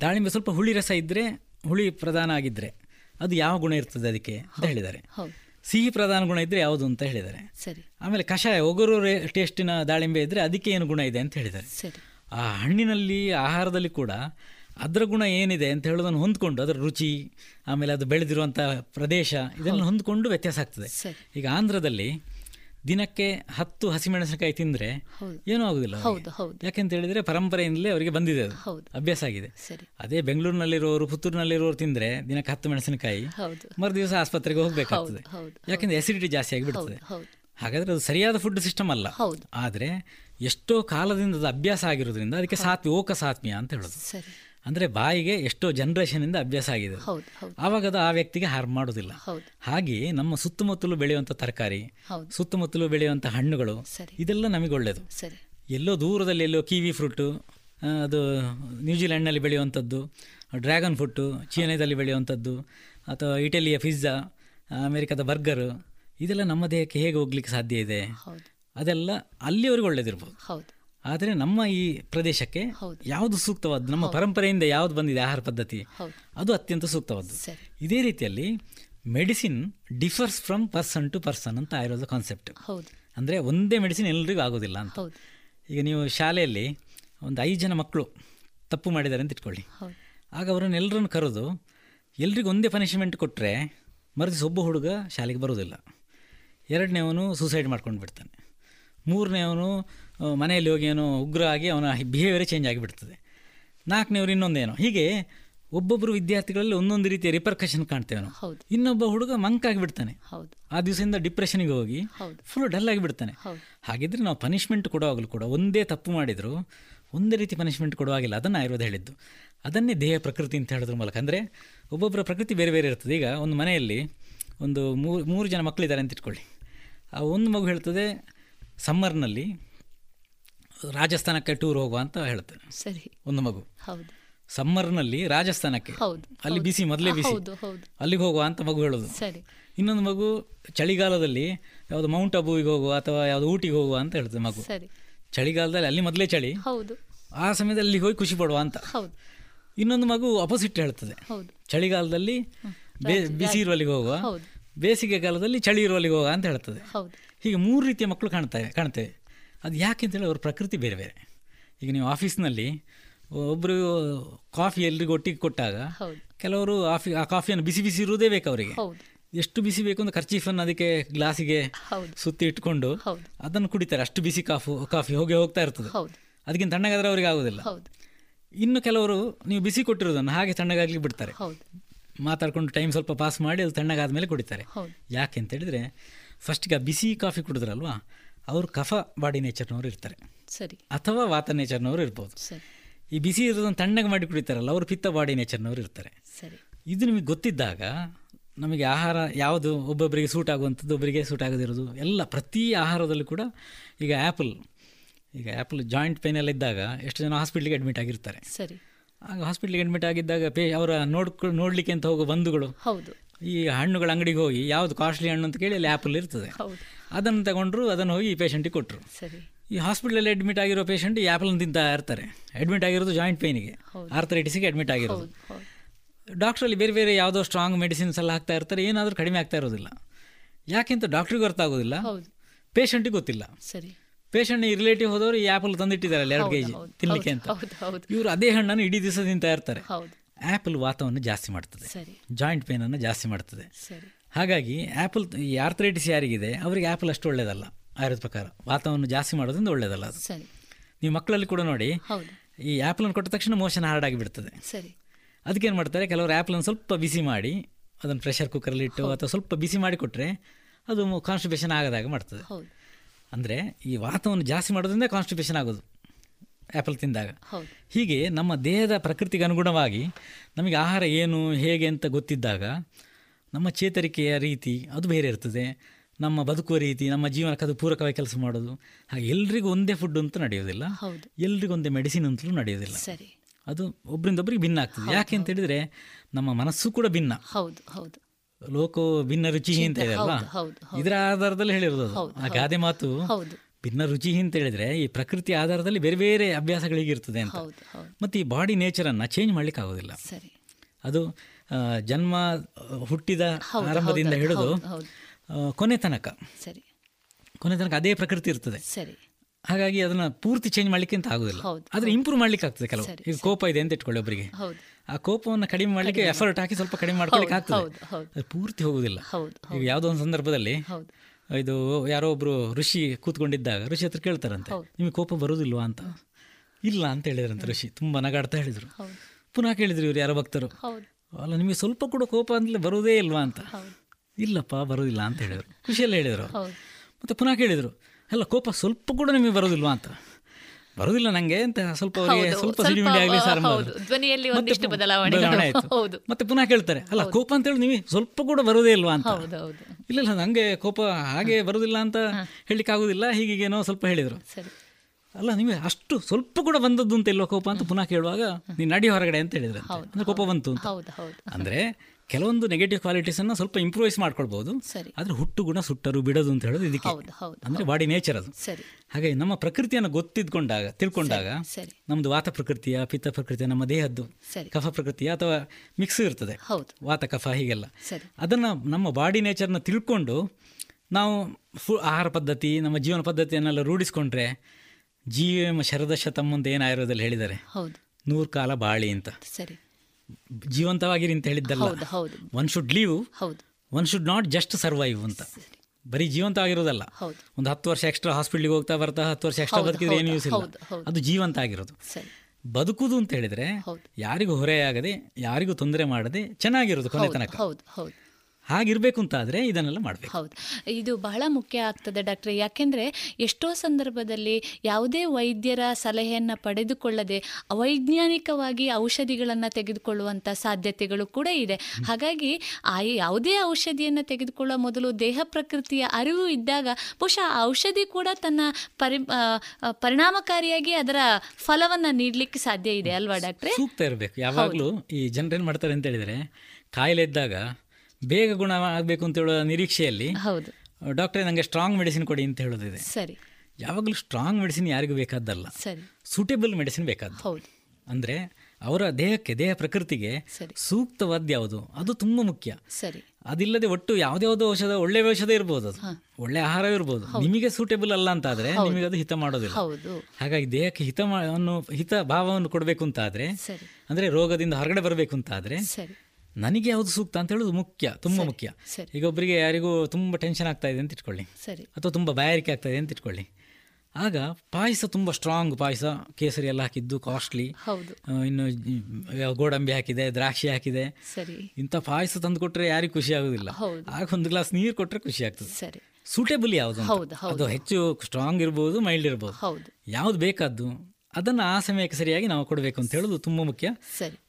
ದಾಳಿಂಬೆ ಸ್ವಲ್ಪ ಹುಳಿ ರಸ ಇದ್ದರೆ ಹುಳಿ ಪ್ರಧಾನ ಆಗಿದ್ದರೆ ಅದು ಯಾವ ಗುಣ ಇರ್ತದೆ ಅದಕ್ಕೆ ಅಂತ ಹೇಳಿದ್ದಾರೆ. ಸಿಹಿ ಪ್ರಧಾನ ಗುಣ ಇದ್ರೆ ಯಾವುದು ಅಂತ ಹೇಳಿದ್ದಾರೆ. ಸರಿ. ಆಮೇಲೆ ಕಷಾಯ ಒಗರು ಟೇಸ್ಟಿನ ದಾಳಿಂಬೆ ಇದ್ರೆ ಅದಕ್ಕೆ ಏನು ಗುಣ ಇದೆ ಅಂತ ಹೇಳಿದ್ದಾರೆ. ಸರಿ. ಆ ಹಣ್ಣಿನಲ್ಲಿ ಆಹಾರದಲ್ಲಿ ಕೂಡ ಅದರ ಗುಣ ಏನಿದೆ ಅಂತ ಹೇಳೋದನ್ನು ಹೊಂದ್ಕೊಂಡು ಅದರ ರುಚಿ ಆಮೇಲೆ ಅದು ಬೆಳೆದಿರುವಂಥ ಪ್ರದೇಶ ಇದನ್ನು ಹೊಂದ್ಕೊಂಡು ವ್ಯತ್ಯಾಸ ಆಗ್ತದೆ. ಈಗ ಆಂಧ್ರದಲ್ಲಿ ದಿನಕ್ಕೆ ಹತ್ತು ಹಸಿಮೆಣಸಿನಕಾಯಿ ತಿಂದ್ರೆ. ಏನೂ ಆಗುದಿಲ್ಲ. ಯಾಕೆಂತ ಹೇಳಿದ್ರೆ ಪರಂಪರೆಯಿಂದಲೇ ಅವರಿಗೆ ಬಂದಿದೆ ಅದು. ಅಭ್ಯಾಸ ಆಗಿದೆ. ಅದೇ ಬೆಂಗಳೂರಿನಲ್ಲಿರೋರು ಪುತ್ತೂರಿನಲ್ಲಿರೋರು ತಿಂದರೆ ದಿನಕ್ಕೆ ಹತ್ತು ಮೆಣಸಿನಕಾಯಿ ಮರುದಿವಸ ಮರು ದಿವಸ ಆಸ್ಪತ್ರೆಗೆ ಹೋಗಬೇಕಾಗ್ತದೆ ಯಾಕೆಂದ್ರೆ ಎಸಿಡಿಟಿ ಜಾಸ್ತಿ ಆಗಿಬಿಡ್ತದೆ. ಹಾಗಾದ್ರೆ ಅದು ಸರಿಯಾದ ಫುಡ್ ಸಿಸ್ಟಮ್ ಅಲ್ಲ. ಆದರೆ ಎಷ್ಟೋ ಕಾಲದಿಂದ ಅದು ಅಭ್ಯಾಸ ಆಗಿರೋದ್ರಿಂದ ಅದಕ್ಕೆ ಸಾತ್ವಿ ಓಕ ಸಾತ್ಮ್ಯ ಅಂತ ಹೇಳೋದು. ಸರಿ. ಅಂದರೆ ಬಾಯಿಗೆ ಎಷ್ಟೋ ಜನರೇಷನಿಂದ ಅಭ್ಯಾಸ ಆಗಿದೆ. ಆವಾಗ ಅದು ಆ ವ್ಯಕ್ತಿಗೆ ಹಾರ್ಮ್ ಮಾಡೋದಿಲ್ಲ. ಹಾಗೆಯೇ ನಮ್ಮ ಸುತ್ತಮುತ್ತಲು ಬೆಳೆಯುವಂಥ ತರಕಾರಿ ಸುತ್ತಮುತ್ತಲು ಬೆಳೆಯುವಂಥ ಹಣ್ಣುಗಳು ಇದೆಲ್ಲ ನಮಗೆ ಒಳ್ಳೆಯದು ಎಲ್ಲೋ ದೂರದಲ್ಲಿ ಎಲ್ಲೋ ಕಿವಿ ಫ್ರೂಟು ಅದು ನ್ಯೂಜಿಲೆಂಡ್ನಲ್ಲಿ ಬೆಳೆಯುವಂಥದ್ದು ಡ್ರ್ಯಾಗನ್ ಫ್ರೂಟು ಚೀನಾದಲ್ಲಿ ಬೆಳೆಯುವಂಥದ್ದು ಅಥವಾ ಇಟಲಿಯ ಪಿಜ್ಜಾ ಅಮೆರಿಕದ ಬರ್ಗರು ಇದೆಲ್ಲ ನಮ್ಮ ದೇಹಕ್ಕೆ ಹೇಗೆ ಹೋಗ್ಲಿಕ್ಕೆ ಸಾಧ್ಯ ಇದೆ? ಅದೆಲ್ಲ ಅಲ್ಲಿವರೆಗೂ ಒಳ್ಳೇದಿರ್ಬೋದು. ಹೌದು. ಆದರೆ ನಮ್ಮ ಈ ಪ್ರದೇಶಕ್ಕೆ ಯಾವುದು ಸೂಕ್ತವಾದ್ದು? ನಮ್ಮ ಪರಂಪರೆಯಿಂದ ಯಾವುದು ಬಂದಿದೆ ಆಹಾರ ಪದ್ಧತಿ? ಅದು ಅತ್ಯಂತ ಸೂಕ್ತವಾದ್ದು. ಇದೇ ರೀತಿಯಲ್ಲಿ medicine differs from person to person ಅಂತ ಆಯುರ್ವೇದ ಕಾನ್ಸೆಪ್ಟ್. ಅಂದರೆ ಒಂದೇ ಮೆಡಿಸಿನ್ ಎಲ್ಲರಿಗೂ ಆಗೋದಿಲ್ಲ ಅಂತ. ಈಗ ನೀವು ಶಾಲೆಯಲ್ಲಿ ಒಂದು ಐದು ಜನ ಮಕ್ಕಳು ತಪ್ಪು ಮಾಡಿದ್ದಾರೆ ಅಂತ ಇಟ್ಕೊಳ್ಳಿ. ಆಗ ಅವರನ್ನು ಎಲ್ಲರನ್ನು ಕರೆದು ಎಲ್ರಿಗೂ ಒಂದೇ ಪನಿಷ್ಮೆಂಟ್ ಕೊಟ್ಟರೆ ಮರದಿಸ ಒಬ್ಬ ಹುಡುಗ ಶಾಲೆಗೆ ಬರೋದಿಲ್ಲ ಎರಡನೇವನು ಸೂಸೈಡ್ ಮಾಡ್ಕೊಂಡು ಬಿಡ್ತಾನೆ ಮೂರನೇವನು ಮನೆಯಲ್ಲಿ ಹೋಗಿ ಏನೋ ಉಗ್ರ ಆಗಿ ಅವನ ಬಿಹೇವಿಯರೇ ಚೇಂಜ್ ಆಗಿಬಿಡ್ತದೆ. ನಾಲ್ಕನೇವ್ರು ಇನ್ನೊಂದೇನೋ. ಹೀಗೆ ಒಬ್ಬೊಬ್ಬರು ವಿದ್ಯಾರ್ಥಿಗಳಲ್ಲಿ ಒಂದೊಂದು ರೀತಿಯ ರಿಪರ್ಕಷನ್ ಕಾಣ್ತೇವೆ ನಾವು. ಇನ್ನೊಬ್ಬ ಹುಡುಗ ಮಂಕ್ ಆಗಿಬಿಡ್ತಾನೆ. ಆ ದಿವಸದಿಂದ ಡಿಪ್ರೆಷನ್ಗೆ ಹೋಗಿ. ಫುಲ್ ಡಲ್ ಆಗಿಬಿಡ್ತಾನೆ. ಹಾಗಿದ್ರೆ ನಾವು ಪನಿಷ್ಮೆಂಟ್ ಕೊಡುವಾಗಲೂ ಕೂಡ ಒಂದೇ ತಪ್ಪು ಮಾಡಿದ್ರು ಒಂದೇ ರೀತಿ ಪನಿಷ್ಮೆಂಟ್ ಕೊಡುವಾಗಿಲ್ಲ ಅದನ್ನು ಆಯುರ್ವೇದ ಹೇಳಿದ್ದು. ಅದನ್ನೇ ದೇಹ ಪ್ರಕೃತಿ ಅಂತ ಹೇಳೋದ್ರ ಮೂಲಕ. ಅಂದರೆ ಒಬ್ಬೊಬ್ಬರ ಪ್ರಕೃತಿ ಬೇರೆ ಬೇರೆ ಇರ್ತದೆ. ಈಗ ಒಂದು ಮನೆಯಲ್ಲಿ ಒಂದು ಮೂರು ಮೂರು ಜನ ಮಕ್ಕಳಿದ್ದಾರೆ ಅಂತ ಇಟ್ಕೊಳ್ಳಿ. ಆ ಒಂದು ಮಗು ಹೇಳ್ತದೆ ಸಮ್ಮರ್ನಲ್ಲಿ ರಾಜಸ್ಥಾನಕ್ಕೆ ಟೂರ್ ಹೋಗುವ ಅಂತ ಹೇಳ್ತೇನೆ. ಸರಿ. ಒಂದು ಮಗು. ಹೌದು. ಸಮ್ಮರ್ನಲ್ಲಿ ರಾಜಸ್ಥಾನಕ್ಕೆ. ಹೌದು. ಅಲ್ಲಿ ಬಿಸಿ ಮೊದಲೇ ಬಿಸಿ. ಹೌದು ಹೌದು. ಅಲ್ಲಿಗೆ ಹೋಗುವ ಅಂತ ಮಗು ಹೇಳೋದು. ಸರಿ. ಇನ್ನೊಂದು ಮಗು ಚಳಿಗಾಲದಲ್ಲಿ ಯಾವುದು ಮೌಂಟ್ ಅಬುವಿಗೆ ಹೋಗುವ ಅಥವಾ ಯಾವುದು ಊಟಿಗೆ ಹೋಗುವ ಅಂತ ಹೇಳ್ತದೆ ಮಗು. ಸರಿ. ಚಳಿಗಾಲದಲ್ಲಿ ಅಲ್ಲಿ ಮೊದಲೇ ಚಳಿ. ಹೌದು. ಆ ಸಮಯದಲ್ಲಿ ಅಲ್ಲಿಗೆ ಹೋಗಿ ಖುಷಿ ಪಡುವ ಅಂತ. ಹೌದು. ಇನ್ನೊಂದು ಮಗು ಅಪೋಸಿಟ್ ಹೇಳ್ತದೆ. ಹೌದು. ಚಳಿಗಾಲದಲ್ಲಿ ಬಿಸಿ ಇರುವಲ್ಲಿಗೆ ಹೋಗುವ. ಬೇಸಿಗೆ ಕಾಲದಲ್ಲಿ ಚಳಿ ಇರುವಲ್ಲಿಗೆ ಹೋಗುವ ಅಂತ ಹೇಳ್ತದೆ. ಹೌದು. ಹೀಗೆ ಮೂರು ರೀತಿಯ ಮಕ್ಕಳು ಕಾಣ್ತವೆ ಕಾಣ್ತೇವೆ. ಅದು ಯಾಕೆ ಅಂತೇಳಿ ಅವ್ರ ಪ್ರಕೃತಿ ಬೇರೆ ಬೇರೆ. ಈಗ ನೀವು ಆಫೀಸ್ನಲ್ಲಿ ಒಬ್ಬರು ಕಾಫಿ ಎಲ್ರಿಗೂ ಒಟ್ಟಿಗೆ ಕೊಟ್ಟಾಗ ಕೆಲವರು ಆಫಿ ಆ ಕಾಫಿಯನ್ನು ಬಿಸಿ ಬಿಸಿ ಇರುವುದೇ ಬೇಕು ಅವರಿಗೆ. ಎಷ್ಟು ಬಿಸಿ ಬೇಕು ಅಂತ ಖರ್ಚೀಫನ್ನು ಅದಕ್ಕೆ ಗ್ಲಾಸಿಗೆ ಸುತ್ತಿ ಇಟ್ಕೊಂಡು ಅದನ್ನು ಕುಡಿತಾರೆ. ಅಷ್ಟು ಬಿಸಿ ಕಾಫು ಕಾಫಿ ಹೋಗಿ ಹೋಗ್ತಾ ಇರ್ತದೆ. ಅದಕ್ಕಿಂತ ತಣ್ಣಗಾದ್ರೆ ಅವರಿಗೆ ಆಗೋದಿಲ್ಲ. ಇನ್ನು ಕೆಲವರು ನೀವು ಬಿಸಿ ಕೊಟ್ಟಿರೋದನ್ನು ಹಾಗೆ ತಣ್ಣಗಾಗ್ಲಿ ಬಿಡ್ತಾರೆ. ಮಾತಾಡ್ಕೊಂಡು ಟೈಮ್ ಸ್ವಲ್ಪ ಪಾಸ್ ಮಾಡಿ ಅದು ತಣ್ಣಗಾದ ಮೇಲೆ ಕುಡಿತಾರೆ ಯಾಕೆ ಅಂತ ಹೇಳಿದ್ರೆ ಫಸ್ಟಿಗೆ ಬಿಸಿ ಕಾಫಿ ಕುಡಿದ್ರಲ್ವಾ ಅವರು ಕಫ ಬಾಡಿ ನೇಚರ್ನವರು ಇರ್ತಾರೆ. ಸರಿ. ಅಥವಾ ವಾತ ನೇಚರ್ನವರು ಇರ್ಬೋದು. ಈ ಬಿಸಿ ಇರೋದನ್ನು ತಣ್ಣಗೆ ಮಾಡಿ ಕುಡಿತಾರಲ್ಲ ಅವರು ಪಿತ್ತ ಬಾಡಿ ನೇಚರ್ನವರು ಇರ್ತಾರೆ. ಸರಿ. ಇದು ನಿಮಗೆ ಗೊತ್ತಿದ್ದಾಗ ನಮಗೆ ಆಹಾರ ಯಾವುದು ಒಬ್ಬೊಬ್ಬರಿಗೆ ಸೂಟ್ ಆಗುವಂಥದ್ದು ಒಬ್ಬರಿಗೆ ಸೂಟ್ ಆಗದಿರೋದು ಎಲ್ಲ ಪ್ರತಿ ಆಹಾರದಲ್ಲೂ ಕೂಡ ಈಗ ಆ್ಯಪಲ್ ಈಗ ಆ್ಯಪಲ್ ಜಾಯಿಂಟ್ ಪೇನ್ ಎಲ್ಲ ಇದ್ದಾಗ ಎಷ್ಟು ಜನ ಹಾಸ್ಪಿಟ್ಲಿಗೆ ಅಡ್ಮಿಟ್ ಆಗಿರ್ತಾರೆ. ಸರಿ. ಆಗ ಹಾಸ್ಪಿಟ್ಲಿಗೆ ಅಡ್ಮಿಟ್ ಆಗಿದ್ದಾಗ ಪೇ ಅವರ ನೋಡ್ಕೊ ನೋಡಲಿಕ್ಕೆ ಅಂತ ಹೋಗೋ ಬಂಧುಗಳು ಹೌದು. ಈ ಹಣ್ಣುಗಳ ಅಂಗಡಿಗೆ ಹೋಗಿ ಯಾವುದು ಕಾಸ್ಟ್ಲಿ ಹಣ್ಣು ಅಂತ ಕೇಳಿ ಅಲ್ಲಿ ಆ್ಯಪಲ್ ಇರ್ತದೆ. ಅದನ್ನು ತಗೊಂಡ್ರು ಅದನ್ನು ಹೋಗಿ ಈ ಪೇಷಂಟಿಗೆ ಕೊಟ್ಟರು ಸರಿ. ಈ ಹಾಸ್ಪಿಟಲಲ್ಲಿ ಅಡ್ಮಿಟ್ ಆಗಿರೋ ಪೇಷಂಟ್ ಈ ಆ್ಯಪಲ್ನ ತಿಂತಾ ಇರ್ತಾರೆ. ಅಡ್ಮಿಟ್ ಆಗಿರೋದು ಜಾಯಿಂಟ್ ಪೇಯ್ನಿಗೆ. ಆರ್ಥರೈಟಿಸ್ಗೆ ಅಡ್ಮಿಟ್ ಆಗಿರೋದು. ಡಾಕ್ಟ್ರಲ್ಲಿ ಬೇರೆ ಬೇರೆ ಯಾವುದೋ ಸ್ಟ್ರಾಂಗ್ ಮೆಡಿಸಿನ್ಸ್ ಎಲ್ಲ ಹಾಕ್ತಾ ಇರ್ತಾರೆ ಏನಾದರೂ ಕಡಿಮೆ ಆಗ್ತಾ ಇರೋದಿಲ್ಲ. ಯಾಕೆಂತ ಡಾಕ್ಟ್ರಿಗೆ ಗೊತ್ತಾಗೋದಿಲ್ಲ ಹೌದು. ಪೇಷಂಟಿಗೆ ಗೊತ್ತಿಲ್ಲ. ಸರಿ. ಪೇಷಂಟ್ ಈ ರಿಲೇಟಿವ್ ಹೋದವರು ಈ ಆ್ಯಪಲ್ ತಂದಿಟ್ಟಿದ್ದಾರೆ ಎರಡು ಕೆ ಜಿ ತಿನ್ನಲಿಕ್ಕೆ ಅಂತ. ಇವರು ಅದೇ ಹಣ್ಣನ್ನು ಇಡೀ ದಿವಸ ತಿಂತಾ ಇರ್ತಾರೆ ಆ್ಯಪಲ್ ವಾತವನ್ನು ಜಾಸ್ತಿ ಮಾಡ್ತದೆ. ಜಾಯಿಂಟ್ ಪೇನನ್ನು ಜಾಸ್ತಿ ಮಾಡ್ತದೆ. ಹಾಗಾಗಿ ಆ್ಯಪಲ್ ಈ ಆರ್ಥರೈಟಿಸ್ ಯಾರಿಗಿದೆ ಅವರಿಗೆ ಆ್ಯಪಲ್ ಅಷ್ಟು ಒಳ್ಳೇದಲ್ಲ ಆಯುರ್ವೇದ ಪ್ರಕಾರ. ವಾತವನ್ನು ಜಾಸ್ತಿ ಮಾಡೋದ್ರಿಂದ ಒಳ್ಳೆಯದಲ್ಲ ಅದು. ನೀವು ಮಕ್ಕಳಲ್ಲಿ ಕೂಡ ನೋಡಿ ಈ ಆ್ಯಪಲನ್ನು ಕೊಟ್ಟ ತಕ್ಷಣ ಮೋಷನ್ ಹಾರ್ಡ್ ಆಗಿಬಿಡ್ತದೆ ಸರಿ. ಅದಕ್ಕೇನು ಮಾಡ್ತಾರೆ ಕೆಲವರು ಆ್ಯಪಲನ್ನು ಸ್ವಲ್ಪ ಬಿಸಿ ಮಾಡಿ ಅದನ್ನು ಪ್ರೆಷರ್ ಕುಕ್ಕರಲ್ಲಿ ಇಟ್ಟು ಅಥವಾ ಸ್ವಲ್ಪ ಬಿಸಿ ಮಾಡಿ ಕೊಟ್ಟರೆ ಅದು ಕಾನ್ಸ್ಟಿಪೇಷನ್ ಆಗದಾಗ ಮಾಡ್ತದೆ. ಅಂದರೆ ಈ ವಾತವನ್ನು ಜಾಸ್ತಿ ಮಾಡೋದ್ರಿಂದ ಕಾನ್ಸ್ಟಿಪೇಷನ್ ಆಗೋದು. ಆ್ಯಪಲ್ ತಿಂದಾಗ. ಹೀಗೆ ನಮ್ಮ ದೇಹದ ಪ್ರಕೃತಿಗೆ ಅನುಗುಣವಾಗಿ ನಮಗೆ ಆಹಾರ ಏನು ಹೇಗೆ ಅಂತ ಗೊತ್ತಿದ್ದಾಗ ನಮ್ಮ ಚೇತರಿಕೆಯ ರೀತಿ ಅದು ಬೇರೆ ಇರ್ತದೆ. ನಮ್ಮ ಬದುಕುವ ರೀತಿ ನಮ್ಮ ಜೀವನಕ್ಕೆ ಅದು ಪೂರಕವಾಗಿ ಕೆಲಸ ಮಾಡೋದು. ಹಾಗೆ ಎಲ್ರಿಗೂ ಒಂದೇ ಫುಡ್ ಅಂತ ನಡೆಯೋದಿಲ್ಲ. ಎಲ್ರಿಗೂ ಒಂದೇ ಮೆಡಿಸಿನ್ ಅಂತಲೂ ನಡೆಯೋದಿಲ್ಲ. ಸರಿ. ಅದು ಒಬ್ಬರಿಂದೊಬ್ಬರಿಗೆ ಭಿನ್ನ ಆಗ್ತದೆ. ಯಾಕೆ ಅಂತ ಹೇಳಿದ್ರೆ ನಮ್ಮ ಮನಸ್ಸು ಕೂಡ ಭಿನ್ನ. ಹೌದು ಹೌದು. ಲೋಕೋ ಭಿನ್ನ ರುಚಿ ಅಂತ ಇದೆ ಅಲ್ವಾ. ಇದರ ಆಧಾರದಲ್ಲಿ ಹೇಳಿರೋದು. ಆ ಗಾದೆ ಮಾತು ಹೌದು. ಭಿನ್ನ ರುಚಿ ಅಂತ ಹೇಳಿದ್ರೆ ಈ ಪ್ರಕೃತಿ ಆಧಾರದಲ್ಲಿ ಬೇರೆ ಬೇರೆ ಅಭ್ಯಾಸಗಳಿಗೆ ಇರ್ತದೆ ಅಂತ. ಮತ್ತು ಈ ಬಾಡಿ ನೇಚರನ್ನು ಚೇಂಜ್ ಮಾಡ್ಲಿಕ್ಕೆ ಆಗೋದಿಲ್ಲ. ಅದು ಜನ್ಮ ಹುಟ್ಟಿದ ಆರಂಭದಿಂದ ಹಿಡಿದು ಕೊನೆ ತನಕ. ಸರಿ. ಕೊನೆ ತನಕ ಅದೇ ಪ್ರಕೃತಿ ಇರ್ತದೆ. ಸರಿ. ಹಾಗಾಗಿ ಅದನ್ನ ಪೂರ್ತಿ ಚೇಂಜ್ ಮಾಡ್ಲಿಕ್ಕೆ ಅಂತ ಆಗುದಿಲ್ಲ. ಆದ್ರೆ ಇಂಪ್ರೂವ್ ಮಾಡ್ಲಿಕ್ಕೆ ಆಗ್ತದೆ ಕೆಲವು. ಈಗ ಕೋಪ ಇದೆ ಅಂತ ಇಟ್ಕೊಳ್ಳಿ ಒಬ್ಬರಿಗೆ ಆ ಕೋಪವನ್ನು ಕಡಿಮೆ ಮಾಡ್ಲಿಕ್ಕೆ ಎಫರ್ಟ್ ಹಾಕಿ ಸ್ವಲ್ಪ ಕಡಿಮೆ ಮಾಡ್ಕೊಳ್ಳಿಕ್ಕೆ ಹೌದು, ಆಗ್ತದೆ. ಪೂರ್ತಿ ಹೋಗುದಿಲ್ಲ. ಈಗ ಯಾವುದೋ ಒಂದು ಸಂದರ್ಭದಲ್ಲಿ. ಇದು ಯಾರೋ ಒಬ್ರು ಋಷಿ ಕೂತ್ಕೊಂಡಿದ್ದಾಗ ಋಷಿ ಹತ್ರ ಕೇಳ್ತಾರಂತೆ. ನಿಮಗೆ ಕೋಪ ಬರೋದಿಲ್ವಾ ಅಂತ? ಇಲ್ಲ ಅಂತ ಹೇಳಿದ್ರಂತೆ ಋಷಿ ತುಂಬಾ ನಗಾಡ್ತಾ ಹೇಳಿದ್ರು. ಪುನಃ ಕೇಳಿದ್ರು ಇವ್ರು ಯಾರೋ ಭಕ್ತರು. ಅಲ್ಲ ನಿಮಗೆ ಸ್ವಲ್ಪ ಕೂಡ ಕೋಪ ಅಂದ್ಲೆ ಬರೋದೇ ಇಲ್ವಾ ಅಂತ? ಇಲ್ಲಪ್ಪ ಬರೋದಿಲ್ಲ ಅಂತ ಹೇಳಿದ್ರು. ಖುಷಿಯಲ್ಲಿ ಹೇಳಿದರು ಮತ್ತೆ ಪುನಃ ಕೇಳಿದರು ಅಲ್ಲ ಕೋಪ ಸ್ವಲ್ಪ ಕೂಡ ನಿಮಗೆ ಬರೋದಿಲ್ವಾ ಅಂತ? ಬರೋದಿಲ್ಲ ನಂಗೆ ಅಂತ ಸ್ವಲ್ಪ ಸ್ವಲ್ಪ ಸಿಡಿಮಿಡಿ ಆಗಲಿ ಸರ್ ಧ್ವನಿಯಲ್ಲಿ ಒಂದಿಷ್ಟು ಬದಲಾವಣೆ ಆಯ್ತು. ಹೌದು. ಮತ್ತೆ ಪುನಃ ಕೇಳ್ತಾರೆ ಅಲ್ಲ ಕೋಪ ಅಂತ ಹೇಳಿ ನೀವು ಸ್ವಲ್ಪ ಕೂಡ ಬರೋದೇ ಇಲ್ವಾ ಅಂತ? ಇಲ್ಲ ಇಲ್ಲ ನಂಗೆ ಕೋಪ ಹಾಗೆ ಬರೋದಿಲ್ಲ ಅಂತ ಹೇಳಲಿಕ್ಕೆ ಆಗುದಿಲ್ಲ ಹೀಗೇನೋ ಸ್ವಲ್ಪ ಹೇಳಿದರು. ಅಲ್ಲ ನಿಮಗೆ ಅಷ್ಟು ಸ್ವಲ್ಪ ಕೂಡ ಬಂದದ್ದು ಅಂತ ಇಲ್ವಾ ಕೋಪ ಅಂತ ಪುನಃ ಕೇಳುವಾಗ ನೀನು ನಡಿ ಹೊರಗಡೆ ಅಂತ ಹೇಳಿದ್ರೆ ಅಂದ್ರೆ ಕೋಪ ಬಂತು ಅಂತ. ಅಂದ್ರೆ ಕೆಲವೊಂದು ನೆಗೆಟಿವ್ ಕ್ವಾಲಿಟೀಸ್ ಅನ್ನ ಸ್ವಲ್ಪ ಇಂಪ್ರೂವೈಸ್ ಮಾಡ್ಕೊಳ್ಬಹುದು ಸರಿ. ಆದ್ರೆ ಹುಟ್ಟು ಗುಣ ಸುಟ್ಟರು ಬಿಡೋದು ಅಂತ ಹೇಳೋದು ಇದಕ್ಕೆ. ಅಂದ್ರೆ ಬಾಡಿ ನೇಚರ್ ಅದು. ಹಾಗೆ ನಮ್ಮ ಪ್ರಕೃತಿಯನ್ನು ಗೊತ್ತಿದ್ಕೊಂಡಾಗ ತಿಳ್ಕೊಂಡಾಗ ನಮ್ಮದು ನಮ್ದು ವಾತ ಪ್ರಕೃತಿಯ ಪಿತ್ತ ಪ್ರಕೃತಿಯ ನಮ್ಮ ದೇಹದ್ದು ಕಫ ಪ್ರಕೃತಿಯ ಅಥವಾ ಮಿಕ್ಸ್ ಇರ್ತದೆ. ಹೌದು. ವಾತ ಕಫ ಹೀಗೆಲ್ಲ. ಅದನ್ನ ನಮ್ಮ ಬಾಡಿ ನೇಚರ್ನ ತಿಳ್ಕೊಂಡು ನಾವು ಫು ಆಹಾರ ಪದ್ಧತಿ ನಮ್ಮ ಜೀವನ ಪದ್ಧತಿಯನ್ನೆಲ್ಲ ರೂಢಿಸ್ಕೊಂಡ್ರೆ ಜೀವ ಶರದಶ ತಮ್ಮಂತ ಏನು ಆಯುರ್ವೇದದಲ್ಲಿ ಹೇಳಿದ್ದಾರೆ ನೂರು ಕಾಲ ಬಾಳಿ ಅಂತ. ಸರಿ. ಜೀವಂತವಾಗಿರಿ ಅಂತ ಹೇಳಿದ್ದಲ್ಲ. ಒನ್ ಶುಡ್ ಲೀವ್ ಹೌದು. One should not just survive ಅಂತ. ಬರೀ ಜೀವಂತ ಆಗಿರೋದಲ್ಲ ಒಂದು ಹತ್ತು ವರ್ಷ ಎಕ್ಸ್ಟ್ರಾ ಹಾಸ್ಪಿಟ್ಲಿಗೆ ಹೋಗ್ತಾ ಬರ್ತಾ ಹತ್ತು ವರ್ಷ ಎಕ್ಸ್ಟ್ರಾ ಬದುಕಿದ್ರೆ ಏನು ಯೂಸ್ ಇಲ್ಲ. ಅದು ಜೀವಂತ ಆಗಿರೋದು. ಬದುಕುದು ಅಂತ ಹೇಳಿದ್ರೆ. ಯಾರಿಗೂ ಹೊರೆಯಾಗದೆ ಯಾರಿಗೂ ತೊಂದರೆ ಮಾಡದೆ ಚೆನ್ನಾಗಿರೋದು ಕೊನೆ ತನಕ. ಹಾಗಿರ್ಬೇಕು ಅಂತ ಆದರೆ ಇದನ್ನೆಲ್ಲ ಮಾಡಬೇಕು. ಹೌದು. ಇದು ಬಹಳ ಮುಖ್ಯ ಆಗ್ತದೆ ಡಾಕ್ಟ್ರೆ. ಯಾಕೆಂದರೆ ಎಷ್ಟೋ ಸಂದರ್ಭದಲ್ಲಿ ಯಾವುದೇ ವೈದ್ಯರ ಸಲಹೆಯನ್ನು ಪಡೆದುಕೊಳ್ಳದೆ ಅವೈಜ್ಞಾನಿಕವಾಗಿ ಔಷಧಿಗಳನ್ನು ತೆಗೆದುಕೊಳ್ಳುವಂಥ ಸಾಧ್ಯತೆಗಳು ಕೂಡ ಇದೆ. ಹಾಗಾಗಿ ಆ ಯಾವುದೇ ಔಷಧಿಯನ್ನು ತೆಗೆದುಕೊಳ್ಳುವ ಮೊದಲು ದೇಹ ಪ್ರಕೃತಿಯ ಅರಿವು ಇದ್ದಾಗ ಬಹುಶಃ ಆ ಔಷಧಿ ಕೂಡ ತನ್ನ ಪರಿ ಪರಿಣಾಮಕಾರಿಯಾಗಿ ಅದರ ಫಲವನ್ನು ನೀಡಲಿಕ್ಕೆ ಸಾಧ್ಯ ಇದೆ ಅಲ್ವಾ ಡಾಕ್ಟ್ರೆ? ಸೂಕ್ತ ಇರಬೇಕು. ಯಾವಾಗಲೂ ಈ ಜನರೇನು ಮಾಡ್ತಾರೆ ಅಂತ ಹೇಳಿದರೆ ಕಾಯಿಲೆ ಇದ್ದಾಗ ಬೇಗ ಗುಣ ಆಗಬೇಕು ಅಂತ ಹೇಳೋ ನಿರೀಕ್ಷೆಯಲ್ಲಿ ಹೌದು. ಡಾಕ್ಟರ್ ನನಗೆ ಸ್ಟ್ರಾಂಗ್ ಮೆಡಿಸಿನ್ ಕೊಡಿ ಅಂತ ಹೇಳೋದಿದೆ. ಸರಿ. ಯಾವಾಗಲೂ ಸ್ಟ್ರಾಂಗ್ ಮೆಡಿಸಿನ್ ಯಾರಿಗೂ ಬೇಕಾದ್ದಲ್ಲ. ಸರಿ. ಸೂಟೇಬಲ್ ಮೆಡಿಸಿನ್ ಬೇಕಾದ್ದು. ಹೌದು. ಅಂದರೆ ಅವರ ದೇಹಕ್ಕೆ ದೇಹ ಪ್ರಕೃತಿಗೆ ಸೂಕ್ತವಾದ ಯಾವುದು? ಅದು ತುಂಬ ಮುಖ್ಯ. ಸರಿ. ಅದಿಲ್ಲದೆ ಒಟ್ಟು ಯಾವುದ್ಯಾವುದೋ ಔಷಧ ಒಳ್ಳೆ ಔಷಧ ಇರ್ಬೋದು ಅದು. ಒಳ್ಳೆ ಆಹಾರ ಇರ್ಬೋದು. ನಿಮಗೆ ಸೂಟೇಬಲ್ ಅಲ್ಲ ಅಂತ ಆದ್ರೆ ನಿಮಗೆ ಅದು ಹಿತ ಮಾಡೋದಿಲ್ಲ. ಹಾಗಾಗಿ ದೇಹಕ್ಕೆ ಅನ್ನು ಹಿತ ಭಾವವನ್ನು ಕೊಡಬೇಕು ಅಂತ ಆದ್ರೆ ಅಂದ್ರೆ ರೋಗದಿಂದ ಹೊರಗಡೆ ಬರಬೇಕು ಅಂತ ಆದ್ರೆ ನನಗೆ ಯಾವುದು ಸೂಕ್ತ ಅಂತ ಹೇಳೋದು ಮುಖ್ಯ ತುಂಬ ಮುಖ್ಯ. ಈಗ ಒಬ್ಬರಿಗೆ ಯಾರಿಗೂ ತುಂಬ ಟೆನ್ಷನ್ ಆಗ್ತಾ ಇದೆ ಅಂತ ಇಟ್ಕೊಳ್ಳಿ. ಸರಿ. ಅಥವಾ ತುಂಬ ಬಾಯಾರಿಕೆ ಆಗ್ತಾ ಇದೆ ಅಂತ ಇಟ್ಕೊಳ್ಳಿ. ಆಗ ಪಾಯಸ ತುಂಬ ಸ್ಟ್ರಾಂಗ್ ಪಾಯಸ ಕೇಸರಿ ಎಲ್ಲ ಹಾಕಿದ್ದು ಕಾಸ್ಟ್ಲಿ ಇನ್ನು ಗೋಡಂಬಿ ಹಾಕಿದೆ ದ್ರಾಕ್ಷಿ ಹಾಕಿದೆ. ಸರಿ. ಇಂಥ ಪಾಯಸ ತಂದು ಕೊಟ್ಟರೆ ಯಾರಿಗೂ ಖುಷಿ ಆಗೋದಿಲ್ಲ. ಆಗ ಒಂದು ಗ್ಲಾಸ್ ನೀರು ಕೊಟ್ಟರೆ ಖುಷಿ ಆಗ್ತದೆ. ಸರಿ. ಸೂಟೇಬಲ್ ಯಾವುದು. ಅದು ಹೆಚ್ಚು ಸ್ಟ್ರಾಂಗ್ ಇರ್ಬೋದು ಮೈಲ್ಡ್ ಇರ್ಬೋದು. ಹೌದು. ಯಾವ್ದು ಬೇಕಾದ್ದು ಅದನ್ನು ಆ ಸಮಯಕ್ಕೆ ಸರಿಯಾಗಿ ನಾವು ಕೊಡಬೇಕು ಅಂತ ಹೇಳೋದು ತುಂಬ ಮುಖ್ಯ.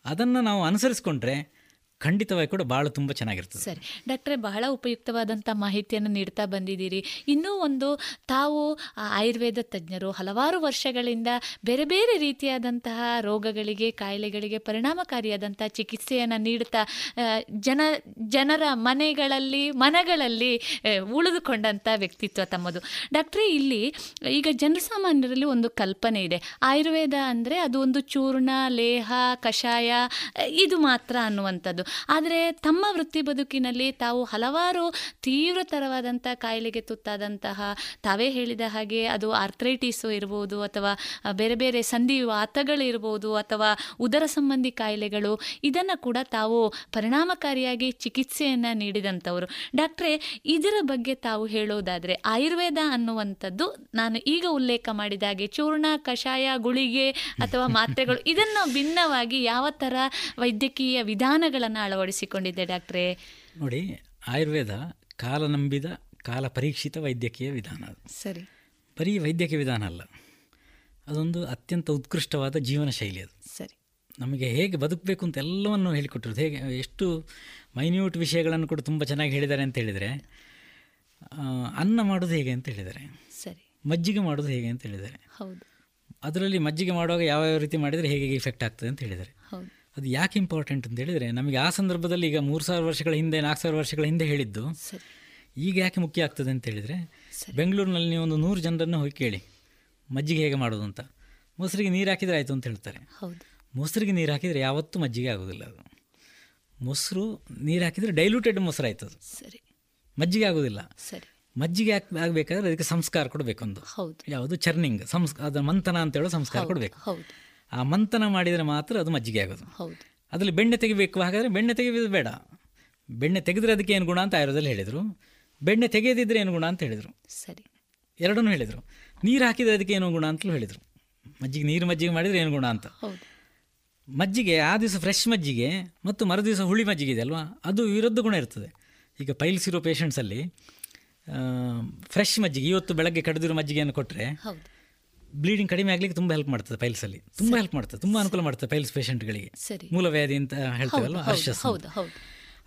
ಅದನ್ನು ನಾವು ಅನುಸರಿಸ್ಕೊಂಡ್ರೆ ಖಂಡಿತವಾಗಿ ಕೂಡ ಬಹಳ ತುಂಬ ಚೆನ್ನಾಗಿರ್ತದೆ. ಸರಿ. ಡಾಕ್ಟ್ರೆ, ಬಹಳ ಉಪಯುಕ್ತವಾದಂಥ ಮಾಹಿತಿಯನ್ನು ನೀಡ್ತಾ ಬಂದಿದ್ದೀರಿ. ಇನ್ನೂ ಒಂದು, ತಾವು ಆಯುರ್ವೇದ ತಜ್ಞರು ಹಲವಾರು ವರ್ಷಗಳಿಂದ ಬೇರೆ ಬೇರೆ ರೀತಿಯಾದಂತಹ ರೋಗಗಳಿಗೆ, ಕಾಯಿಲೆಗಳಿಗೆ ಪರಿಣಾಮಕಾರಿಯಾದಂಥ ಚಿಕಿತ್ಸೆಯನ್ನು ನೀಡ್ತಾ ಜನ, ಜನರ ಮನೆಗಳಲ್ಲಿ, ಮನಗಳಲ್ಲಿ ಉಳಿದುಕೊಂಡಂಥ ವ್ಯಕ್ತಿತ್ವ ತಮ್ಮದು. ಡಾಕ್ಟ್ರೆ, ಇಲ್ಲಿ ಈಗ ಜನಸಾಮಾನ್ಯರಲ್ಲಿ ಒಂದು ಕಲ್ಪನೆ ಇದೆ. ಆಯುರ್ವೇದ ಅಂದರೆ ಅದು ಒಂದು ಚೂರ್ಣ, ಲೇಹ, ಕಷಾಯ ಇದು ಮಾತ್ರ ಅನ್ನುವಂಥದ್ದು. ಆದರೆ ತಮ್ಮ ವೃತ್ತಿ ಬದುಕಿನಲ್ಲಿ ತಾವು ಹಲವಾರು ತೀವ್ರತರವಾದಂಥ ಕಾಯಿಲೆಗೆ ತುತ್ತಾದಂತಹ ತಾವೇ ಹೇಳಿದ ಹಾಗೆ ಅದು ಆರ್ಥ್ರೈಟಿಸು ಇರ್ಬೋದು ಅಥವಾ ಬೇರೆ ಬೇರೆ ಸಂಧಿ ವಾತಗಳಿರ್ಬೋದು ಅಥವಾ ಉದರ ಸಂಬಂಧಿ ಕಾಯಿಲೆಗಳು ಇದನ್ನು ಕೂಡ ತಾವು ಪರಿಣಾಮಕಾರಿಯಾಗಿ ಚಿಕಿತ್ಸೆಯನ್ನು ನೀಡಿದಂಥವರು. ಡಾಕ್ಟ್ರೆ ಇದರ ಬಗ್ಗೆ ತಾವು ಹೇಳೋದಾದರೆ ಆಯುರ್ವೇದ ಅನ್ನುವಂಥದ್ದು ನಾನು ಈಗ ಉಲ್ಲೇಖ ಮಾಡಿದ ಹಾಗೆ ಚೂರ್ಣ ಕಷಾಯ ಗುಳಿಗೆ ಅಥವಾ ಮಾತ್ರೆಗಳು (laughs) ಇದನ್ನು ಭಿನ್ನವಾಗಿ ಯಾವ ಥರ ವೈದ್ಯಕೀಯ ವಿಧಾನಗಳನ್ನು ಅಳವಡಿಸಿಕೊಂಡಿದೆ ಡಾಕ್ಟ್ರೇ. ನೋಡಿ ಆಯುರ್ವೇದ ಕಾಲ ನಂಬಿದ ಕಾಲ ಪರೀಕ್ಷಿತ ವೈದ್ಯಕೀಯ ವಿಧಾನ ಅದು. ಸರಿ. ಬರೀ ವೈದ್ಯಕೀಯ ವಿಧಾನ ಅಲ್ಲ ಅದೊಂದು ಅತ್ಯಂತ ಉತ್ಕೃಷ್ಟವಾದ ಜೀವನ ಶೈಲಿ ಅದು. ಸರಿ. ನಮಗೆ ಹೇಗೆ ಬದುಕಬೇಕು ಅಂತ ಎಲ್ಲವನ್ನು ಹೇಳಿಕೊಟ್ಟಿರೋದು. ಹೇಗೆ ಎಷ್ಟು ಮೈನ್ಯೂಟ್ ವಿಷಯಗಳನ್ನು ಕೂಡ ತುಂಬ ಚೆನ್ನಾಗಿ ಹೇಳಿದ್ದಾರೆ ಅಂತ ಹೇಳಿದರೆ ಅನ್ನ ಮಾಡೋದು ಹೇಗೆ ಅಂತ ಹೇಳಿದ್ದಾರೆ. ಸರಿ. ಮಜ್ಜಿಗೆ ಮಾಡೋದು ಹೇಗೆ ಅಂತ ಹೇಳಿದ್ದಾರೆ. ಹೌದು. ಅದರಲ್ಲಿ ಮಜ್ಜಿಗೆ ಮಾಡುವಾಗ ಯಾವ ಯಾವ ರೀತಿ ಮಾಡಿದರೆ ಹೇಗೆ ಇಫೆಕ್ಟ್ ಆಗ್ತದೆ ಅಂತ ಹೇಳಿದ್ದಾರೆ. ಅದು ಯಾಕೆ ಇಂಪಾರ್ಟೆಂಟ್ ಅಂತ ಹೇಳಿದರೆ ನಮಗೆ ಆ ಸಂದರ್ಭದಲ್ಲಿ ಈಗ ಮೂರು ಸಾವಿರ ವರ್ಷಗಳ ಹಿಂದೆ ನಾಲ್ಕು ಸಾವಿರ ವರ್ಷಗಳ ಹಿಂದೆ ಹೇಳಿದ್ದು ಈಗ ಯಾಕೆ ಮುಖ್ಯ ಆಗ್ತದೆ ಅಂತ ಹೇಳಿದರೆ ಬೆಂಗಳೂರಿನಲ್ಲಿ ನೀವು ಒಂದು ನೂರು ಜನರನ್ನು ಹೋಗಿ ಕೇಳಿ ಮಜ್ಜಿಗೆ ಹೇಗೆ ಮಾಡೋದು ಅಂತ. ಮೊಸರಿಗೆ ನೀರು ಹಾಕಿದರೆ ಆಯಿತು ಅಂತ ಹೇಳ್ತಾರೆ. ಹೌದು. ಮೊಸರಿಗೆ ನೀರು ಹಾಕಿದರೆ ಯಾವತ್ತೂ ಮಜ್ಜಿಗೆ ಆಗೋದಿಲ್ಲ ಅದು. ಮೊಸರು ನೀರು ಹಾಕಿದರೆ ಡೈಲ್ಯೂಟೆಡ್ ಮೊಸರು ಆಯ್ತು ಅದು. ಸರಿ. ಮಜ್ಜಿಗೆ ಆಗೋದಿಲ್ಲ. ಸರಿ. ಮಜ್ಜಿಗೆ ಹಾಕಿ ಆಗಬೇಕಾದ್ರೆ ಅದಕ್ಕೆ ಸಂಸ್ಕಾರ ಕೊಡಬೇಕೊಂದು ಹೌದು. ಯಾವುದು? ಚರ್ನಿಂಗ್ ಸಂಸ್ ಅದರ ಮಂಥನ ಅಂತ ಹೇಳೋ ಸಂಸ್ಕಾರ ಕೊಡಬೇಕು. ಹೌದು. ಆ ಮಂಥನ ಮಾಡಿದರೆ ಮಾತ್ರ ಅದು ಮಜ್ಜಿಗೆ ಆಗೋದು. ಹೌದು. ಅದರಲ್ಲಿ ಬೆಣ್ಣೆ ತೆಗಿಬೇಕು. ಹಾಗಾದರೆ ಬೆಣ್ಣೆ ತೆಗೆಯೋದು ಬೇಡ. ಬೆಣ್ಣೆ ತೆಗೆದ್ರೆ ಅದಕ್ಕೆ ಏನು ಗುಣ ಅಂತ ಆಯುರ್ವೇದಲ್ಲಿ ಹೇಳಿದರು. ಬೆಣ್ಣೆ ತೆಗೆಯದಿದ್ದರೆ ಏನು ಗುಣ ಅಂತ ಹೇಳಿದರು. ಸರಿ. ಎರಡನ್ನೂ ಹೇಳಿದರು. ನೀರು ಹಾಕಿದರೆ ಅದಕ್ಕೆ ಏನು ಗುಣ ಅಂತಲೂ ಹೇಳಿದರು. ಮಜ್ಜಿಗೆ ನೀರು ಮಜ್ಜಿಗೆ ಮಾಡಿದರೆ ಏನು ಗುಣ ಅಂತ. ಹೌದು. ಮಜ್ಜಿಗೆ ಆ ದಿವಸ ಫ್ರೆಶ್ ಮಜ್ಜಿಗೆ ಮತ್ತು ಮರು ದಿವಸ ಹುಳಿ ಮಜ್ಜಿಗೆ ಇದೆ ಅಲ್ವಾ? ಅದು ವಿರುದ್ಧ ಗುಣ ಇರ್ತದೆ. ಈಗ ಪೈಲ್ಸಿರೋ ಪೇಷಂಟ್ಸಲ್ಲಿ ಫ್ರೆಶ್ ಮಜ್ಜಿಗೆ ಇವತ್ತು ಬೆಳಗ್ಗೆ ಕಡಿದಿರೋ ಮಜ್ಜಿಗೆಯನ್ನು ಕೊಟ್ಟರೆ ಹೌದು. ಬ್ಲೀಡಿಂಗ್ ಕಡಿಮೆ ಆಗಲಿಕ್ಕೆ ತುಂಬಾ ಹೆಲ್ಪ್ ಮಾಡ್ತದೆ ಪೈಲ್ಸಲ್ಲಿ ತುಂಬಾ ಹೆಲ್ಪ್ ಮಾಡ್ತದೆ. ತುಂಬಾ ಅನುಕೂಲ ಮಾಡ್ತದೆ ಪೈಲ್ಸ್ ಪೇಷಂಟ್ಗಳಿಗೆ. ಮೂಲವ್ಯಾಧಿ ಅಂತ ಹೇಳ್ತೇವಲ್ಲ ಹರ್ಷಸ್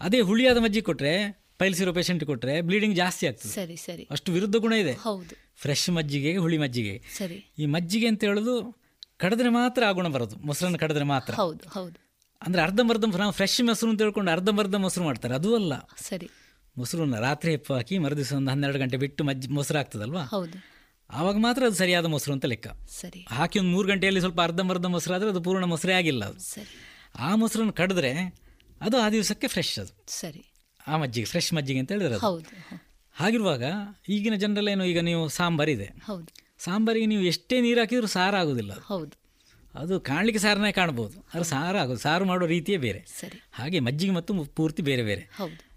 ಅದೇ ಹುಳಿಯಾದ ಮಜ್ಜಿ ಕೊಟ್ಟರೆ ಪೈಲ್ಸ್ ಇರೋ ಪೇಷಂಟ್ ಕೊಟ್ಟರೆ ಬ್ಲೀಡಿಂಗ್ ಜಾಸ್ತಿ ಆಗ್ತದೆ. ಸರಿ ಸರಿ. ಅಷ್ಟು ವಿರುದ್ಧ ಗುಣ ಇದೆ. ಹೌದು. ಫ್ರೆಶ್ ಮಜ್ಜಿಗೆ ಹುಳಿ ಮಜ್ಜಿಗೆ. ಸರಿ. ಈ ಮಜ್ಜಿಗೆ ಅಂತ ಹೇಳೋದು ಕಡಿದ್ರೆ ಮಾತ್ರ ಆ ಗುಣ ಬರೋದು. ಮೊಸರನ್ನ ಕಡಿದ್ರೆ ಮಾತ್ರ. ಹೌದು ಹೌದು. ಅಂದರೆ ಅರ್ಧಂಬರ್ಧ ನಾವು ಫ್ರೆಶ್ ಮೊಸರು ಅಂತ ಹೇಳ್ಕೊಂಡು ಅರ್ಧಂಬರ್ಧ ಮೊಸರು ಮಾಡ್ತಾರೆ. ಅದು ಅಲ್ಲ. ಸರಿ. ಮೊಸರನ್ನ ರಾತ್ರಿ ಹೆಪ್ಪು ಹಾಕಿ ಮರುದಿವಸ ಒಂದು ಹನ್ನೆರಡು ಗಂಟೆ ಬಿಟ್ಟು ಮಜ್ಜಿ ಮೊಸರು ಆಗ್ತದಲ್ವಾ? ಹೌದು. ಆವಾಗ ಮಾತ್ರ ಅದು ಸರಿಯಾದ ಮೊಸರು ಅಂತ ಲೆಕ್ಕ. ಸರಿ. ಹಾಕಿ ಒಂದು ಮೂರು ಗಂಟೆಯಲ್ಲಿ ಸ್ವಲ್ಪ ಅರ್ಧಂಬರ್ಧ ಮೊಸರು ಆದರೆ ಅದು ಪೂರ್ಣ ಮೊಸರೇ ಆಗಿಲ್ಲ ಅದು. ಸರಿ. ಆ ಮೊಸರನ್ನು ಕಡಿದ್ರೆ ಅದು ಆ ದಿವಸಕ್ಕೆ ಫ್ರೆಶ್ ಅದು. ಸರಿ. ಆ ಮಜ್ಜಿಗೆ ಫ್ರೆಶ್ ಮಜ್ಜಿಗೆ ಅಂತ ಹೇಳಿದ್ರೆ ಅದು. ಹೌದು ಹ- ಹಾಗಿರುವಾಗ ಈಗಿನ ಜನರಲ್ಲೇನು ಈಗ ನೀವು ಸಾಂಬಾರಿದೆ ಹೌದು. ಸಾಂಬಾರಿಗೆ ನೀವು ಎಷ್ಟೇ ನೀರು ಹಾಕಿದರೂ ಸಾರು ಆಗೋದಿಲ್ಲ ಅದು. ಹೌದು. ಅದು ಕಾಣಲಿಕ್ಕೆ ಸಾರನೇ ಕಾಣ್ಬೋದು. ಅದು ಸಾರು ಆಗೋದು ಸಾರು ಮಾಡೋ ರೀತಿಯೇ ಬೇರೆ. ಸರಿ. ಹಾಗೆ ಮಜ್ಜಿಗೆ ಮತ್ತು ಮು- ಪೂರ್ತಿ ಬೇರೆ ಬೇರೆ. ಹೌದು.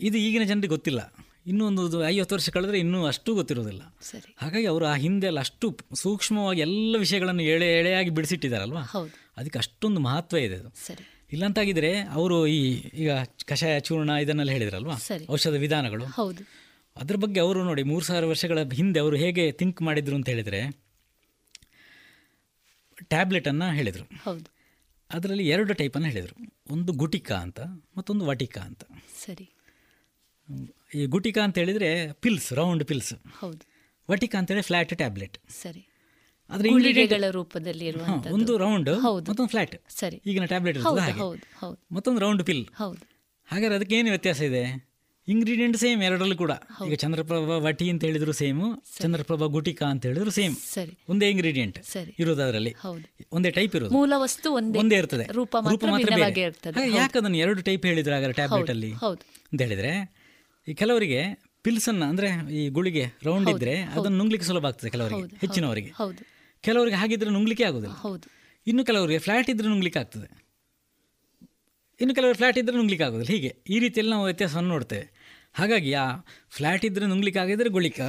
ಇದು ಈಗಿನ ಜನರಿಗೆ ಗೊತ್ತಿಲ್ಲ. ಇನ್ನೂ ಒಂದು ಐವತ್ತು ವರ್ಷ ಕಳೆದ್ರೆ ಇನ್ನೂ ಅಷ್ಟು ಗೊತ್ತಿರೋದಿಲ್ಲ. ಹಾಗಾಗಿ ಅವರು ಆ ಹಿಂದೆ ಎಲ್ಲ ಅಷ್ಟು ಸೂಕ್ಷ್ಮವಾಗಿ ಎಲ್ಲ ವಿಷಯಗಳನ್ನು ಎಳೆ ಎಳೆಯಾಗಿ ಬಿಡಿಸಿಟ್ಟಿದ್ದಾರಲ್ವಾ? ಅದಕ್ಕೆ ಅಷ್ಟೊಂದು ಮಹತ್ವ ಇದೆ ಅದು. ಇಲ್ಲಂತಾಗಿದ್ರೆ ಅವರು ಈ ಈಗ ಕಷಾಯ ಚೂರ್ಣ ಇದನ್ನೆಲ್ಲ ಹೇಳಿದ್ರಲ್ವಾ? ಔಷಧ ವಿಧಾನಗಳು. ಹೌದು. ಅದ್ರ ಬಗ್ಗೆ ಅವರು ನೋಡಿ ಮೂರು ಸಾವಿರ ವರ್ಷಗಳ ಹಿಂದೆ ಅವರು ಹೇಗೆ ಥಿಂಕ್ ಮಾಡಿದ್ರು ಅಂತ ಹೇಳಿದರೆ ಟ್ಯಾಬ್ಲೆಟನ್ನು ಹೇಳಿದರು. ಅದರಲ್ಲಿ ಎರಡು ಟೈಪನ್ನು ಹೇಳಿದರು. ಒಂದು ಗುಟಿಕಾ ಅಂತ ಮತ್ತೊಂದು ವಟಿಕಾ ಅಂತ. ಸರಿ. ಈ ಗುಟಿಕಾ ಅಂತ ಹೇಳಿದ್ರೆ ಪಿಲ್ಸ್ ರೌಂಡ್ ಪಿಲ್ಸ್ ಹೌದು. ವಟಿಕಾ ಅಂತೇಳಿ ಫ್ಲಾಟ್ ಟ್ಯಾಬ್ಲೆಟ್ ಸರಿ. ಅದರ ಗುಳಿಗೆಗಳ ರೂಪದಲ್ಲಿ ಇರುವಂತದ್ದು. ಒಂದು ರೌಂಡ್ ಹೌದು. ಮತ್ತೊಂದು ಫ್ಲಾಟ್ ಸರಿ. ಈಗಿನ ಟ್ಯಾಬ್ಲೆಟ್ ಹೌದು ಇರ್ತದೆ ಹಾಗೆ. ಹೌದು ಹೌದು. ಮತ್ತೊಂದು ರೌಂಡ್ ಪಿಲ್ ಹೌದು. ಹಾಗಾದ್ರೆ ಅದಕ್ಕೆ ಏನು ವ್ಯತ್ಯಾಸ ಇದೆ? ಇಂಗ್ರೀಡಿಯೆಂಟ್ ಸೇಮ್ ಎರಡರಲ್ಲೂ ಕೂಡ. ಈಗ ಚಂದ್ರಪ್ರಭಾ ವಟಿ ಅಂತ ಹೇಳಿದ್ರು ಸೇಮ್ ಚಂದ್ರಪ್ರಭಾ ಗುಟಿಕಾ ಅಂತ ಹೇಳಿದ್ರು ಸೇಮ್ ಸರಿ. ಒಂದೇ ಇಂಗ್ರೀಡಿಯೆಂಟ್ ಸರಿ. ಇರೋದು ಅದರಲ್ಲಿ ಹೌದು. ಒಂದೇ ಟೈಪ್ ಇರೋದು. ಮೂಲ ವಸ್ತು ಒಂದೇ. ಒಂದೇ ಇರ್ತದೆ. ರೂಪ ಮಾತ್ರ ಭಿನ್ನವಾಗಿ ಬೇರೆ. ಇರ್ತದೆ. ಹಾಗೆ ಯಾಕೆ ಅದನ್ನ ಎರಡು ಟೈಪ್ ಹೇಳಿದ್ರು ಹಾಗಾದ್ರೆ ಟ್ಯಾಬ್ಲೆಟ್ ಅಲ್ಲಿ? ಹೌದು. ಅಂತ ಹೇಳಿದ್ರೆ ಈ ಕೆಲವರಿಗೆ ಪಿಲ್ಸನ್ನ ಅಂದ್ರೆ ಈ ಗುಳಿಗೆ ರೌಂಡ್ ಇದ್ರೆ ಅದನ್ನು ನುಂಗ್ಲಿಕ್ಕೆ ಸುಲಭ ಆಗ್ತದೆ ಕೆಲವರಿಗೆ ಹೆಚ್ಚಿನವರಿಗೆ. ಹೌದು ಕೆಲವರಿಗೆ ಹಾಗಿದ್ರೆ ನುಂಗ್ಲಿಕ್ಕೆ ಆಗೋದಿಲ್ಲ. ಹೌದು. ಇನ್ನು ಕೆಲವರಿಗೆ ಫ್ಲಾಟ್ ಇದ್ರೆ ನುಂಗ್ಲಿಕ್ಕೆ ಆಗ್ತದೆ. ಇನ್ನು ಕೆಲವರು ಫ್ಲಾಟ್ ಇದ್ರೆ ನುಂಗ್ಲಿಕ್ಕೆ ಆಗೋದಿಲ್ಲ. ಹೀಗೆ ಈ ರೀತಿಯಲ್ಲಿ ನಾವು ವ್ಯತ್ಯಾಸವನ್ನು ನೋಡ್ತೇವೆ. ಹಾಗಾಗಿ ಆ ಫ್ಲಾಟ್ ಇದ್ರೆ ನುಂಗ್ಲಿಕ್ಕೆ ಆಗಿದ್ರೆ ಗುಳಿಕ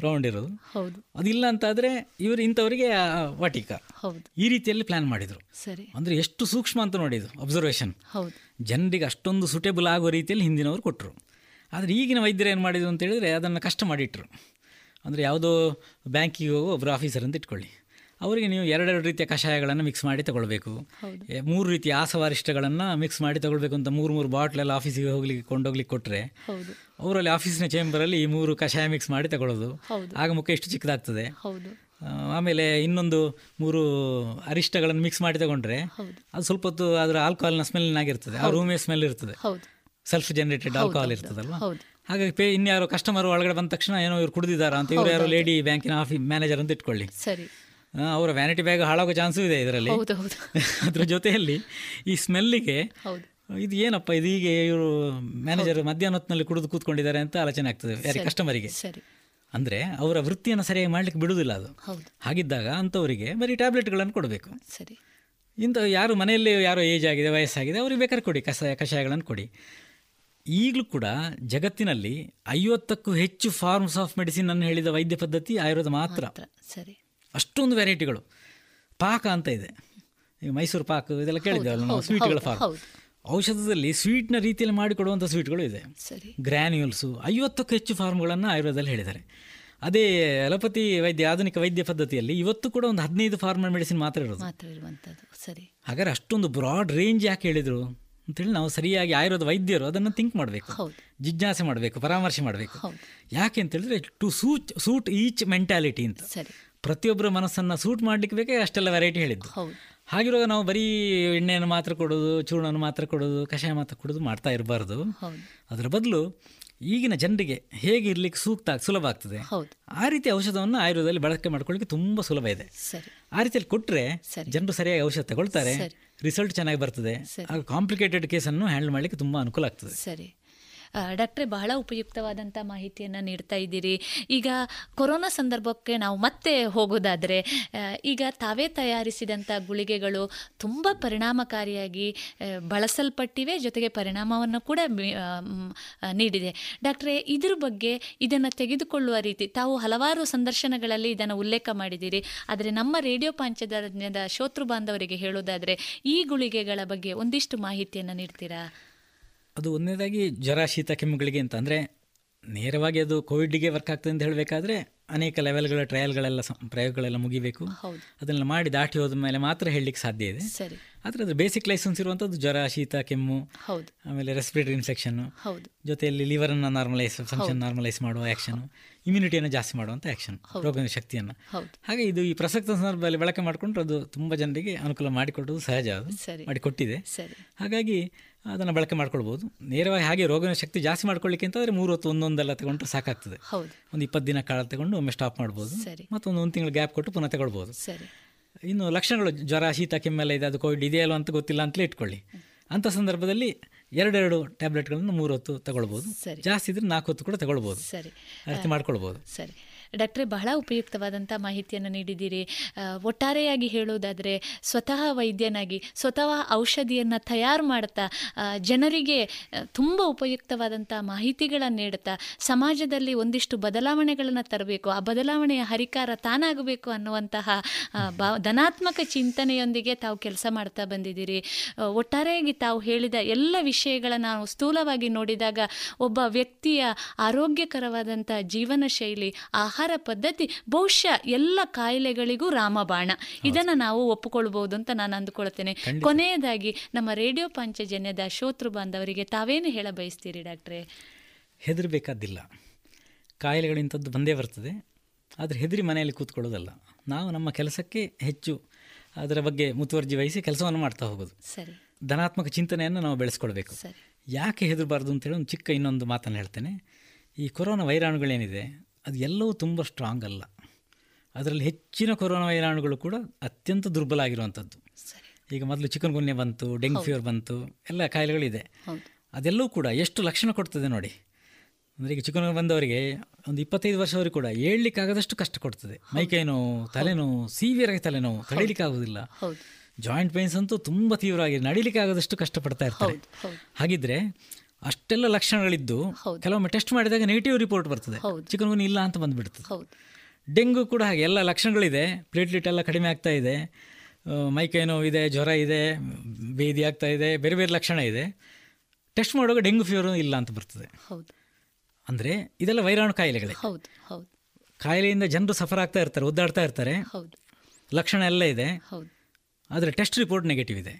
ರೌಂಡ್ ಇರೋದು. ಹೌದು. ಅದಿಲ್ಲ ಅಂತಾದರೆ ಇವರು ಇಂಥವರಿಗೆ ವಾಟಿಕ ವಟಿಕ. ಹೌದು. ಈ ರೀತಿಯಲ್ಲಿ ಪ್ಲ್ಯಾನ್ ಮಾಡಿದರು. ಸರಿ. ಅಂದರೆ ಎಷ್ಟು ಸೂಕ್ಷ್ಮ ಅಂತ ನೋಡಿದ್ರು ಅಬ್ಸರ್ವೇಷನ್ ಹೌದು. ಜನರಿಗೆ ಅಷ್ಟೊಂದು ಸೂಟೇಬಲ್ ಆಗೋ ರೀತಿಯಲ್ಲಿ ಹಿಂದಿನವರು ಕೊಟ್ಟರು ಆದರೆ ಈಗಿನ ವೈದ್ಯರು ಏನು ಮಾಡಿದ್ರು ಅಂತ ಹೇಳಿದರೆ ಅದನ್ನು ಕಷ್ಟ ಮಾಡಿಟ್ರು. ಅಂದರೆ ಯಾವುದೋ ಬ್ಯಾಂಕಿಗೆ ಹೋಗೋ ಒಬ್ಬರು ಆಫೀಸರ್ ಅಂತ ಇಟ್ಕೊಳ್ಳಿ. ಅವರಿಗೆ ನೀವು ಎರಡೆರಡು ರೀತಿಯ ಕಷಾಯಗಳನ್ನು ಮಿಕ್ಸ್ ಮಾಡಿ ತಗೊಳ್ಬೇಕು. ಮೂರು ರೀತಿಯ ಆಸವಾರಿಷ್ಟಗಳನ್ನು ಮಿಕ್ಸ್ ಮಾಡಿ ತಗೊಳ್ಬೇಕು ಅಂತ ಮೂರು ಮೂರು ಬಾಟ್ಲೆಲ್ಲ ಆಫೀಸಿಗೆ ಹೋಗ್ಲಿಕ್ಕೆ ಕೊಂಡೋಗ್ಲಿಕ್ಕೆ ಕೊಟ್ಟರೆ ಅವರಲ್ಲಿ ಆಫೀಸಿನ ಚೇಂಬರಲ್ಲಿ ಈ ಮೂರು ಕಷಾಯ ಮಿಕ್ಸ್ ಮಾಡಿ ತಗೊಳ್ಳೋದು. ಆಗ ಮುಖ ಎಷ್ಟು ಚಿಕ್ಕದಾಗ್ತದೆ. ಆಮೇಲೆ ಇನ್ನೊಂದು ಮೂರು ಅರಿಷ್ಟಗಳನ್ನು ಮಿಕ್ಸ್ ಮಾಡಿ ತಗೊಂಡ್ರೆ ಅದು ಸ್ವಲ್ಪ ಹೊತ್ತು ಅದರ ಆಲ್ಕೋಹಾಲ್ನ ಸ್ಮೆಲ್ನಾಗಿರ್ತದೆ ಆ ರೂಮೇ ಸ್ಮೆಲ್ ಇರ್ತದೆ. ಸೆಲ್ಫ್ ಜನರೇಟೆಡ್ ಆಲ್ಕೋಹಾಲ್ ಇರ್ತದಲ್ಲ ಇರ್ತದಲ್ವಾ. ಹಾಗಾಗಿ ಪೇ ಇನ್ಯಾರೋ ಕಸ್ಟಮರ್ ಒಳಗಡೆ ಬಂದ ತಕ್ಷಣ ಏನೋ ಇವ್ರು ಕುಡಿದಿದ್ದಾರಾ ಅಂತ ಇವ್ರು ಯಾರೋ ಲೇಡಿ ಬ್ಯಾಂಕಿನ ಆಫೀಸ್ ಮ್ಯಾನೇಜರ್ ಅಂತ ಇಟ್ಕೊಳ್ಳಿ. ಸರಿ. ಅವರ ವ್ಯಾನಿಟಿ ಬ್ಯಾಗ್ ಹಾಳಾಗೋ ಚಾನ್ಸು ಇದೆ ಇದರಲ್ಲಿ. (laughs) ಅದ್ರ ಜೊತೆಯಲ್ಲಿ ಈ ಸ್ಮೆಲ್ಲಿಗೆ ಇದು ಏನಪ್ಪ ಇದು ಹೀಗೆ ಇವರು ಮ್ಯಾನೇಜರ್ ಮಧ್ಯಾಹ್ನ ಹೊತ್ತಿನಲ್ಲಿ ಕುಡಿದು ಕೂತ್ಕೊಂಡಿದ್ದಾರೆ ಅಂತ ಆಲೋಚನೆ ಆಗ್ತದೆ ಯಾರಿಗೆ? ಸರಿ. ಕಸ್ಟಮರಿಗೆ ಸರಿ. ಅಂದರೆ ಅವರ ವೃತ್ತಿಯನ್ನು ಸರಿಯಾಗಿ ಮಾಡಲಿಕ್ಕೆ ಬಿಡುವುದಿಲ್ಲ ಅದು. ಹಾಗಿದ್ದಾಗ ಅಂಥವರಿಗೆ ಬರೀ ಟ್ಯಾಬ್ಲೆಟ್ಗಳನ್ನು ಕೊಡಬೇಕು. ಸರಿ. ಇಂಥ ಯಾರು ಮನೆಯಲ್ಲಿ ಯಾರೋ ಏಜ್ ಆಗಿದೆ ವಯಸ್ಸಾಗಿದೆ ಅವ್ರಿಗೆ ಬೇಕಾದ್ರೆ ಕೊಡಿ ಕಷಾಯ ಕಷಾಯಗಳನ್ನು ಕೊಡಿ. ಈಗಲೂ ಕೂಡ ಜಗತ್ತಿನಲ್ಲಿ ಐವತ್ತಕ್ಕೂ ಹೆಚ್ಚು ಫಾರ್ಮ್ಸ್ ಆಫ್ ಮೆಡಿಸಿನ್ ಅನ್ನು ಹೇಳಿದ ವೈದ್ಯ ಪದ್ಧತಿ ಆಯುರ್ವೇದ ಮಾತ್ರ. ಸರಿ. ಅಷ್ಟೊಂದು ವೆರೈಟಿಗಳು ಪಾಕ ಅಂತ ಇದೆ. ಮೈಸೂರು ಪಾಕ ಇದೆಲ್ಲ ಕೇಳಿದ್ದೇವಲ್ಲ ನಾವು ಸ್ವೀಟ್ಗಳ ಫಾರ್ಮ್ ಔಷಧದಲ್ಲಿ ಸ್ವೀಟ್ನ ರೀತಿಯಲ್ಲಿ ಮಾಡಿಕೊಡುವಂಥ ಸ್ವೀಟ್ಗಳು ಇದೆ. ಸರಿ. ಗ್ರ್ಯಾನ್ಯೂಲ್ಸು ಐವತ್ತಕ್ಕೂ ಹೆಚ್ಚು ಫಾರ್ಮ್ಗಳನ್ನು ಆಯುರ್ವೇದದಲ್ಲಿ ಹೇಳಿದ್ದಾರೆ. ಅದೇ ಅಲೋಪತಿ ವೈದ್ಯ ಆಧುನಿಕ ವೈದ್ಯ ಪದ್ಧತಿಯಲ್ಲಿ ಇವತ್ತು ಕೂಡ ಒಂದು ಹದಿನೈದು ಫಾರ್ಮಲ್ ಮೆಡಿಸಿನ್ ಮಾತ್ರ ಇರೋದು. ಸರಿ. ಹಾಗಾದ್ರೆ ಅಷ್ಟೊಂದು ಬ್ರಾಡ್ ರೇಂಜ್ ಯಾಕೆ ಹೇಳಿದರು? ಅಂತೇಳಿ ನಾವು ಸರಿಯಾಗಿ ಆಯುರ್ವೇದ ವೈದ್ಯರು ಅದನ್ನು ಥಿಂಕ್ ಮಾಡಬೇಕು. ಜಿಜ್ಞಾಸೆ ಮಾಡಬೇಕು ಪರಾಮರ್ಶೆ ಮಾಡಬೇಕು. ಯಾಕೆ ಅಂತ ಹೇಳಿದ್ರೆ to suit suit each mentality ಅಂತ ಪ್ರತಿಯೊಬ್ಬರ ಮನಸ್ಸನ್ನು ಸೂಟ್ ಮಾಡಲಿಕ್ಕೆ ಬೇಕೇ ಅಷ್ಟೆಲ್ಲ ವೆರೈಟಿ ಹೇಳಿದ್ದು. ಹಾಗಿರುವಾಗ ನಾವು ಬರೀ ಎಣ್ಣೆಯನ್ನು ಮಾತ್ರ ಕೊಡೋದು ಚೂರ್ಣವನ್ನು ಮಾತ್ರ ಕೊಡೋದು ಕಷಾಯ ಮಾತ್ರ ಕೊಡೋದು ಮಾಡ್ತಾ ಇರಬಾರ್ದು. ಅದರ ಬದಲು ಈಗಿನ ಜನರಿಗೆ ಹೇಗೆ ಇರಲಿಕ್ಕೆ ಸೂಕ್ತ ಸುಲಭ ಆಗ್ತದೆ? ಆ ರೀತಿ ಔಷಧವನ್ನು ಆಯುರ್ವೇದದಲ್ಲಿ ಬಳಕೆ ಮಾಡ್ಕೊಳ್ಳಿಕ್ಕೆ ತುಂಬ ಸುಲಭ ಇದೆ. ಆ ರೀತಿಯಲ್ಲಿ ಕೊಟ್ಟರೆ. ಜನರು ಸರಿಯಾಗಿ ಔಷಧ ತಗೊಳ್ತಾರೆ. ರಿಸಲ್ಟ್ ಚೆನ್ನಾಗಿ ಬರ್ತದೆ. ಕಾಂಪ್ಲಿಕೇಟೆಡ್ ಕೇಸನ್ನು ಹ್ಯಾಂಡಲ್ ಮಾಡಲಿಕ್ಕೆ ತುಂಬಾ ಅನುಕೂಲ ಆಗ್ತದೆ. ಸರಿ. ಡಾಕ್ಟ್ರೆ, ಬಹಳ ಉಪಯುಕ್ತವಾದಂಥ ಮಾಹಿತಿಯನ್ನು ನೀಡ್ತಾ ಇದ್ದೀರಿ. ಈಗ ಕೊರೋನಾ ಸಂದರ್ಭಕ್ಕೆ ನಾವು ಮತ್ತೆ ಹೋಗೋದಾದರೆ ಈಗ ತಾವೇ ತಯಾರಿಸಿದಂಥ ಗುಳಿಗೆಗಳು ತುಂಬ ಪರಿಣಾಮಕಾರಿಯಾಗಿ ಬಳಸಲ್ಪಟ್ಟಿವೆ, ಜೊತೆಗೆ ಪರಿಣಾಮವನ್ನು ಕೂಡ ನೀಡಿದೆ. ಡಾಕ್ಟ್ರೆ, ಇದ್ರ ಬಗ್ಗೆ ಇದನ್ನು ತೆಗೆದುಕೊಳ್ಳುವ ರೀತಿ, ತಾವು ಹಲವಾರು ಸಂದರ್ಶನಗಳಲ್ಲಿ ಇದನ್ನು ಉಲ್ಲೇಖ ಮಾಡಿದ್ದೀರಿ. ಆದರೆ ನಮ್ಮ ರೇಡಿಯೋ ಪಾಂಚಜನ್ಯದ ಶೋತೃ ಬಾಂಧವರಿಗೆ ಹೇಳೋದಾದರೆ, ಈ ಗುಳಿಗೆಗಳ ಬಗ್ಗೆ ಒಂದಿಷ್ಟು ಮಾಹಿತಿಯನ್ನು ನೀಡ್ತೀರಾ? ಅದು ಒಂದನೇದಾಗಿ ಜ್ವರ ಶೀತ ಕೆಮ್ಮುಗಳಿಗೆ ಅಂತ. ಅಂದರೆ ನೇರವಾಗಿ ಅದು ಕೋವಿಡ್ಗೆ ವರ್ಕ್ ಆಗ್ತದೆ ಅಂತ ಹೇಳಬೇಕಾದ್ರೆ ಅನೇಕ ಲೆವೆಲ್ಗಳ ಟ್ರಯಲ್ಗಳೆಲ್ಲ ಪ್ರಯೋಗಗಳೆಲ್ಲ ಮುಗಿಬೇಕು. ಅದನ್ನೆಲ್ಲ ಮಾಡಿ ದಾಟಿ ಹೋದ ಮೇಲೆ ಮಾತ್ರ ಹೇಳಲಿಕ್ಕೆ ಸಾಧ್ಯ ಇದೆ. ಆದರೆ ಅದು ಬೇಸಿಕ್ ಲೈಸೆನ್ಸ್ ಇರುವಂಥದ್ದು ಜ್ವರ ಶೀತ ಕೆಮ್ಮು ಆಮೇಲೆ ರೆಸ್ಪಿರೇಟರಿ ಇನ್ಫೆಕ್ಷನ್ ಜೊತೆಯಲ್ಲಿ ಲಿವರನ್ನು ನಾರ್ಮಲೈಸ್ ಫಂಕ್ಷನ್. ನಾರ್ಮಲೈಸ್ ಮಾಡುವ ಆ್ಯಕ್ಷನ್ ಇಮ್ಯುನಿಟಿಯನ್ನು ಜಾಸ್ತಿ ಮಾಡುವಂಥ ಆ್ಯಕ್ಷನ್. ರೋಗ ಶಕ್ತಿಯನ್ನು. ಹಾಗೆ ಇದು ಈ ಪ್ರಸಕ್ತ ಸಂದರ್ಭದಲ್ಲಿ ಬಳಕೆ ಮಾಡಿಕೊಂಡ್ರೆ ಅದು ತುಂಬ ಜನರಿಗೆ ಅನುಕೂಲ ಮಾಡಿಕೊಡೋದು ಸಹಜ ಅದು. ಮಾಡಿಕೊಟ್ಟಿದೆ. ಹಾಗಾಗಿ ಅದನ್ನು ಬಳಕೆ ಮಾಡ್ಕೊಳ್ಬೋದು. ನೇರವಾಗಿ ಹಾಗೆ ರೋಗನ ಶಕ್ತಿ ಜಾಸ್ತಿ ಮಾಡ್ಕೊಳ್ಳಿಕ್ಕೆ ಅಂತಂದರೆ ಮೂರು ಹೊತ್ತು ಒಂದೊಂದೆಲ್ಲ ತಗೊಂಡ್ರೆ ಸಾಕಾಗ್ತದೆ. ಹೌದು. ಒಂದು ಇಪ್ಪತ್ತು ದಿನ ಕಾಲ ತಗೊಂಡು ಒಮ್ಮೆ ಸ್ಟಾಪ್ ಮಾಡ್ಬೋದು. ಸರಿ. ಮತ್ತೊಂದು ಒಂದು ತಿಂಗಳು ಗ್ಯಾಪ್ ಕೊಟ್ಟು ಪುನಃ ತಗೊಳ್ಬೋದು. ಸರಿ. ಇನ್ನು ಲಕ್ಷಣಗಳು ಜ್ವರ ಶೀತ ಕೆಮ್ಮೆಲ್ಲ ಇದೆ ಅದು ಕೋವಿಡ್ ಇದೆಯಲ್ಲ ಅಂತ ಗೊತ್ತಿಲ್ಲ ಅಂತಲೇ ಇಟ್ಕೊಳ್ಳಿ. ಅಂಥ ಸಂದರ್ಭದಲ್ಲಿ ಎರಡೆರಡು ಟ್ಯಾಬ್ಲೆಟ್ಗಳನ್ನು ಮೂರು ಹೊತ್ತು ತಗೊಳ್ಬೋದು. ಜಾಸ್ತಿ ಇದ್ರೆ ನಾಲ್ಕು ಹೊತ್ತು ಕೂಡ ತಗೊಳ್ಬೋದು. ಸರಿ. ಮಾಡ್ಕೊಳ್ಬೋದು. ಸರಿ. ಡಾಕ್ಟ್ರೆ, ಬಹಳ ಉಪಯುಕ್ತವಾದಂಥ ಮಾಹಿತಿಯನ್ನು ನೀಡಿದ್ದೀರಿ. ಒಟ್ಟಾರೆಯಾಗಿ ಹೇಳೋದಾದರೆ, ಸ್ವತಃ ವೈದ್ಯನಾಗಿ, ಸ್ವತಃ ಔಷಧಿಯನ್ನು ತಯಾರು ಮಾಡ್ತಾ ಜನರಿಗೆ ತುಂಬ ಉಪಯುಕ್ತವಾದಂಥ ಮಾಹಿತಿಗಳನ್ನು ನೀಡುತ್ತಾ ಸಮಾಜದಲ್ಲಿ ಒಂದಿಷ್ಟು ಬದಲಾವಣೆಗಳನ್ನು ತರಬೇಕು, ಆ ಬದಲಾವಣೆಯ ಹರಿಕಾರ ತಾನಾಗಬೇಕು ಅನ್ನುವಂತಹ ಬಾ, ಧನಾತ್ಮಕ ಚಿಂತನೆಯೊಂದಿಗೆ ತಾವು ಕೆಲಸ ಮಾಡ್ತಾ ಬಂದಿದ್ದೀರಿ. ಒಟ್ಟಾರೆಯಾಗಿ ತಾವು ಹೇಳಿದ ಎಲ್ಲ ವಿಷಯಗಳನ್ನು ನಾವು ಸ್ಥೂಲವಾಗಿ ನೋಡಿದಾಗ, ಒಬ್ಬ ವ್ಯಕ್ತಿಯ ಆರೋಗ್ಯಕರವಾದಂಥ ಜೀವನ ಶೈಲಿ ಆಹಾರ ಪದ್ಧತಿ ಬಹುಶಃ ಎಲ್ಲ ಕಾಯಿಲೆಗಳಿಗೂ ರಾಮಬಾಣ. ಇದನ್ನು ನಾವು ಒಪ್ಪಿಕೊಳ್ಬಹುದು ಅಂತ ನಾನು ಅಂದುಕೊಳ್ತೇನೆ. ಕೊನೆಯದಾಗಿ ನಮ್ಮ ರೇಡಿಯೋ ಪಾಂಚಜನ್ಯದ ಶೋತೃ ಬಾಂಧವರಿಗೆ ತಾವೇನು ಹೇಳ ಬಯಸ್ತೀರಿ ಡಾಕ್ಟ್ರೆ? ಹೆದರಬೇಕಾದಿಲ್ಲ. ಕಾಯಿಲೆಗಳು ಇಂಥದ್ದು ಬಂದೇ ಬರ್ತದೆ. ಆದರೆ ಹೆದರಿ ಮನೆಯಲ್ಲಿ ಕೂತ್ಕೊಳ್ಳೋದಲ್ಲ. ನಾವು ನಮ್ಮ ಕೆಲಸಕ್ಕೆ ಹೆಚ್ಚು ಅದರ ಬಗ್ಗೆ ಮುತುವರ್ಜಿ ವಹಿಸಿ ಕೆಲಸವನ್ನು ಮಾಡ್ತಾ ಹೋಗೋದು. ಸರಿ. ಧನಾತ್ಮಕ ಚಿಂತನೆಯನ್ನು ನಾವು ಬೆಳೆಸ್ಕೊಳ್ಬೇಕು. ಯಾಕೆ ಹೆದರಬಾರ್ದು ಅಂತೇಳಿ ಒಂದು ಚಿಕ್ಕ ಇನ್ನೊಂದು ಮಾತನ್ನು ಹೇಳ್ತೇನೆ. ಈ ಕೊರೋನಾ ವೈರಾಣುಗಳೇನಿದೆ ಅದು ಎಲ್ಲವೂ ತುಂಬ ಸ್ಟ್ರಾಂಗ್ ಅಲ್ಲ. ಅದರಲ್ಲಿ ಹೆಚ್ಚಿನ ಕೊರೋನಾ ವೈರಾಣುಗಳು ಕೂಡ ಅತ್ಯಂತ ದುರ್ಬಲ ಆಗಿರುವಂಥದ್ದು. ಈಗ ಮೊದಲು ಚಿಕನ್ ಗುನ್ಯ ಬಂತು ಡೆಂಗ್. ಫೀವರ್ ಬಂತು ಎಲ್ಲ ಕಾಯಿಲೆಗಳಿದೆ. ಅದೆಲ್ಲವೂ ಕೂಡ ಎಷ್ಟು ಲಕ್ಷಣ ಕೊಡ್ತದೆ ನೋಡಿ. ಅಂದರೆ ಈಗ ಚಿಕನ್ ಬಂದವರಿಗೆ ಒಂದು ಇಪ್ಪತ್ತೈದು ವರ್ಷವರೆಗೂ ಕೂಡ ಹೇಳಲಿಕ್ಕಾಗದಷ್ಟು ಕಷ್ಟ ಕೊಡ್ತದೆ. ಮೈಕೈ ನೋವು ತಲೆನೋವು ಸೀವಿಯರ್ ಆಗಿ ತಲೆನೋವು ಕಡಿಲಿಕ್ಕೆ ಆಗೋದಿಲ್ಲ. ಹೌದು. ಜಾಯಿಂಟ್ ಪೇನ್ಸ್ ಅಂತೂ ತುಂಬ ತೀವ್ರವಾಗಿ ನಡಿಲಿಕ್ಕೆ ಆಗದಷ್ಟು ಕಷ್ಟಪಡ್ತಾ ಇರ್ತಾರೆ. ಹಾಗಿದ್ರೆ ಅಷ್ಟೆಲ್ಲ ಲಕ್ಷಣಗಳಿದ್ದು. ಕೆಲವೊಮ್ಮೆ ಟೆಸ್ಟ್ ಮಾಡಿದಾಗ ನೆಗೆಟಿವ್ ರಿಪೋರ್ಟ್ ಬರ್ತದೆ. ಚಿಕನ್ ಗುನ್ ಇಲ್ಲ ಅಂತ ಬಂದ್ಬಿಡ್ತದೆ. ಡೆಂಗು ಕೂಡ ಹಾಗೆ ಎಲ್ಲ ಲಕ್ಷಣಗಳಿದೆ. ಪ್ಲೇಟ್ಲೆಟ್ ಎಲ್ಲ ಕಡಿಮೆ ಆಗ್ತಾ ಇದೆ. ಮೈಕೈ ನೋವು ಇದೆ ಜ್ವರ ಇದೆ ಬೇದಿ ಆಗ್ತಾ ಇದೆ ಬೇರೆ ಬೇರೆ ಲಕ್ಷಣ ಇದೆ. ಟೆಸ್ಟ್ ಮಾಡುವಾಗ ಡೆಂಗು ಫೀವರು ಇಲ್ಲ ಅಂತ ಬರ್ತದೆ. ಹೌದು. ಅಂದರೆ ಇದೆಲ್ಲ ವೈರಾಣು ಕಾಯಿಲೆಗಳೇ. ಕಾಯಿಲೆಯಿಂದ ಜನರು ಸಫರ್ ಆಗ್ತಾ ಇರ್ತಾರೆ ಒದ್ದಾಡ್ತಾ ಇರ್ತಾರೆ. ಲಕ್ಷಣ ಎಲ್ಲ ಇದೆ. ಆದರೆ ಟೆಸ್ಟ್ ರಿಪೋರ್ಟ್ ನೆಗೆಟಿವ್ ಇದೆ.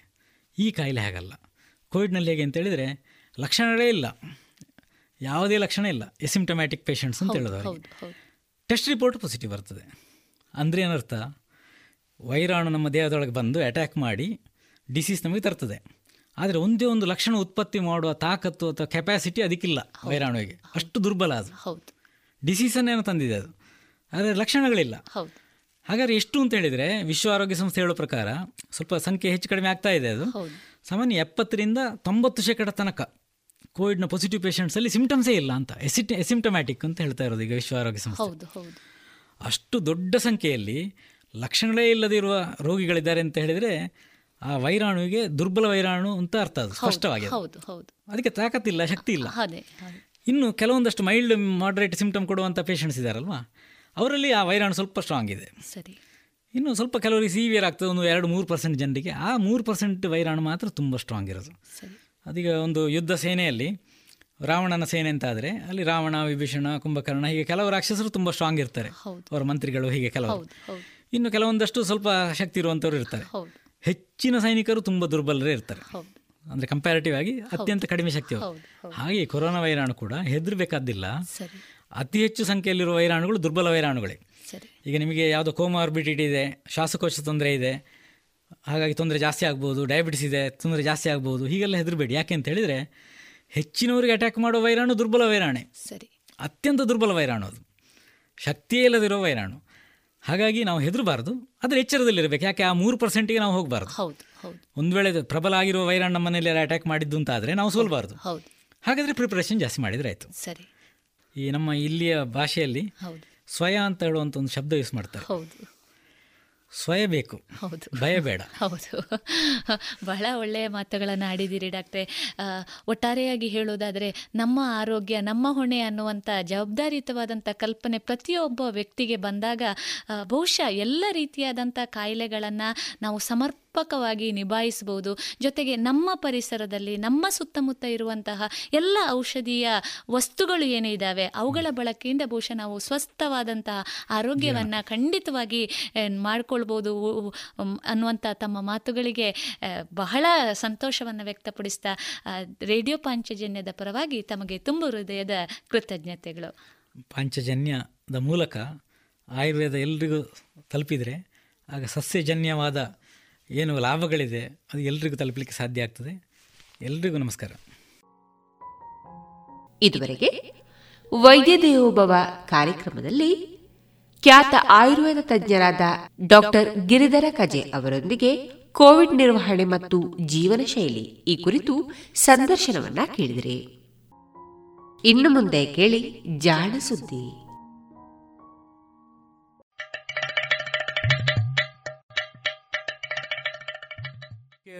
ಈ ಕಾಯಿಲೆ ಹಾಗಲ್ಲ. ಕೋವಿಡ್ನಲ್ಲಿ ಹೇಗೆ ಅಂತೇಳಿದರೆ ಲಕ್ಷಣಗಳೇ ಇಲ್ಲ. ಯಾವುದೇ ಲಕ್ಷಣ ಇಲ್ಲ. ಎಸಿಮ್ಟಮ್ಯಾಟಿಕ್ ಪೇಷಂಟ್ಸ್ ಅಂತ ಹೇಳೋದು ಅವರಿಗೆ. ಹೌದು ಹೌದು. ಟೆಸ್ಟ್ ರಿಪೋರ್ಟ್ ಪಾಸಿಟಿವ್ ಬರ್ತದೆ. ಅಂದರೆ ಏನರ್ಥ? ವೈರಾಣು ನಮ್ಮ ದೇಹದೊಳಗೆ ಬಂದು ಅಟ್ಯಾಕ್ ಮಾಡಿ ಡಿಸೀಸ್ ನಮಗೆ ತರ್ತದೆ. ಆದರೆ ಒಂದೇ ಒಂದು ಲಕ್ಷಣ ಉತ್ಪತ್ತಿ ಮಾಡುವ ತಾಕತ್ತು ಅಥವಾ ಕೆಪಾಸಿಟಿ ಅದಕ್ಕಿಲ್ಲ ವೈರಾಣುವಿಗೆ. ಅಷ್ಟು ದುರ್ಬಲ ಅದು. ಹೌದು. ಡಿಸೀಸನ್ನೇನೋ ತಂದಿದೆ ಅದು. ಆದರೆ ಲಕ್ಷಣಗಳಿಲ್ಲ. ಹಾಗಾದ್ರೆ ಎಷ್ಟು ಅಂತ ಹೇಳಿದರೆ ವಿಶ್ವ ಆರೋಗ್ಯ ಸಂಸ್ಥೆ ಹೇಳೋ ಪ್ರಕಾರ ಸ್ವಲ್ಪ ಸಂಖ್ಯೆ ಹೆಚ್ಚು ಕಡಿಮೆ ಆಗ್ತಾ ಇದೆ ಅದು. ಸಾಮಾನ್ಯ ಎಪ್ಪತ್ತರಿಂದ ತೊಂಬತ್ತು ಶೇಕಡ ತನಕ. ಕೋವಿಡ್ನ ಪಾಸಿಟಿವ್ ಪೇಷಂಟ್ಸಲ್ಲಿ ಸಿಂಪ್ಟಮ್ಸೇ ಇಲ್ಲ ಅಂತ. ಎಸಿಟ್ ಎಸಿಮ್ಟಮ್ಯಾಟಿಕ್ ಅಂತ ಹೇಳ್ತಾ ಇರೋದು ಈಗ ವಿಶ್ವ ಆರೋಗ್ಯ ಸಂಸ್ಥೆ. ಹೌದು ಹೌದು. ಅಷ್ಟು ದೊಡ್ಡ ಸಂಖ್ಯೆಯಲ್ಲಿ ಲಕ್ಷಣಗಳೇ ಇಲ್ಲದಿರುವ ರೋಗಿಗಳಿದ್ದಾರೆ ಅಂತ ಹೇಳಿದರೆ ಆ ವೈರಾಣುವಿಗೆ ದುರ್ಬಲ ವೈರಾಣು ಅಂತ ಅರ್ಥ ಅದು ಸ್ಪಷ್ಟವಾಗಿ ಹೌದು ಹೌದು. ಅದಕ್ಕೆ ತಾಕತ್ತಿಲ್ಲ ಶಕ್ತಿ ಇಲ್ಲ. ಇನ್ನು ಕೆಲವೊಂದಷ್ಟು ಮೈಲ್ಡ್ ಮಾಡ್ರೇಟ್ ಸಿಂಪ್ಟಮ್ ಕೊಡುವಂಥ ಪೇಷಂಟ್ಸ್ ಇದ್ದಾರಲ್ವಾ ಅವರಲ್ಲಿ ಆ ವೈರಾಣು ಸ್ವಲ್ಪ ಸ್ಟ್ರಾಂಗ್ ಇದೆ. ಸರಿ. ಇನ್ನು ಸ್ವಲ್ಪ ಕೆಲವರಿಗೆ ಸಿವಿಯರ್ ಆಗ್ತದೆ ಒಂದು ಎರಡು ಮೂರು ಪರ್ಸೆಂಟ್ ಜನರಿಗೆ ಆ ಮೂರು ಪರ್ಸೆಂಟ್ ವೈರಾಣು ಮಾತ್ರ ತುಂಬ ಸ್ಟ್ರಾಂಗ್ ಇರೋದು. ಅದೀಗ ಒಂದು ಯುದ್ಧ ಸೇನೆಯಲ್ಲಿ ರಾವಣನ ಸೇನೆ ಅಂತ ಆದರೆ ಅಲ್ಲಿ ರಾವಣ ವಿಭೀಷಣ ಕುಂಭಕರ್ಣ ಹೀಗೆ ಕೆಲವು ರಾಕ್ಷಸರು ತುಂಬ ಸ್ಟ್ರಾಂಗ್ ಇರ್ತಾರೆ. ಅವರ ಮಂತ್ರಿಗಳು ಹೀಗೆ ಹೌದು ಇನ್ನು ಕೆಲವೊಂದಷ್ಟು ಸ್ವಲ್ಪ ಶಕ್ತಿ ಇರುವಂಥವ್ರು ಇರ್ತಾರೆ. ಹೆಚ್ಚಿನ ಸೈನಿಕರು ತುಂಬ ದುರ್ಬಲರೇ ಇರ್ತಾರೆ. ಅಂದರೆ ಕಂಪ್ಯಾರಿಟಿವ್ ಆಗಿ ಅತ್ಯಂತ ಕಡಿಮೆ ಶಕ್ತಿ ಹಾಗೆ ಕೊರೋನಾ ವೈರಾಣು ಕೂಡ ಹೆದರಬೇಕಾದಿಲ್ಲ. ಅತಿ ಹೆಚ್ಚು ಸಂಖ್ಯೆಯಲ್ಲಿರುವ ವೈರಾಣುಗಳು ದುರ್ಬಲ ವೈರಾಣುಗಳೇ. ಈಗ ನಿಮಗೆ ಯಾವುದೋ ಕೋಮಾರ್ಬಿಡಿಟಿ ಇದೆ ಶ್ವಾಸಕೋಶ ತೊಂದರೆ ಇದೆ ಹಾಗಾಗಿ ತೊಂದರೆ ಜಾಸ್ತಿ ಆಗ್ಬೋದು ಡಯಾಬಿಟಿಸ್ ಇದೆ ತೊಂದರೆ ಜಾಸ್ತಿ ಆಗ್ಬೋದು ಹೀಗೆಲ್ಲ ಹೆದರಬೇಡಿ. ಯಾಕೆ ಅಂತ ಹೇಳಿದರೆ ಹೆಚ್ಚಿನವರಿಗೆ ಅಟ್ಯಾಕ್ ಮಾಡೋ ವೈರಾಣು ದುರ್ಬಲ ವೈರಾಣೆ. ಸರಿ. ಅತ್ಯಂತ ದುರ್ಬಲ ವೈರಾಣು ಅದು. ಶಕ್ತಿಯೇ ಇಲ್ಲದಿರೋ ವೈರಾಣು. ಹಾಗಾಗಿ ನಾವು ಹೆದರಬಾರ್ದು ಆದರೆ ಎಚ್ಚರದಲ್ಲಿರಬೇಕು. ಯಾಕೆ ಆ ಮೂರು ಪರ್ಸೆಂಟಿಗೆ ನಾವು ಹೋಗಬಾರ್ದು. ಹೌದು ಹೌದು. ಒಂದು ವೇಳೆ ಪ್ರಬಲ ಆಗಿರುವ ವೈರಾಣು ನಮ್ಮ ಮನೆಯಲ್ಲಿ ಅಟ್ಯಾಕ್ ಮಾಡಿದ್ದು ಅಂತ ಆದರೆ ನಾವು ಸೋಲ್ಬಾರ್ದು. ಹೌದು ಹಾಗಾದರೆ ಪ್ರಿಪ್ರೇಷನ್ ಜಾಸ್ತಿ ಮಾಡಿದರೆ ಆಯಿತು. ಸರಿ. ಈ ನಮ್ಮ ಇಲ್ಲಿಯ ಭಾಷೆಯಲ್ಲಿ ಸ್ವಯ ಅಂತ ಹೇಳುವಂಥ ಒಂದು ಶಬ್ದ ಯೂಸ್ ಮಾಡ್ತಾರೆ. ಹೌದು. ಸ್ವಯ ಬೇಕು ಹೌದು. ಭಯ ಬೇಡ ಹೌದು. (laughs) ಬಹಳ ಒಳ್ಳೆಯ ಮಾತುಗಳನ್ನು ಆಡಿದ್ದೀರಿ ಡಾಕ್ಟ್ರೆ. ಒಟ್ಟಾರೆಯಾಗಿ ಹೇಳೋದಾದರೆ ನಮ್ಮ ಆರೋಗ್ಯ ನಮ್ಮ ಹೊಣೆ ಅನ್ನುವಂಥ ಜವಾಬ್ದಾರಿಯುತವಾದಂಥ ಕಲ್ಪನೆ ಪ್ರತಿಯೊಬ್ಬ ವ್ಯಕ್ತಿಗೆ ಬಂದಾಗ ಬಹುಶಃ ಎಲ್ಲ ರೀತಿಯಾದಂಥ ಕಾಯಿಲೆಗಳನ್ನು ನಾವು ಸಮರ್ಪಕವಾಗಿ ನಿಭಾಯಿಸಬಹುದು. ಜೊತೆಗೆ ನಮ್ಮ ಪರಿಸರದಲ್ಲಿ ನಮ್ಮ ಸುತ್ತಮುತ್ತ ಇರುವಂತಹ ಎಲ್ಲ ಔಷಧೀಯ ವಸ್ತುಗಳು ಏನಿದ್ದಾವೆ ಅವುಗಳ ಬಳಕೆಯಿಂದ ಬಹುಶಃ ನಾವು ಸ್ವಸ್ಥವಾದಂತಹ ಆರೋಗ್ಯವನ್ನು ಖಂಡಿತವಾಗಿ ಮಾಡಿಕೊಳ್ಬೋದು. ಅನ್ನುವಂಥ ತಮ್ಮ ಮಾತುಗಳಿಗೆ ಬಹಳ ಸಂತೋಷವನ್ನು ವ್ಯಕ್ತಪಡಿಸ್ತಾ ರೇಡಿಯೋ ಪಾಂಚಜನ್ಯದ ಪರವಾಗಿ ತಮಗೆ ತುಂಬು ಹೃದಯದ ಕೃತಜ್ಞತೆಗಳು. ಪಾಂಚಜನ್ಯದ ಮೂಲಕ ಆಯುರ್ವೇದ ಎಲ್ರಿಗೂ ತಲುಪಿದರೆ ಆಗ ಸಸ್ಯಜನ್ಯವಾದ ಏನು ಲಾಭಗಳಿದೆ, ಅದು ಎಲ್ರಿಗೂ ತಲುಪಲಿಕ್ಕೆ ಸಾಧ್ಯ ಆಗ್ತದೆ. ಎಲ್ರಿಗೂ ನಮಸ್ಕಾರ. ಇದುವರೆಗೆ ವೈದ್ಯ ದೇವೋಭವ ಕಾರ್ಯಕ್ರಮದಲ್ಲಿ ಖ್ಯಾತ ಆಯುರ್ವೇದ ತಜ್ಞರಾದ ಡಾಕ್ಟರ್ ಗಿರಿಧರ ಕಜೆ ಅವರೊಂದಿಗೆ ಕೋವಿಡ್ ನಿರ್ವಹಣೆ ಮತ್ತು ಜೀವನ ಶೈಲಿ ಈ ಕುರಿತು ಸಂದರ್ಶನವನ್ನ ಕೇಳಿದಿರಿ. ಇನ್ನು ಮುಂದೆ ಕೇಳಿ ಜಾಣ ಸುದ್ದಿ.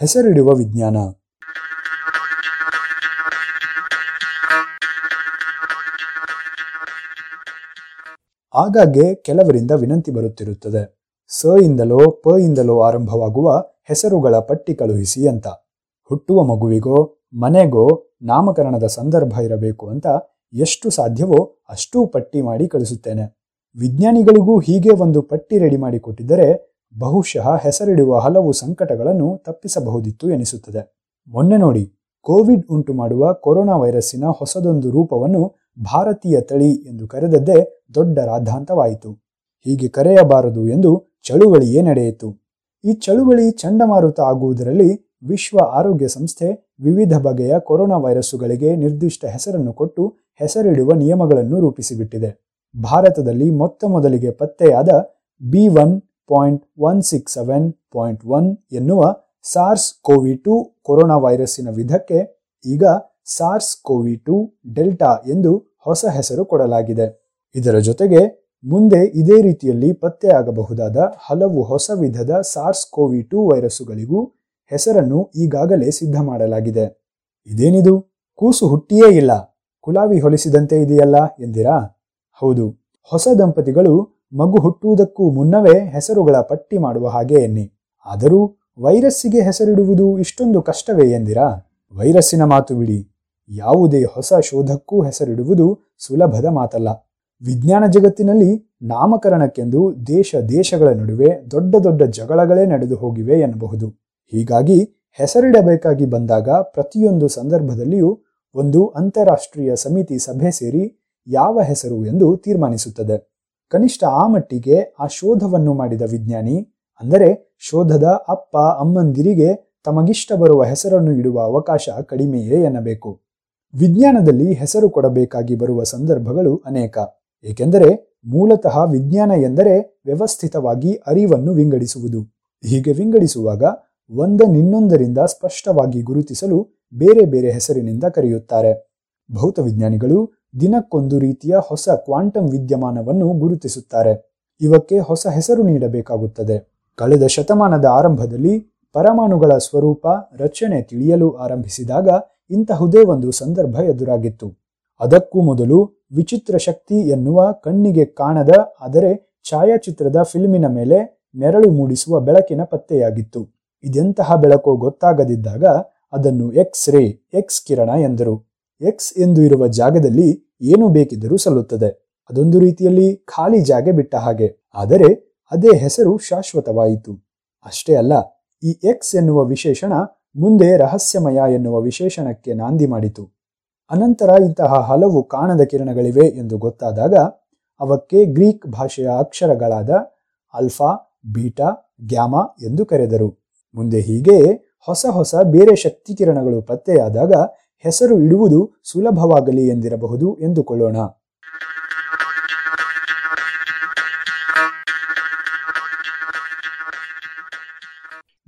ಹೆಸರಿಡುವ ವಿಜ್ಞಾನ. ಆಗಾಗ್ಗೆ ಕೆಲವರಿಂದ ವಿನಂತಿ ಬರುತ್ತಿರುತ್ತದೆ. ಸ ಇಂದಲೋ, ಪ ಇಂದಲೋ ಆರಂಭವಾಗುವ ಹೆಸರುಗಳ ಪಟ್ಟಿ ಕಳುಹಿಸಿ ಅಂತ. ಹುಟ್ಟುವ ಮಗುವಿಗೋ, ಮನೆಗೋ ನಾಮಕರಣದ ಸಂದರ್ಭ ಇರಬೇಕು ಅಂತ ಎಷ್ಟು ಸಾಧ್ಯವೋ ಅಷ್ಟೂ ಪಟ್ಟಿ ಮಾಡಿ ಕಳಿಸುತ್ತೇನೆ. ವಿಜ್ಞಾನಿಗಳಿಗೂ ಹೀಗೆ ಒಂದು ಪಟ್ಟಿ ರೆಡಿ ಮಾಡಿ ಕೊಟ್ಟಿದ್ದರೆ ಬಹುಶಃ ಹೆಸರಿಡುವ ಹಲವು ಸಂಕಟಗಳನ್ನು ತಪ್ಪಿಸಬಹುದಿತ್ತು ಎನಿಸುತ್ತದೆ. ಮೊನ್ನೆ ನೋಡಿ, ಕೋವಿಡ್ ಉಂಟು ಮಾಡುವ ಕೊರೋನಾ ವೈರಸ್ಸಿನ ಹೊಸದೊಂದು ರೂಪವನ್ನು ಭಾರತೀಯ ತಳಿ ಎಂದು ಕರೆದದ್ದೇ ದೊಡ್ಡ ರಾದ್ಧಾಂತವಾಯಿತು. ಹೀಗೆ ಕರೆಯಬಾರದು ಎಂದು ಚಳುವಳಿಯೇ ನಡೆಯಿತು. ಈ ಚಳುವಳಿ ಚಂಡಮಾರುತ ಆಗುವುದರಲ್ಲಿ ವಿಶ್ವ ಆರೋಗ್ಯ ಸಂಸ್ಥೆ ವಿವಿಧ ಬಗೆಯ ಕೊರೋನಾ ವೈರಸ್ಸುಗಳಿಗೆ ನಿರ್ದಿಷ್ಟ ಹೆಸರನ್ನು ಕೊಟ್ಟು ಹೆಸರಿಡುವ ನಿಯಮಗಳನ್ನು ರೂಪಿಸಿಬಿಟ್ಟಿದೆ. ಭಾರತದಲ್ಲಿ ಮೊತ್ತ ಮೊದಲಿಗೆ ಪತ್ತೆಯಾದ B one point one six seven point one ಎನ್ನುವ ಸಾರ್ಸ್ ಕೋವಿ ಟು ಕೊರೋನಾ ವೈರಸ್ಸಿನ ವಿಧಕ್ಕೆ ಈಗ ಸಾರ್ಸ್ ಕೋವಿ ಟು ಡೆಲ್ಟಾ ಎಂದು ಹೊಸ ಹೆಸರು ಕೊಡಲಾಗಿದೆ. ಇದರ ಜೊತೆಗೆ ಮುಂದೆ ಇದೇ ರೀತಿಯಲ್ಲಿ ಪತ್ತೆಯಾಗಬಹುದಾದ ಹಲವು ಹೊಸ ವಿಧದ ಸಾರ್ಸ್ ಕೋವಿ ಟು ವೈರಸ್ಸುಗಳಿಗೂ ಹೆಸರನ್ನು ಈಗಾಗಲೇ ಸಿದ್ಧ ಮಾಡಲಾಗಿದೆ. ಇದೇನಿದು? ಕೂಸು ಹುಟ್ಟಿಯೇ ಇಲ್ಲ. ಕುಲಾವಿ ಹೊಲಿಸಿದಂತೆ ಇದೆಯಲ್ಲ ಎಂದಿರಾ? ಹೌದು. ಹೊಸ ದಂಪತಿಗಳು ಮಗು ಹುಟ್ಟುವುದಕ್ಕೂ ಮುನ್ನವೇ ಹೆಸರುಗಳ ಪಟ್ಟಿ ಮಾಡುವ ಹಾಗೆ ಎನ್ನಿ. ಆದರೂ ವೈರಸ್ಸಿಗೆ ಹೆಸರಿಡುವುದು ಇಷ್ಟೊಂದು ಕಷ್ಟವೇ ಎಂದಿರಾ? ವೈರಸ್ಸಿನ ಮಾತು ಬಿಡಿ. ಯಾವುದೇ ಹೊಸ ಶೋಧಕ್ಕೂ ಹೆಸರಿಡುವುದು ಸುಲಭದ ಮಾತಲ್ಲ. ವಿಜ್ಞಾನ ಜಗತ್ತಿನಲ್ಲಿ ನಾಮಕರಣಕ್ಕೆಂದು ದೇಶ ದೇಶಗಳ ನಡುವೆ ದೊಡ್ಡ ದೊಡ್ಡ ಜಗಳಗಳೇ ನಡೆದು ಹೋಗಿವೆ ಎನ್ನಬಹುದು. ಹೀಗಾಗಿ ಹೆಸರಿಡಬೇಕಾಗಿ ಬಂದಾಗ ಪ್ರತಿಯೊಂದು ಸಂದರ್ಭದಲ್ಲಿಯೂ ಒಂದು ಅಂತಾರಾಷ್ಟ್ರೀಯ ಸಮಿತಿ ಸಭೆ ಸೇರಿ ಯಾವ ಹೆಸರು ಎಂದು ತೀರ್ಮಾನಿಸುತ್ತದೆ. ಕನಿಷ್ಠ ಆ ಮಟ್ಟಿಗೆ ಆ ಶೋಧವನ್ನು ಮಾಡಿದ ವಿಜ್ಞಾನಿ, ಅಂದರೆ ಶೋಧದ ಅಪ್ಪ ಅಮ್ಮಂದಿರಿಗೆ ತಮಗಿಷ್ಟ ಬರುವ ಹೆಸರನ್ನು ಇಡುವ ಅವಕಾಶ ಕಡಿಮೆಯೇ ಎನ್ನಬೇಕು. ವಿಜ್ಞಾನದಲ್ಲಿ ಹೆಸರು ಕೊಡಬೇಕಾಗಿ ಬರುವ ಸಂದರ್ಭಗಳು ಅನೇಕ. ಏಕೆಂದರೆ ಮೂಲತಃ ವಿಜ್ಞಾನ ಎಂದರೆ ವ್ಯವಸ್ಥಿತವಾಗಿ ಅರಿವನ್ನು ವಿಂಗಡಿಸುವುದು. ಹೀಗೆ ವಿಂಗಡಿಸುವಾಗ ಒಂದನ್ನಿನ್ನೊಂದರಿಂದ ಸ್ಪಷ್ಟವಾಗಿ ಗುರುತಿಸಲು ಬೇರೆ ಬೇರೆ ಹೆಸರಿನಿಂದ ಕರೆಯುತ್ತಾರೆ. ಭೌತವಿಜ್ಞಾನಿಗಳು ದಿನಕ್ಕೊಂದು ರೀತಿಯ ಹೊಸ ಕ್ವಾಂಟಮ್ ವಿದ್ಯಮಾನವನ್ನು ಗುರುತಿಸುತ್ತಾರೆ. ಇವಕ್ಕೆ ಹೊಸ ಹೆಸರು ನೀಡಬೇಕಾಗುತ್ತದೆ. ಕಳೆದ ಶತಮಾನದ ಆರಂಭದಲ್ಲಿ ಪರಮಾಣುಗಳ ಸ್ವರೂಪ ರಚನೆ ತಿಳಿಯಲು ಆರಂಭಿಸಿದಾಗ ಇಂತಹುದೇ ಒಂದು ಸಂದರ್ಭ ಎದುರಾಗಿತ್ತು. ಅದಕ್ಕೂ ಮೊದಲು ವಿಚಿತ್ರ ಶಕ್ತಿ ಎನ್ನುವ ಕಣ್ಣಿಗೆ ಕಾಣದ, ಆದರೆ ಛಾಯಾಚಿತ್ರದ ಫಿಲ್ಮಿನ ಮೇಲೆ ನೆರಳು ಮೂಡಿಸುವ ಬೆಳಕಿನ ಪತ್ತೆಯಾಗಿತ್ತು. ಇದೆಂತಹ ಬೆಳಕು ಗೊತ್ತಾಗದಿದ್ದಾಗ ಅದನ್ನು ಎಕ್ಸ್ ರೇ ಎಕ್ಸ್ ಕಿರಣ ಎಂದರು. ಎಕ್ಸ್ ಎಂದು ಇರುವ ಜಾಗದಲ್ಲಿ ಏನು ಬೇಕಿದ್ದರೂ ಸಲ್ಲುತ್ತದೆ. ಅದೊಂದು ರೀತಿಯಲ್ಲಿ ಖಾಲಿ ಜಾಗೆ ಬಿಟ್ಟ ಹಾಗೆ. ಆದರೆ ಅದೇ ಹೆಸರು ಶಾಶ್ವತವಾಯಿತು. ಅಷ್ಟೇ ಅಲ್ಲ, ಈ ಎಕ್ಸ್ ಎನ್ನುವ ವಿಶೇಷಣ ಮುಂದೆ ರಹಸ್ಯಮಯ ಎನ್ನುವ ವಿಶೇಷಣಕ್ಕೆ ನಾಂದಿ ಮಾಡಿತು. ಅನಂತರ ಇಂತಹ ಹಲವು ಕಾಣದ ಕಿರಣಗಳಿವೆ ಎಂದು ಗೊತ್ತಾದಾಗ ಅವಕ್ಕೆ ಗ್ರೀಕ್ ಭಾಷೆಯ ಅಕ್ಷರಗಳಾದ ಅಲ್ಫಾ ಬೀಟಾ, ಗ್ಯಾಮಾ ಎಂದು ಕರೆದರು. ಮುಂದೆ ಹೀಗೆಯೇ ಹೊಸ ಹೊಸ ಬೇರೆ ಶಕ್ತಿ ಕಿರಣಗಳು ಪತ್ತೆಯಾದಾಗ ಹೆಸರು ಇಡುವುದು ಸುಲಭವಾಗಲಿ ಎಂದಿರಬಹುದು ಎಂದುಕೊಳ್ಳೋಣ.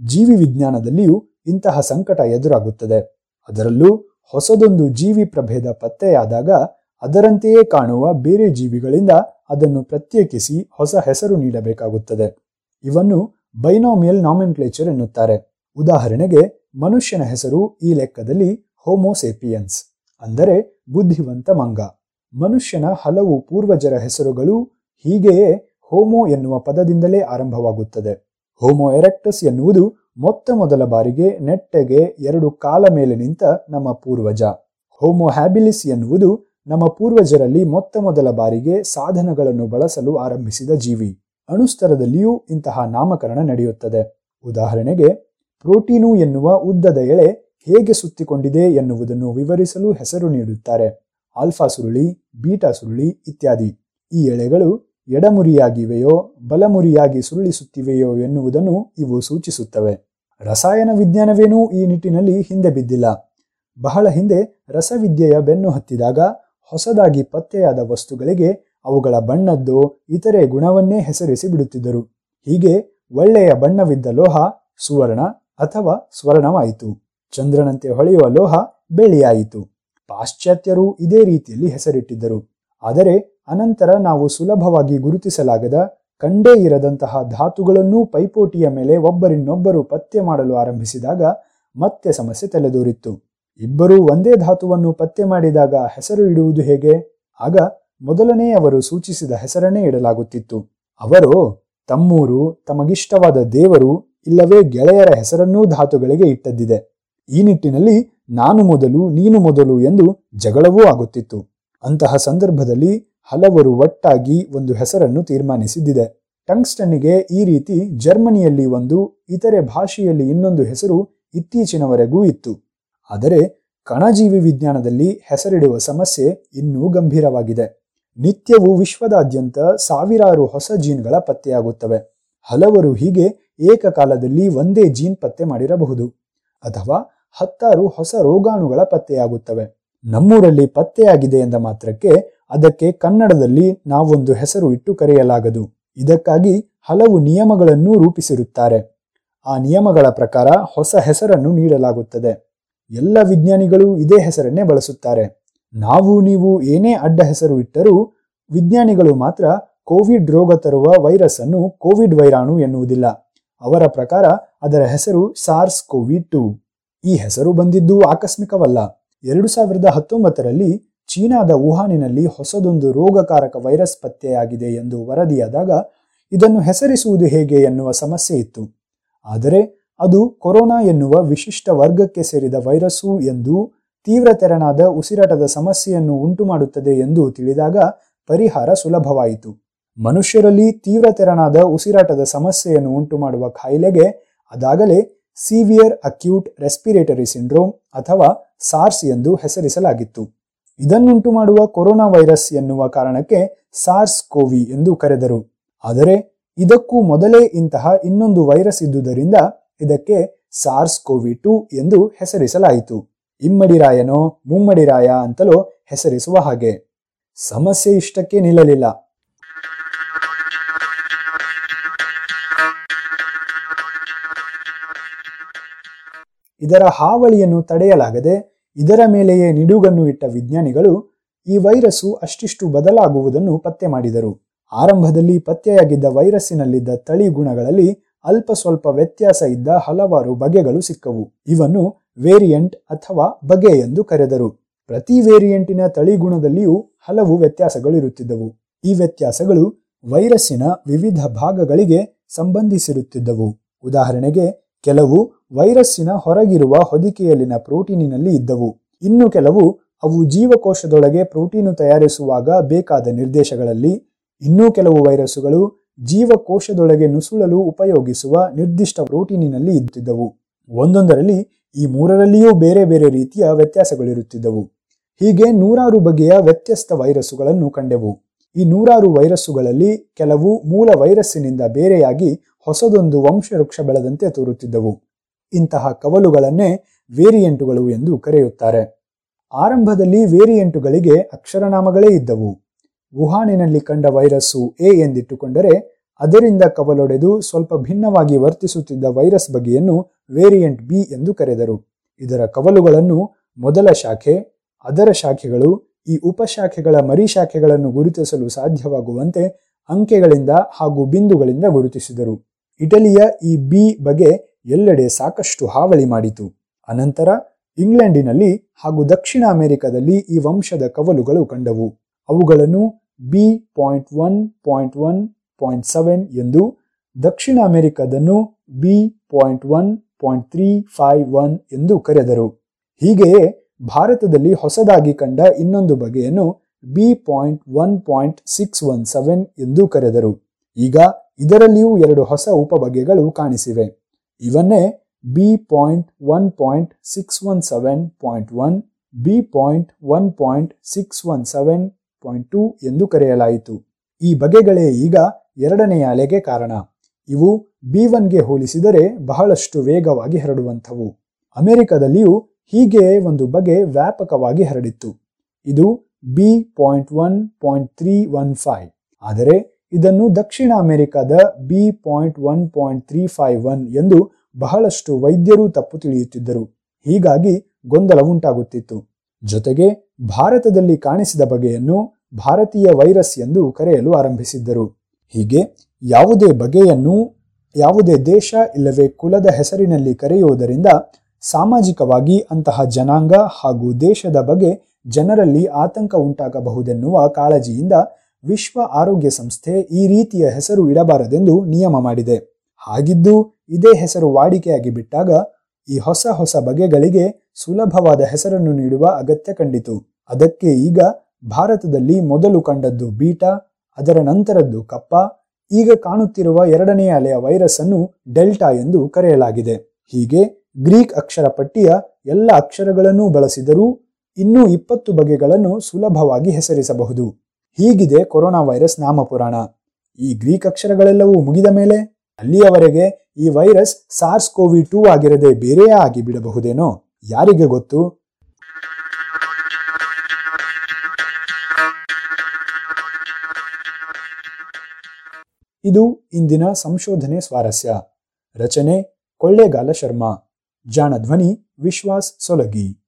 ಜೀವಿ ವಿಜ್ಞಾನದಲ್ಲಿಯೂ ಇಂತಹ ಸಂಕಟ ಎದುರಾಗುತ್ತದೆ. ಅದರಲ್ಲೂ ಹೊಸದೊಂದು ಜೀವಿ ಪ್ರಭೇದ ಪತ್ತೆಯಾದಾಗ ಅದರಂತೆಯೇ ಕಾಣುವ ಬೇರೆ ಜೀವಿಗಳಿಂದ ಅದನ್ನು ಪ್ರತ್ಯೇಕಿಸಿ ಹೊಸ ಹೆಸರು ನೀಡಬೇಕಾಗುತ್ತದೆ. ಇವನ್ನು ಬೈನೋಮಿಯಲ್ ನಾಮೆನ್ಕ್ಲೇಚರ್ ಎನ್ನುತ್ತಾರೆ. ಉದಾಹರಣೆಗೆ ಮನುಷ್ಯನ ಹೆಸರು ಈ ಲೆಕ್ಕದಲ್ಲಿ ಹೋಮೋಸೇಪಿಯನ್ಸ್ ಅಂದರೆ ಬುದ್ಧಿವಂತ ಮಂಗ. ಮನುಷ್ಯನ ಹಲವು ಪೂರ್ವಜರ ಹೆಸರುಗಳು ಹೀಗೆಯೇ ಹೋಮೋ ಎನ್ನುವ ಪದದಿಂದಲೇ ಆರಂಭವಾಗುತ್ತದೆ. ಹೋಮೋ ಎರೆಕ್ಟಸ್ ಎನ್ನುವುದು ಮೊತ್ತ ಮೊದಲ ಬಾರಿಗೆ ನೆಟ್ಟಗೆ ಎರಡು ಕಾಲ ಮೇಲೆ ನಿಂತ ನಮ್ಮ ಪೂರ್ವಜ. ಹೋಮೋ ಹ್ಯಾಬಿಲಿಸ್ ಎನ್ನುವುದು ನಮ್ಮ ಪೂರ್ವಜರಲ್ಲಿ ಮೊತ್ತ ಮೊದಲ ಬಾರಿಗೆ ಸಾಧನಗಳನ್ನು ಬಳಸಲು ಆರಂಭಿಸಿದ ಜೀವಿ. ಅಣುಸ್ತರದಲ್ಲಿಯೂ ಇಂತಹ ನಾಮಕರಣ ನಡೆಯುತ್ತದೆ. ಉದಾಹರಣೆಗೆ, ಪ್ರೋಟೀನು ಎನ್ನುವ ಉದ್ದದ ಎಳೆ ಹೇಗೆ ಸುತ್ತಿಕೊಂಡಿದೆ ಎನ್ನುವುದನ್ನು ವಿವರಿಸಲು ಹೆಸರು ನೀಡುತ್ತಾರೆ. ಆಲ್ಫಾ ಸುರುಳಿ, ಬೀಟಾ ಸುರುಳಿ ಇತ್ಯಾದಿ. ಈ ಎಳೆಗಳು ಎಡಮುರಿಯಾಗಿವೆಯೋ, ಬಲಮುರಿಯಾಗಿ ಸುರುಳಿಸುತ್ತಿವೆಯೋ ಎನ್ನುವುದನ್ನು ಇವು ಸೂಚಿಸುತ್ತವೆ. ರಸಾಯನ ವಿಜ್ಞಾನವೇನೂ ಈ ನಿಟ್ಟಿನಲ್ಲಿ ಹಿಂದೆ ಬಿದ್ದಿಲ್ಲ. ಬಹಳ ಹಿಂದೆ ರಸವಿದ್ಯೆಯ ಬೆನ್ನು ಹತ್ತಿದಾಗ ಹೊಸದಾಗಿ ಪತ್ತೆಯಾದ ವಸ್ತುಗಳಿಗೆ ಅವುಗಳ ಬಣ್ಣದ್ದು ಇತರೆ ಗುಣವನ್ನೇ ಹೆಸರಿಸಿ ಬಿಡುತ್ತಿದ್ದರು. ಹೀಗೆ ಒಳ್ಳೆಯ ಬಣ್ಣವಿದ್ದ ಲೋಹ, ಸುವರ್ಣ ಅಥವಾ ಸ್ವರ್ಣವಾಯಿತು. ಚಂದ್ರನಂತೆ ಹೊಳೆಯುವ ಲೋಹ ಬೆಳೆಯಾಯಿತು ಪಾಶ್ಚಾತ್ಯರು ಇದೇ ರೀತಿಯಲ್ಲಿ ಹೆಸರಿಟ್ಟಿದ್ದರು. ಆದರೆ ಅನಂತರ ನಾವು ಸುಲಭವಾಗಿ ಗುರುತಿಸಲಾಗದ ಕಂಡೇ ಇರದಂತಹ ಧಾತುಗಳನ್ನೂ ಪೈಪೋಟಿಯ ಮೇಲೆ ಒಬ್ಬರಿನ್ನೊಬ್ಬರು ಪತ್ತೆ ಮಾಡಲು ಆರಂಭಿಸಿದಾಗ ಮತ್ತೆ ಸಮಸ್ಯೆ ತಲೆದೋರಿತ್ತು. ಇಬ್ಬರೂ ಒಂದೇ ಧಾತುವನ್ನು ಪತ್ತೆ ಮಾಡಿದಾಗ ಹೆಸರು ಇಡುವುದು ಹೇಗೆ? ಆಗ ಮೊದಲನೇ ಅವರು ಸೂಚಿಸಿದ ಹೆಸರನ್ನೇ ಇಡಲಾಗುತ್ತಿತ್ತು. ಅವರು, ತಮ್ಮೂರು, ತಮಗಿಷ್ಟವಾದ ದೇವರು, ಇಲ್ಲವೇ ಗೆಳೆಯರ ಹೆಸರನ್ನೂ ಧಾತುಗಳಿಗೆ ಇಟ್ಟದ್ದಿದೆ. ಈ ನಿಟ್ಟಿನಲ್ಲಿ ನಾನು ಮೊದಲು, ನೀನು ಮೊದಲು ಎಂದು ಜಗಳವೂ ಆಗುತ್ತಿತ್ತು. ಅಂತಹ ಸಂದರ್ಭದಲ್ಲಿ ಹಲವರು ಒಟ್ಟಾಗಿ ಒಂದು ಹೆಸರನ್ನು ತೀರ್ಮಾನಿಸಿದ್ದಿದೆ. ಟಂಗ್ಸ್ಟನ್ನಿಗೆ ಈ ರೀತಿ ಜರ್ಮನಿಯಲ್ಲಿ ಒಂದು, ಇತರೆ ಭಾಷೆಯಲ್ಲಿ ಇನ್ನೊಂದು ಹೆಸರು ಇತ್ತೀಚಿನವರೆಗೂ ಇತ್ತು. ಆದರೆ ಕಣಜೀವಿ ವಿಜ್ಞಾನದಲ್ಲಿ ಹೆಸರಿಡುವ ಸಮಸ್ಯೆ ಇನ್ನೂ ಗಂಭೀರವಾಗಿದೆ. ನಿತ್ಯವೂ ವಿಶ್ವದಾದ್ಯಂತ ಸಾವಿರಾರು ಹೊಸ ಜೀನ್ಗಳ ಪತ್ತೆಯಾಗುತ್ತವೆ. ಹಲವರು ಹೀಗೆ ಏಕಕಾಲದಲ್ಲಿ ಒಂದೇ ಜೀನ್ ಪತ್ತೆ ಮಾಡಿರಬಹುದು. ಅಥವಾ ಹತ್ತಾರು ಹೊಸ ರೋಗಾಣುಗಳ ಪತ್ತೆಯಾಗುತ್ತವೆ. ನಮ್ಮೂರಲ್ಲಿ ಪತ್ತೆಯಾಗಿದೆ ಎಂದ ಮಾತ್ರಕ್ಕೆ ಅದಕ್ಕೆ ಕನ್ನಡದಲ್ಲಿ ನಾವೊಂದು ಹೆಸರು ಇಟ್ಟು ಕರೆಯಲಾಗದು. ಇದಕ್ಕಾಗಿ ಹಲವು ನಿಯಮಗಳನ್ನು ರೂಪಿಸಿರುತ್ತಾರೆ. ಆ ನಿಯಮಗಳ ಪ್ರಕಾರ ಹೊಸ ಹೆಸರನ್ನು ನೀಡಲಾಗುತ್ತದೆ. ಎಲ್ಲ ವಿಜ್ಞಾನಿಗಳು ಇದೇ ಹೆಸರನ್ನೇ ಬಳಸುತ್ತಾರೆ. ನಾವು ನೀವು ಏನೇ ಅಡ್ಡ ಹೆಸರು ಇಟ್ಟರೂ ವಿಜ್ಞಾನಿಗಳು ಮಾತ್ರ ಕೋವಿಡ್ ರೋಗ ತರುವ ವೈರಸ್ ಅನ್ನು ಕೋವಿಡ್ ವೈರಾಣು ಎನ್ನುವುದಿಲ್ಲ. ಅವರ ಪ್ರಕಾರ ಅದರ ಹೆಸರು ಸಾರ್ಸ್ ಕೋವಿ ಟು. ಈ ಹೆಸರು ಬಂದಿದ್ದು ಆಕಸ್ಮಿಕವಲ್ಲ. ಎರಡು ಸಾವಿರದ ಹತ್ತೊಂಬತ್ತರಲ್ಲಿ ಚೀನಾದ ವುಹಾನಿನಲ್ಲಿ ಹೊಸದೊಂದು ರೋಗಕಾರಕ ವೈರಸ್ ಪತ್ತೆಯಾಗಿದೆ ಎಂದು ವರದಿಯಾದಾಗ ಇದನ್ನು ಹೆಸರಿಸುವುದು ಹೇಗೆ ಎನ್ನುವ ಸಮಸ್ಯೆ ಇತ್ತು. ಆದರೆ ಅದು ಕೊರೋನಾ ಎನ್ನುವ ವಿಶಿಷ್ಟ ವರ್ಗಕ್ಕೆ ಸೇರಿದ ವೈರಸ್ಸು ಎಂದು ತೀವ್ರ ತೆರನಾದ ಉಸಿರಾಟದ ಸಮಸ್ಯೆಯನ್ನು ಉಂಟುಮಾಡುತ್ತದೆ ಎಂದು ತಿಳಿದಾಗ ಪರಿಹಾರ ಸುಲಭವಾಯಿತು. ಮನುಷ್ಯರಲ್ಲಿ ತೀವ್ರ ತೆರನಾದ ಉಸಿರಾಟದ ಸಮಸ್ಯೆಯನ್ನು ಉಂಟುಮಾಡುವ ಕಾಯಿಲೆಗೆ ಅದಾಗಲೇ ಸಿವಿಯರ್ ಅಕ್ಯೂಟ್ ರೆಸ್ಪಿರೇಟರಿ ಸಿಂಡ್ರೋಮ್ ಅಥವಾ ಸಾರ್ಸ್ ಎಂದು ಹೆಸರಿಸಲಾಗಿತ್ತು. ಇದನ್ನುಂಟು ಮಾಡುವ ಕೊರೋನಾ ವೈರಸ್ ಎನ್ನುವ ಕಾರಣಕ್ಕೆ ಸಾರ್ಸ್ ಕೋವಿ ಎಂದು ಕರೆದರು. ಆದರೆ, ಇದಕ್ಕೂ ಮೊದಲೇ ಇಂತಹ ಇನ್ನೊಂದು ವೈರಸ್ ಇದ್ದುದರಿಂದ ಇದಕ್ಕೆ ಸಾರ್ಸ್ ಕೋವಿ ಟು ಎಂದು ಹೆಸರಿಸಲಾಯಿತು ಇಮ್ಮಡಿರಾಯನೋ ಮುಮ್ಮಡಿರಾಯ ಅಂತಲೋ ಹೆಸರಿಸುವ ಹಾಗೆ. ಸಮಸ್ಯೆ ಇಷ್ಟಕ್ಕೆ ನಿಲ್ಲಲಿಲ್ಲ. ಇದರ ಹಾವಳಿಯನ್ನು ತಡೆಯಲಾಗದೆ ಇದರ ಮೇಲೆಯೇ ನಿಡುಗನ್ನು ಇಟ್ಟ ವಿಜ್ಞಾನಿಗಳು ಈ ವೈರಸ್ಸು ಅಷ್ಟಿಷ್ಟು ಬದಲಾಗುವುದನ್ನು ಪತ್ತೆ ಮಾಡಿದರು. ಆರಂಭದಲ್ಲಿ ಪತ್ತೆಯಾಗಿದ್ದ ವೈರಸ್ಸಿನಲ್ಲಿದ್ದ ತಳಿ ಗುಣಗಳಲ್ಲಿ ಅಲ್ಪ ಸ್ವಲ್ಪ ವ್ಯತ್ಯಾಸ ಇದ್ದ ಹಲವಾರು ಬಗೆಗಳು ಸಿಕ್ಕವು. ಇವನ್ನು ವೇರಿಯಂಟ್ ಅಥವಾ ಬಗೆ ಎಂದು ಕರೆದರು. ಪ್ರತಿ ವೇರಿಯಂಟಿನ ತಳಿಗುಣದಲ್ಲಿಯೂ ಹಲವು ವ್ಯತ್ಯಾಸಗಳಿರುತ್ತಿದ್ದವು ಈ ವ್ಯತ್ಯಾಸಗಳು ವೈರಸ್ಸಿನ ವಿವಿಧ ಭಾಗಗಳಿಗೆ ಸಂಬಂಧಿಸಿರುತ್ತಿದ್ದವು. ಉದಾಹರಣೆಗೆ ಕೆಲವು ವೈರಸ್ಸಿನ ಹೊರಗಿರುವ ಹೊದಿಕೆಯಲ್ಲಿನ ಪ್ರೋಟೀನಿನಲ್ಲಿ ಇದ್ದವು. ಇನ್ನು ಕೆಲವು, ಅವು ಜೀವಕೋಶದೊಳಗೆ ಪ್ರೋಟೀನು ತಯಾರಿಸುವಾಗ ಬೇಕಾದ ನಿರ್ದೇಶಗಳಲ್ಲಿ, ಇನ್ನೂ ಕೆಲವು ವೈರಸ್ಸುಗಳು ಜೀವಕೋಶದೊಳಗೆ ನುಸುಳಲು ಉಪಯೋಗಿಸುವ ನಿರ್ದಿಷ್ಟ ಪ್ರೋಟೀನಿನಲ್ಲಿ ಇದ್ದಿದ್ದವು ಒಂದೊಂದರಲ್ಲಿ ಈ ಮೂರರಲ್ಲಿಯೂ ಬೇರೆ ಬೇರೆ ರೀತಿಯ ವ್ಯತ್ಯಾಸಗಳಿರುತ್ತಿದ್ದವು. ಹೀಗೆ ನೂರಾರು ಬಗೆಯ ವ್ಯತ್ಯಸ್ತ ವೈರಸ್ಸುಗಳನ್ನು ಕಂಡೆವು. ಈ ನೂರಾರು ವೈರಸ್ಸುಗಳಲ್ಲಿ ಕೆಲವು ಮೂಲ ವೈರಸ್ಸಿನಿಂದ ಬೇರೆಯಾಗಿ ಹೊಸದೊಂದು ವಂಶವೃಕ್ಷ ಬೆಳೆದಂತೆ ತೋರುತ್ತಿದ್ದವು. ಇಂತಹ ಕವಲುಗಳನ್ನೇ ವೇರಿಯಂಟುಗಳು ಎಂದು ಕರೆಯುತ್ತಾರೆ. ಆರಂಭದಲ್ಲಿ ವೇರಿಯಂಟುಗಳಿಗೆ ಅಕ್ಷರನಾಮಗಳೇ ಇದ್ದವು. ವುಹಾನಿನಲ್ಲಿ ಕಂಡ ವೈರಸ್ಸು ಎ ಎಂದಿಟ್ಟುಕೊಂಡರೆ ಅದರಿಂದ ಕವಲೊಡೆದು ಸ್ವಲ್ಪ ಭಿನ್ನವಾಗಿ ವರ್ತಿಸುತ್ತಿದ್ದ ವೈರಸ್ ಬಗೆಯನ್ನು ವೇರಿಯಂಟ್ ಬಿ ಎಂದು ಕರೆದರು. ಇದರ ಕವಲುಗಳನ್ನು ಮೊದಲ ಶಾಖೆ, ಅದರ ಶಾಖೆಗಳು, ಈ ಉಪಶಾಖೆಗಳ ಮರಿಶಾಖೆಗಳನ್ನು ಗುರುತಿಸಲು ಸಾಧ್ಯವಾಗುವಂತೆ ಅಂಕೆಗಳಿಂದ ಹಾಗೂ ಬಿಂದುಗಳಿಂದ ಗುರುತಿಸಿದರು. ಇಟಲಿಯ ಈ ಬಿ ಬಗೆ ಎಲ್ಲೆಡೆ ಸಾಕಷ್ಟು ಹಾವಳಿ ಮಾಡಿತು. ಅನಂತರ ಇಂಗ್ಲೆಂಡಿನಲ್ಲಿ ಹಾಗೂ ದಕ್ಷಿಣ ಅಮೆರಿಕದಲ್ಲಿ ಈ ವಂಶದ ಕವಲುಗಳು ಕಂಡವು. ಅವುಗಳನ್ನು B point one point one point seven ಎಂದು, ದಕ್ಷಿಣ ಅಮೆರಿಕದನ್ನು B point one point three five one ಎಂದು ಕರೆದರು. ಹೀಗೆಯೇ ಭಾರತದಲ್ಲಿ ಹೊಸದಾಗಿ ಕಂಡ ಇನ್ನೊಂದು ಬಗೆಯನ್ನು B point one point six one seven ಎಂದು ಕರೆದರು. ಈಗ ಇದರಲ್ಲಿಯೂ ಎರಡು ಹೊಸ ಉಪಬಗೆಗಳು ಕಾಣಿಸಿವೆ. ಇವನ್ನೇ B point one point six one seven point one B point one point six one seven point two ಎಂದು ಕರೆಯಲಾಯಿತು. ಈ ಬಗೆಗಳೇ ಈಗ ಎರಡನೆಯ ಅಲೆಗೆ ಕಾರಣ. ಇವು ಬಿ ಒನ್ಗೆ ಹೋಲಿಸಿದರೆ ಬಹಳಷ್ಟು ವೇಗವಾಗಿ ಹರಡುವಂಥವು. ಅಮೆರಿಕದಲ್ಲಿಯೂ ಹೀಗೆ ಒಂದು ಬಗೆ ವ್ಯಾಪಕವಾಗಿ ಹರಡಿತ್ತು. ಇದು B point one point three one five ಆದರೆ ಇದನ್ನು ದಕ್ಷಿಣ ಅಮೆರಿಕದ B point one point three five one ಎಂದು ಬಹಳಷ್ಟು ವೈದ್ಯರು ತಪ್ಪು ತಿಳಿಯುತ್ತಿದ್ದರು. ಹೀಗಾಗಿ ಗೊಂದಲ ಉಂಟಾಗುತ್ತಿತ್ತು. ಜೊತೆಗೆ ಭಾರತದಲ್ಲಿ ಕಾಣಿಸಿದ ಬಗೆಯನ್ನು ಭಾರತೀಯ ವೈರಸ್ ಎಂದು ಕರೆಯಲು ಆರಂಭಿಸಿದ್ದರು. ಹೀಗೆ ಯಾವುದೇ ಬಗೆಯನ್ನು ಯಾವುದೇ ದೇಶ ಇಲ್ಲವೇ ಕುಲದ ಹೆಸರಿನಲ್ಲಿ ಕರೆಯುವುದರಿಂದ ಸಾಮಾಜಿಕವಾಗಿ ಅಂತಹ ಜನಾಂಗ ಹಾಗೂ ದೇಶದ ಬಗ್ಗೆ ಜನರಲ್ಲಿ ಆತಂಕ ಉಂಟಾಗಬಹುದೆನ್ನುವ ಕಾಳಜಿಯಿಂದ ವಿಶ್ವ ಆರೋಗ್ಯ ಸಂಸ್ಥೆ ಈ ರೀತಿಯ ಹೆಸರು ಇಡಬಾರದೆಂದು ನಿಯಮ ಮಾಡಿದೆ. ಹಾಗಿದ್ದು, ಇದೇ ಹೆಸರು ವಾಡಿಕೆಯಾಗಿ ಬಿಟ್ಟಾಗ ಈ ಹೊಸ ಹೊಸ ಬಗೆಗಳಿಗೆ ಸುಲಭವಾದ ಹೆಸರನ್ನು ನೀಡುವ ಅಗತ್ಯ ಕಂಡಿತು. ಅದಕ್ಕೆ ಈಗ ಭಾರತದಲ್ಲಿ ಮೊದಲು ಕಂಡದ್ದು ಬೀಟಾ, ಅದರ ನಂತರದ್ದು ಕಪ್ಪ, ಈಗ ಕಾಣುತ್ತಿರುವ ಎರಡನೆಯ ಅಲೆಯ ವೈರಸ್ ಅನ್ನು ಡೆಲ್ಟಾ ಎಂದು ಕರೆಯಲಾಗಿದೆ. ಹೀಗೆ ಗ್ರೀಕ್ ಅಕ್ಷರ ಪಟ್ಟಿಯ ಎಲ್ಲ ಅಕ್ಷರಗಳನ್ನೂ ಬಳಸಿದರೂ ಇನ್ನೂ ಇಪ್ಪತ್ತು ಬಗೆಗಳನ್ನು ಸುಲಭವಾಗಿ ಹೆಸರಿಸಬಹುದು. ಹೀಗಿದೆ ಕೊರೋನಾ ವೈರಸ್ ನಾಮಪುರಾಣ. ಈ ಗ್ರೀಕ್ ಅಕ್ಷರಗಳೆಲ್ಲವೂ ಮುಗಿದ ಮೇಲೆ ಅಲ್ಲಿಯವರೆಗೆ ಈ ವೈರಸ್ ಸಾರ್ಸ್ ಕೋವಿ ಟೂ ಆಗಿರದೆ ಬೇರೆಯೇ ಆಗಿ ಬಿಡಬಹುದೇನೋ ಯಾರಿಗೆ ಗೊತ್ತು? ಇದು ಇಂದಿನ ಸಂಶೋಧನೆ ಸ್ವಾರಸ್ಯ. ರಚನೆ ಕೊಳ್ಳೇಗಾಲ ಶರ್ಮಾ. ಜಾಣ ಧ್ವನಿ ವಿಶ್ವಾಸ್ ಸೊಲಗಿ.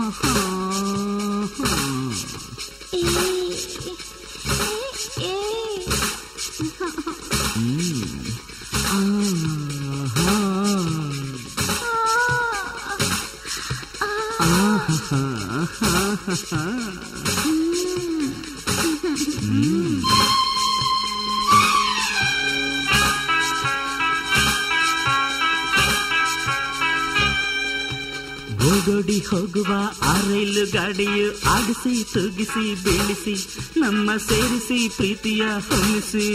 Oh. (laughs) ಗಾಡಿಯು ಆಡಿಸಿ ತೂಗಿಸಿ ಬೀಳಿಸಿ ನಮ್ಮ ಸೇರಿಸಿ ಪ್ರೀತಿಯ ಹೊಮ್ಮಿಸಿ.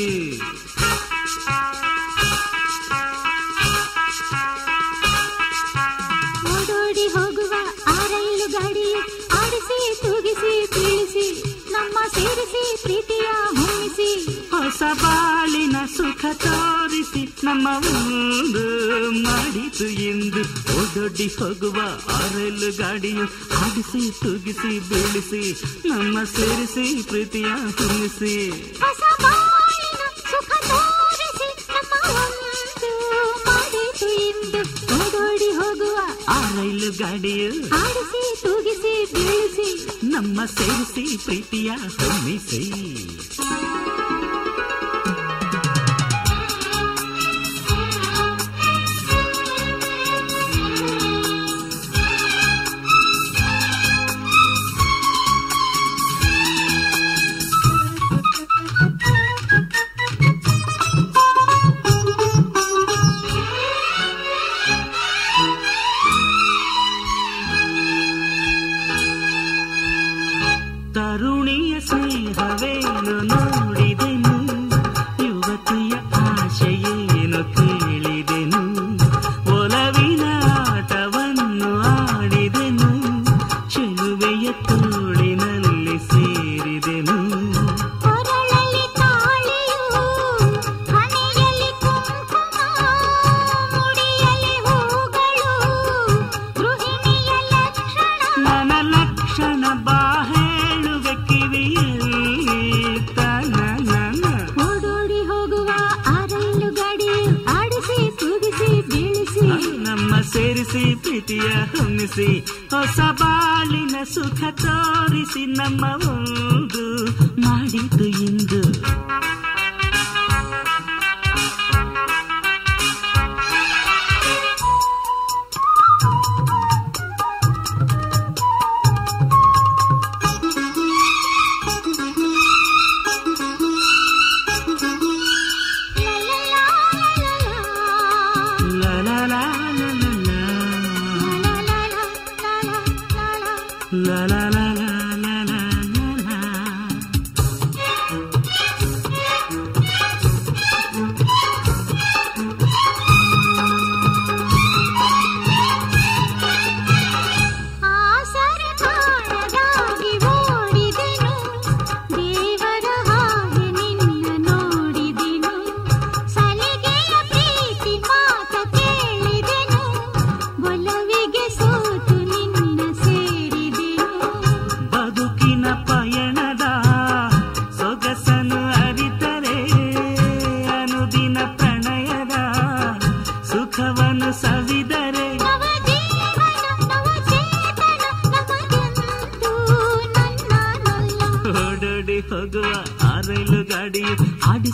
ಓಡೋಡಿ ಹೋಗುವ ಆ ರೈಲು ಗಾಡಿಯು ಆಡಿಸಿ ತೂಗಿಸಿ ಬೀಳಿಸಿ ನಮ್ಮ ಸೇರಿಸಿ ಪ್ರೀತಿಯ ಹೊಮ್ಮಿಸಿ. ಹೊಸ ಬಾಳಿನ ಸುಖ ತೋರಿಸಿ ನಮ್ಮ ಒಡ್ಡಿ ಹೋಗುವ ಆರೈಲು ಗಾಡಿಯು ಹಾಡಿಸಿ ತುಗಿಸಿ ಬೀಳಿಸಿ ನಮ್ಮ ಸೇರಿಸಿ ಪ್ರೀತಿಯ ತುಂಬಿಸಿ. ಓಡೋಡಿ ಹೋಗುವ ಆರೈಲು ಗಾಡಿಯು ಹಾಡಿಸಿ ತೂಗಿಸಿ ಬೀಳಿಸಿ. ನಮ್ಮ ಸೇರಿಸಿ ಪ್ರೀತಿಯ ತುಂಬಿಸಿ.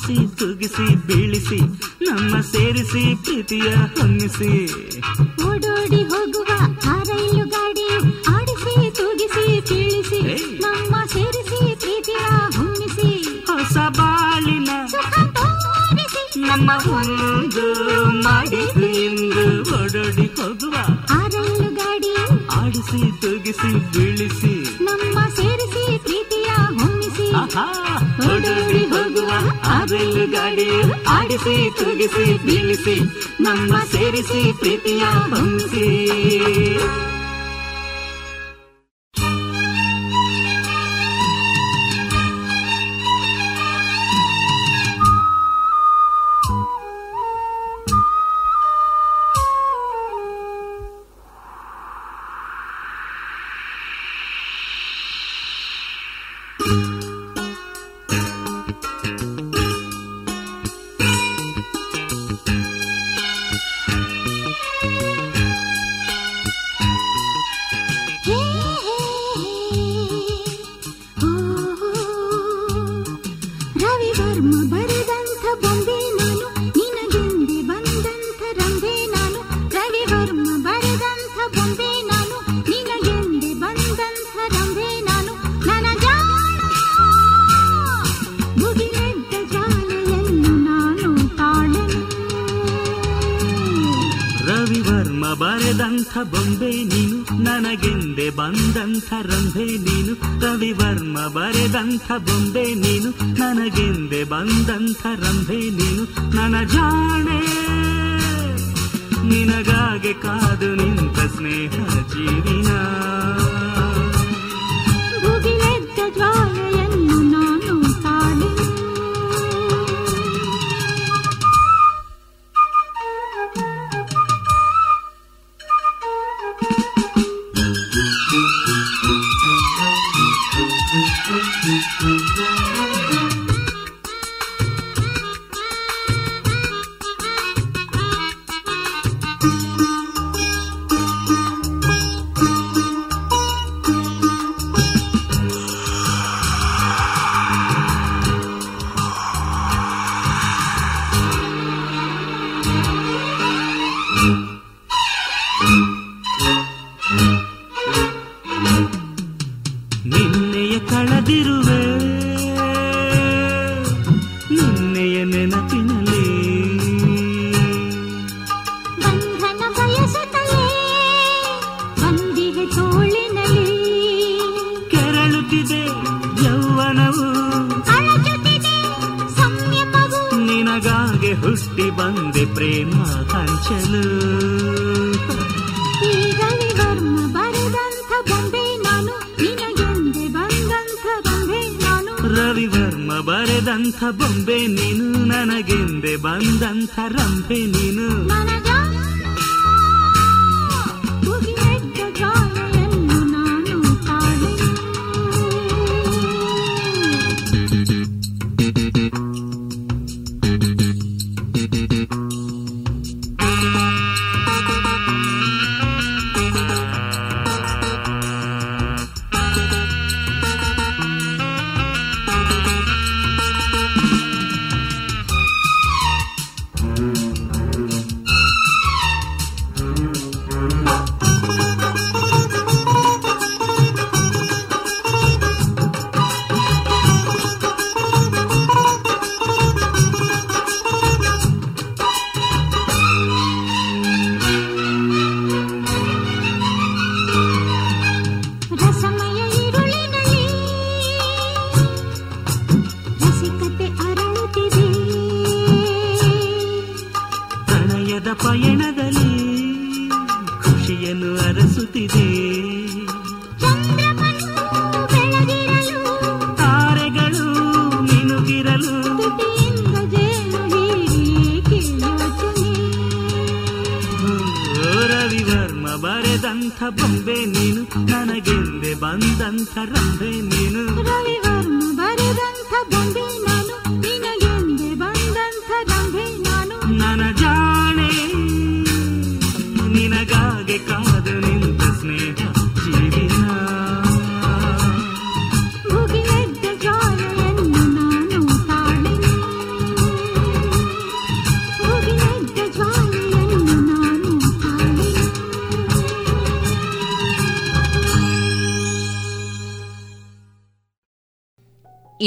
ಕಲಸಿ ತುಗಿಸಿ ಬೀಳಿಸಿ ನಮ್ಮ ಸೇರಿಸಿ ಪ್ರೀತಿಯ ಹೊನ್ನಿಸಿ ಆಡಿಸಿ ತುಗಿಸಿ ಬೀಳಿಸಿ ನಮ್ಮ ಸೇರಿಸಿ ಪ್ರೀತಿಯ ಬಂಸಿ